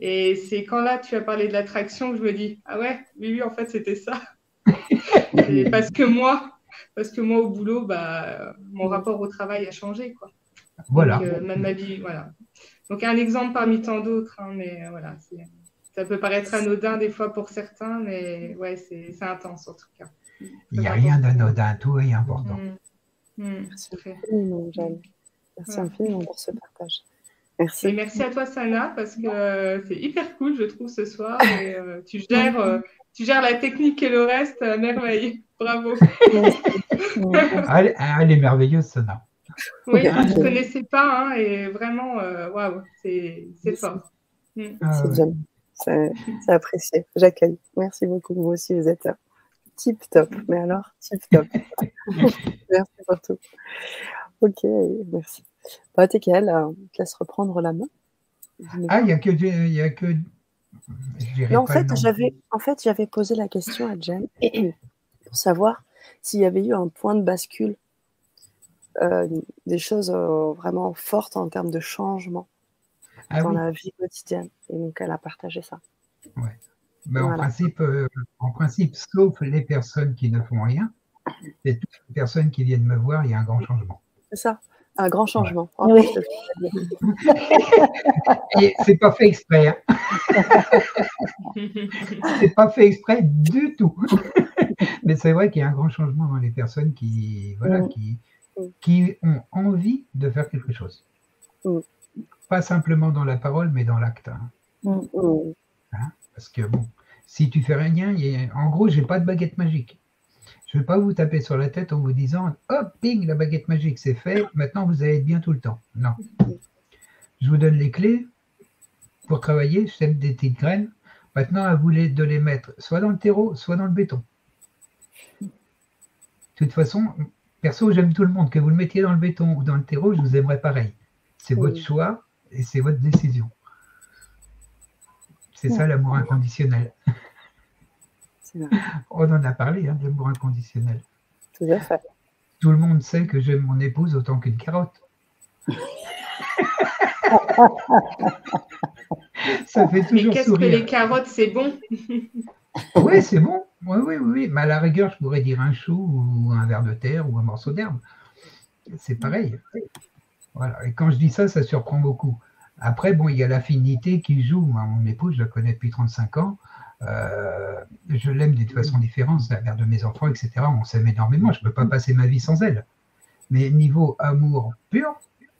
Et c'est quand là, tu as parlé de l'attraction que je me dis, ah ouais, oui, oui, en fait, c'était ça. *laughs* parce que moi, parce que moi, au boulot, bah, mon rapport au travail a changé, quoi. Voilà. Euh, même ma vie, voilà. Donc, un exemple parmi tant d'autres, hein, mais euh, voilà, ça peut paraître anodin des fois pour certains, mais ouais, c'est intense en tout cas. Il n'y a rien d'anodin, tout est important. Mmh. Mmh, Merci infiniment, Merci infiniment pour ce partage. Merci. Et merci à toi, Sana, parce que euh, c'est hyper cool, je trouve, ce soir. Et, euh, tu, *laughs* gères, euh, tu gères la technique et le reste à merveille. Bravo. *laughs* elle, elle, est merveilleuse, Sana. Oui, je ne connaissais pas, hein, et vraiment, waouh, c'est fort. Mm. Ah, c'est C'est apprécié. J'accueille. Merci beaucoup. Vous aussi, vous êtes tip top. Mais alors, tip top. *laughs* merci pour tout. Ok, merci. Bah, TKL, euh, on te laisse reprendre la main. Ah, il n'y a que. Y a que... en, fait, j'avais, en fait, j'avais posé la question à Jen *clears throat* pour savoir s'il y avait eu un point de bascule, euh, des choses euh, vraiment fortes en termes de changement ah dans la vie quotidienne. Et donc, elle a partagé ça. Ouais. Mais en, principe, en principe, sauf les personnes qui ne font rien, et toutes les personnes qui viennent me voir, il y a un grand changement. C'est ça. Un grand changement. Oh, oui. *laughs* Et c'est pas fait exprès. Hein. *laughs* c'est pas fait exprès du tout. *laughs* Mais c'est vrai qu'il y a un grand changement dans les personnes qui, voilà, mm. qui, mm. qui ont envie de faire quelque chose. Mm. Pas simplement dans la parole, mais dans l'acte. Hein. Hein? Parce que bon, si tu fais rien, en gros, j'ai pas de baguette magique. Je ne vais pas vous taper sur la tête en vous disant hop, ping, la baguette magique, c'est fait, maintenant vous allez être bien tout le temps. Non. Je vous donne les clés pour travailler, je sème des petites graines. Maintenant, à vous de les mettre soit dans le terreau, soit dans le béton. De toute façon, perso, j'aime tout le monde. Que vous le mettiez dans le béton ou dans le terreau, je vous aimerais pareil. C'est votre choix et c'est votre décision. C'est ça l'amour inconditionnel. *laughs* On en a parlé, hein, l'amour inconditionnel. Tout à fait. Tout le monde sait que j'aime mon épouse autant qu'une carotte. *laughs* Ça fait toujours Mais qu'est-ce que les carottes, c'est bon *laughs* Oui, c'est bon. Oui, oui, oui. Mais à la rigueur, je pourrais dire un chou ou un verre de terre ou un morceau d'herbe. C'est pareil. Voilà. Et quand je dis ça, ça surprend beaucoup. Après, bon, il y a l'affinité qui joue. mon épouse, je la connais depuis 35 ans. Euh, je l'aime de façon différente, c'est la mère de mes enfants, etc. On s'aime énormément, je ne peux pas passer ma vie sans elle. Mais niveau amour pur,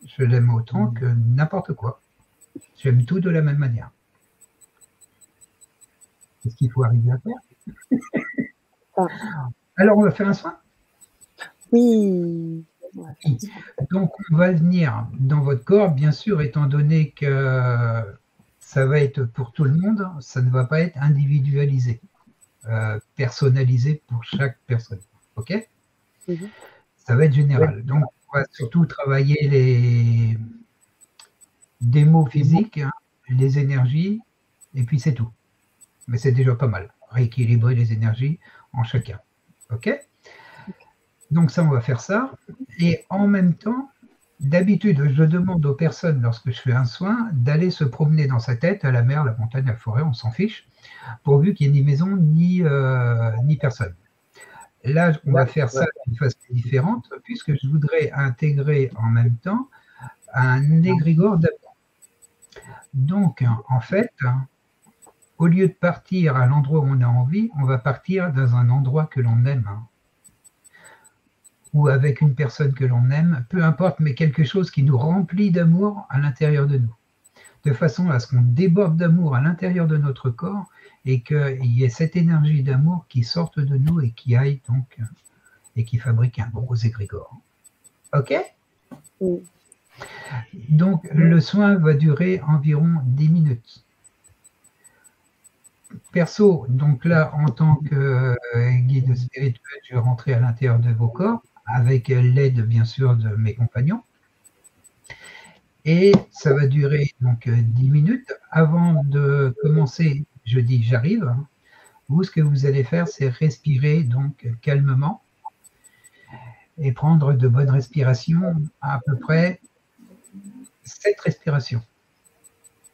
je l'aime autant que n'importe quoi. J'aime tout de la même manière. Qu'est-ce qu'il faut arriver à faire? *laughs* Alors, on va faire un soin? Oui. Donc, on va venir dans votre corps, bien sûr, étant donné que ça va être pour tout le monde, ça ne va pas être individualisé, euh, personnalisé pour chaque personne. OK? Mhm. Ça va être général. Donc, on va surtout travailler les démos physiques, hein, les énergies, et puis c'est tout. Mais c'est déjà pas mal. Rééquilibrer les énergies en chacun. OK Donc ça, on va faire ça. Et en même temps, D'habitude, je demande aux personnes, lorsque je fais un soin, d'aller se promener dans sa tête, à la mer, la montagne, la forêt, on s'en fiche, pourvu qu'il n'y ait ni maison ni, euh, ni personne. Là, on va faire ça d'une façon différente, puisque je voudrais intégrer en même temps un égrégore d'amour. Donc, en fait, au lieu de partir à l'endroit où on a envie, on va partir dans un endroit que l'on aime. Ou avec une personne que l'on aime, peu importe, mais quelque chose qui nous remplit d'amour à l'intérieur de nous. De façon à ce qu'on déborde d'amour à l'intérieur de notre corps et qu'il y ait cette énergie d'amour qui sorte de nous et qui aille donc et qui fabrique un gros égrégore. Ok? Donc le soin va durer environ 10 minutes. Perso, donc là, en tant que euh, guide spirituel, je vais rentrer à l'intérieur de vos corps, avec l'aide bien sûr de mes compagnons. Et ça va durer donc 10 minutes. Avant de commencer je dis j'arrive, vous, ce que vous allez faire, c'est respirer donc calmement et prendre de bonnes respirations, à peu près sept respirations,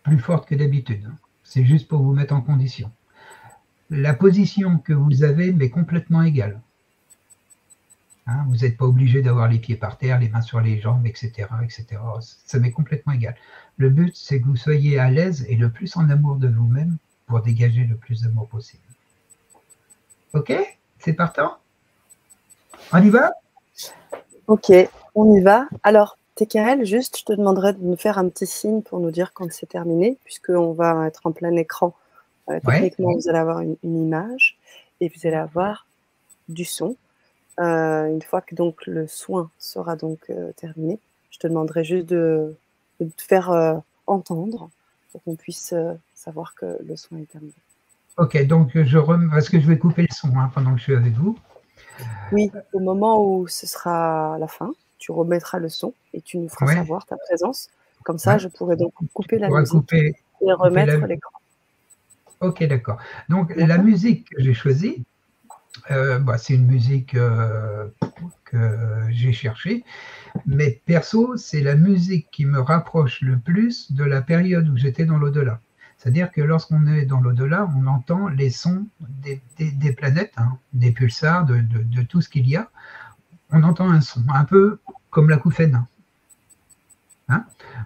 plus fortes que d'habitude. C'est juste pour vous mettre en condition. La position que vous avez m'est complètement égale. Hein, vous n'êtes pas obligé d'avoir les pieds par terre, les mains sur les jambes, etc. etc. Ça m'est complètement égal. Le but, c'est que vous soyez à l'aise et le plus en amour de vous-même pour dégager le plus d'amour possible. Ok? C'est partant? On y va? Ok, on y va. Alors, TKL, juste, je te demanderais de nous faire un petit signe pour nous dire quand c'est terminé, puisqu'on va être en plein écran. Euh, techniquement, vous allez avoir une, image et vous allez avoir du son. Euh, une fois que donc le soin sera donc euh, terminé, je te demanderai juste de, de te faire entendre pour qu'on puisse savoir que le son est terminé. Ok, donc je rem... parce que je vais couper le son hein, pendant que je suis avec vous. Oui, au moment où ce sera la fin, tu remettras le son et tu nous feras savoir ta présence. Comme ça, je pourrai donc couper la musique et remettre l'écran. Ok, d'accord. Donc la musique que j'ai choisie, euh, bah, c'est une musique euh, que j'ai cherchée, mais perso, c'est la musique qui me rapproche le plus de la période où j'étais dans l'au-delà. C'est-à-dire que lorsqu'on est dans l'au-delà, on entend les sons des, planètes, hein, des pulsars, de, tout ce qu'il y a. On entend un son, un peu comme la couffaine. Hein?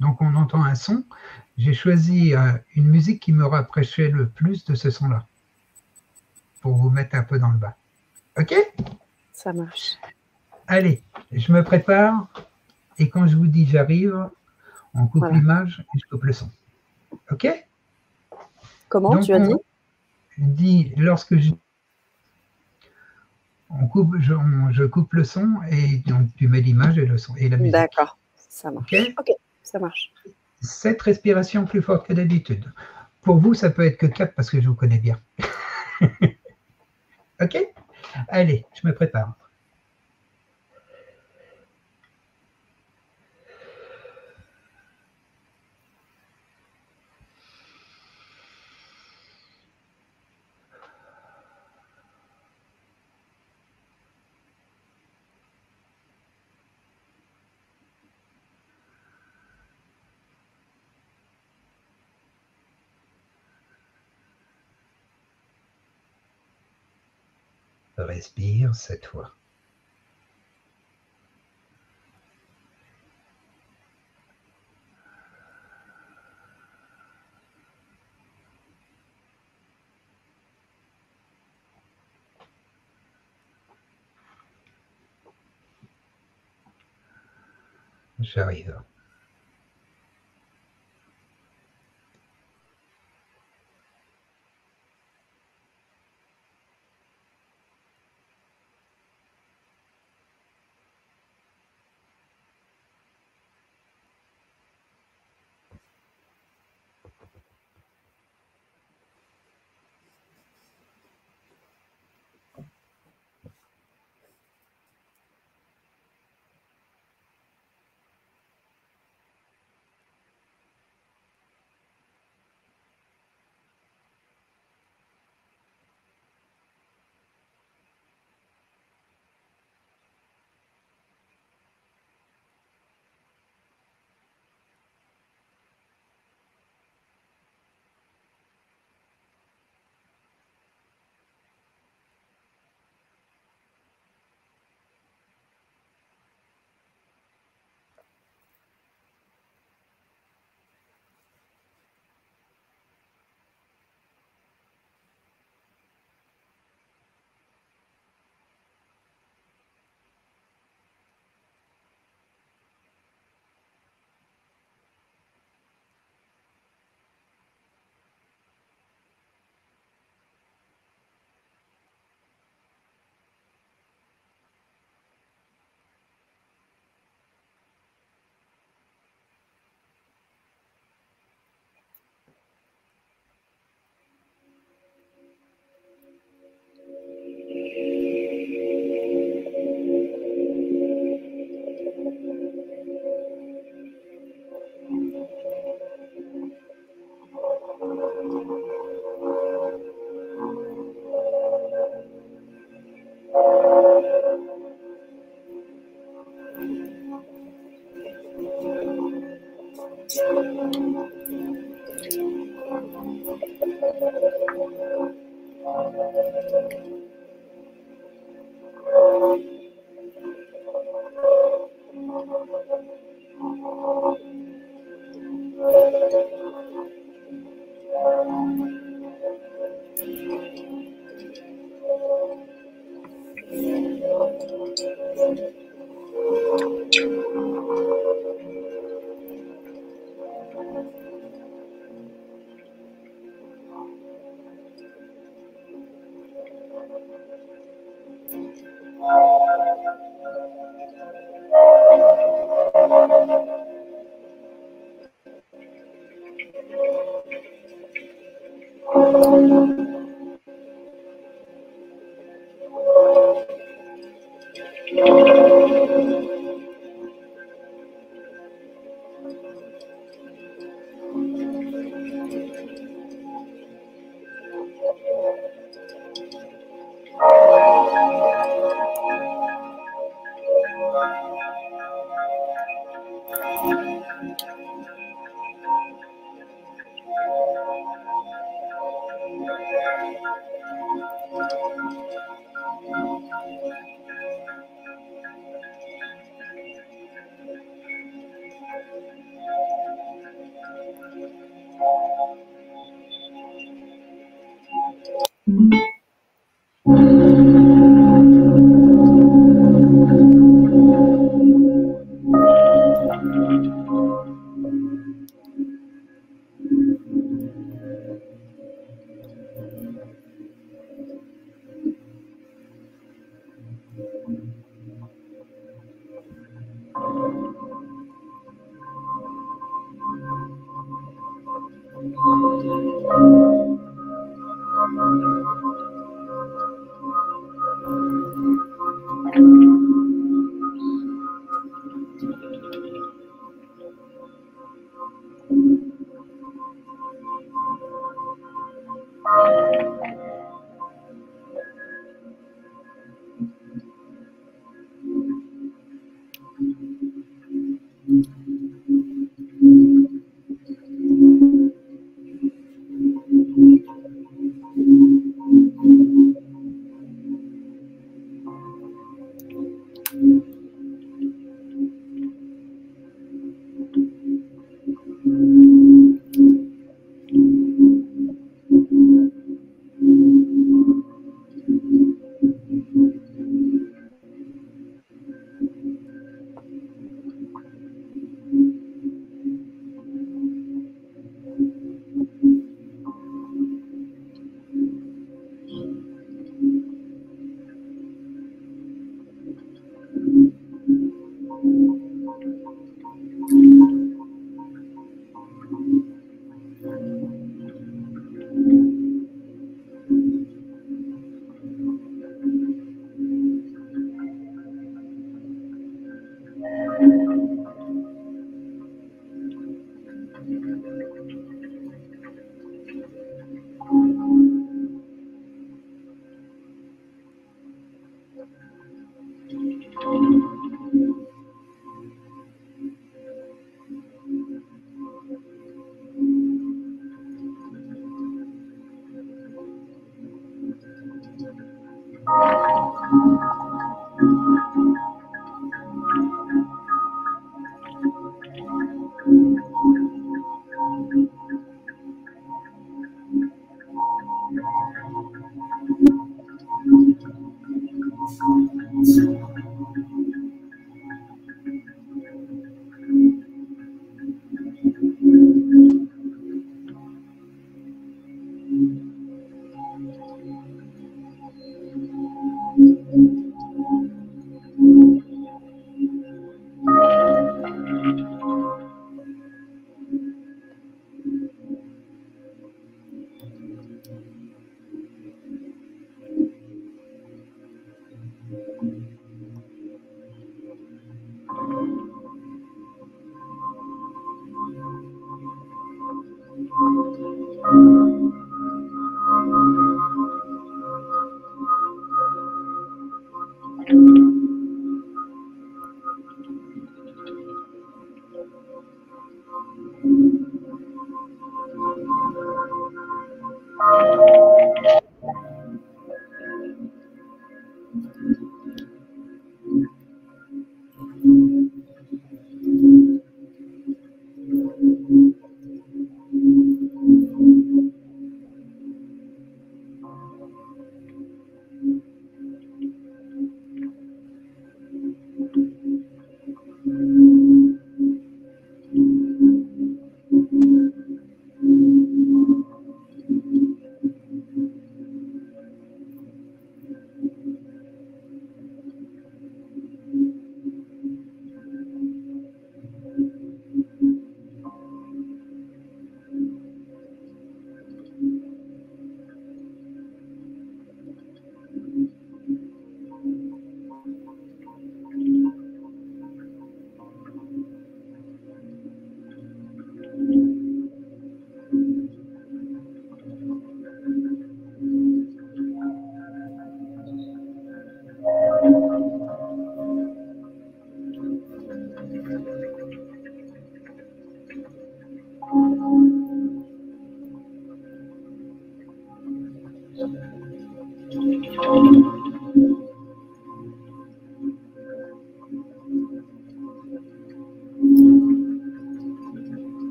Donc on entend un son. J'ai choisi euh, une musique qui me rapprochait le plus de ce son-là, pour vous mettre un peu dans le bas. OK? Ça marche. Allez, je me prépare, et quand je vous dis j'arrive, on coupe l'image et je coupe le son. OK? Comment tu as dit? dit lorsque je, on coupe, je, coupe le son et donc tu mets l'image et le son et la musique. D'accord, ça marche. ok, ça marche. Cette respiration plus forte que d'habitude. Pour vous, ça peut être que 4 parce que je vous connais bien. *laughs* ok? Allez, je me prépare. Respire cette fois. J'arrive.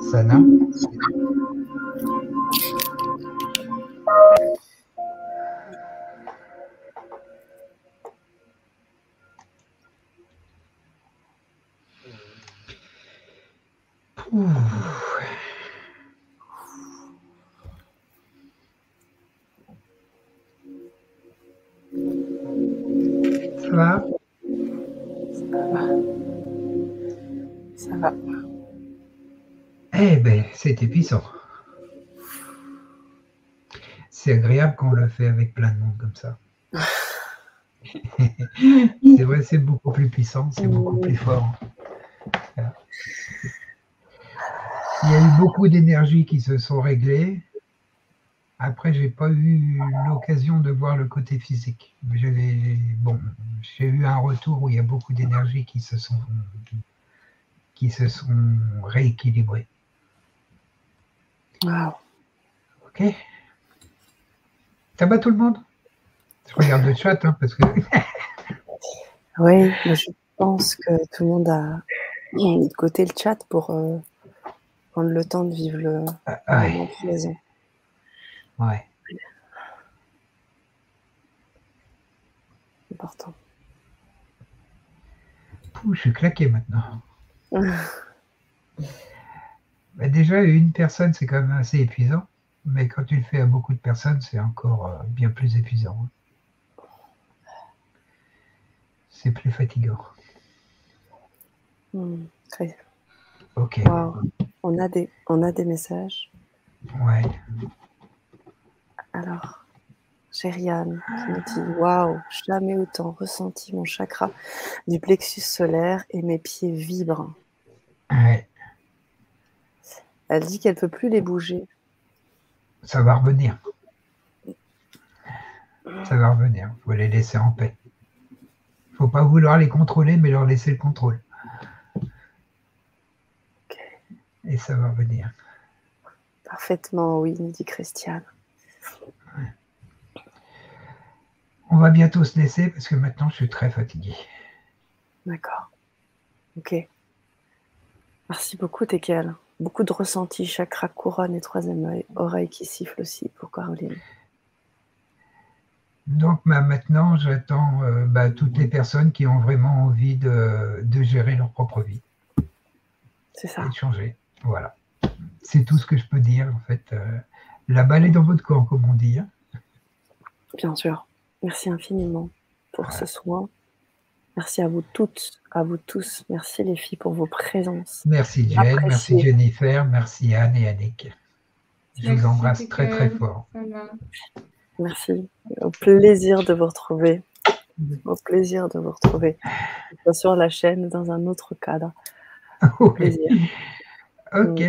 Sana c'était puissant. C'est agréable quand on le fait avec plein de monde comme ça. *laughs* c'est vrai, c'est beaucoup plus puissant, c'est beaucoup plus fort. Il y a eu beaucoup d'énergie qui se sont réglées. Après, j'ai pas eu l'occasion de voir le côté physique. J'avais bon, j'ai eu un retour où il y a beaucoup d'énergie qui se sont qui se sont rééquilibrées. Wow. Ok. Ça va tout le monde? Je regarde le chat hein, parce que. *laughs* Oui, mais je pense que tout le monde a mis de côté le chat pour euh, prendre le temps de vivre le Ah, ouais. moment présent. ouais. C'est important. Pouh, je suis claqué maintenant. *laughs* Bah, déjà, une personne, c'est quand même assez épuisant. Mais quand tu le fais à beaucoup de personnes, c'est encore euh, bien plus épuisant. C'est plus fatigant. Hmm, très- Ok. Wow. On a des, on a des messages. Ouais. Alors, j'ai Rianne qui nous dit Waouh, jamais autant ressenti mon chakra du plexus solaire et mes pieds vibrent. Ouais. Elle dit qu'elle peut plus les bouger. Ça va revenir. Ça va revenir. Il faut les laisser en paix. Il faut pas vouloir les contrôler, mais leur laisser le contrôle. Et ça va revenir. Parfaitement, oui, nous dit Christiane. On va bientôt se laisser parce que maintenant je suis très fatigué. D'accord. Ok. Merci beaucoup, Tekel. Beaucoup de ressentis, chakra, couronne et troisième œil, oreille qui siffle aussi pour Caroline. Donc bah, maintenant, j'attends euh, bah, toutes les personnes qui ont vraiment envie de, de gérer leur propre vie C'est ça. et de changer. Voilà. C'est tout ce que je peux dire. En fait, Euh, la balle est dans votre camp, comme on dit. hein. Bien sûr. Merci infiniment pour ce soin. Merci à vous toutes, à vous tous. Merci les filles pour vos présences. Merci Jen, merci Jennifer, merci Anne et Annick. Je Merci, vous embrasse très très fort. Merci. Au plaisir de vous retrouver. Au plaisir de vous retrouver. Sur la chaîne, dans un autre cadre. *laughs* Au plaisir. Ok.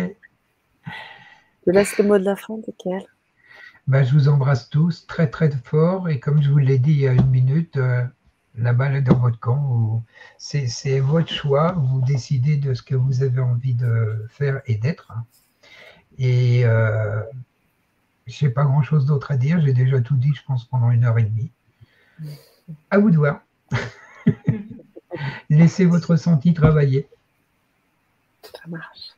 Je laisse le mot de la fin, Tekel. Bah, je vous embrasse tous très très fort et comme je vous l'ai dit il y a une minute, euh, la balle est dans votre camp. C'est votre choix, vous décidez de ce que vous avez envie de faire et d'être. Et euh, je n'ai pas grand chose d'autre à dire, j'ai déjà tout dit, je pense, pendant une heure et demie. À vous de voir. *laughs* Laissez votre ressenti travailler. Ça marche.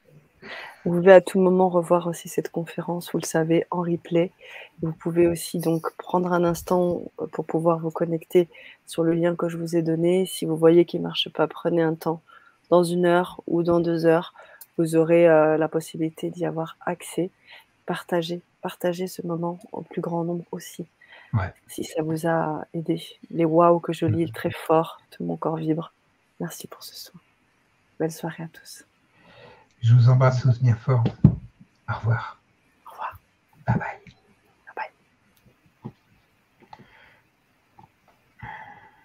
Vous pouvez à tout moment revoir aussi cette conférence, vous le savez, en replay. Vous pouvez aussi donc prendre un instant pour pouvoir vous connecter sur le lien que je vous ai donné. Si vous voyez qu'il ne marche pas, prenez un temps. Dans une heure ou dans deux heures, vous aurez euh, la possibilité d'y avoir accès. Partagez, partagez ce moment au plus grand nombre aussi. Ouais. Si ça vous a aidé. Les waouh que je lis très fort, tout mon corps vibre. Merci pour ce soin. Belle soirée à tous. Je vous embrasse tous bien fort. Au revoir. Au revoir. Bye bye.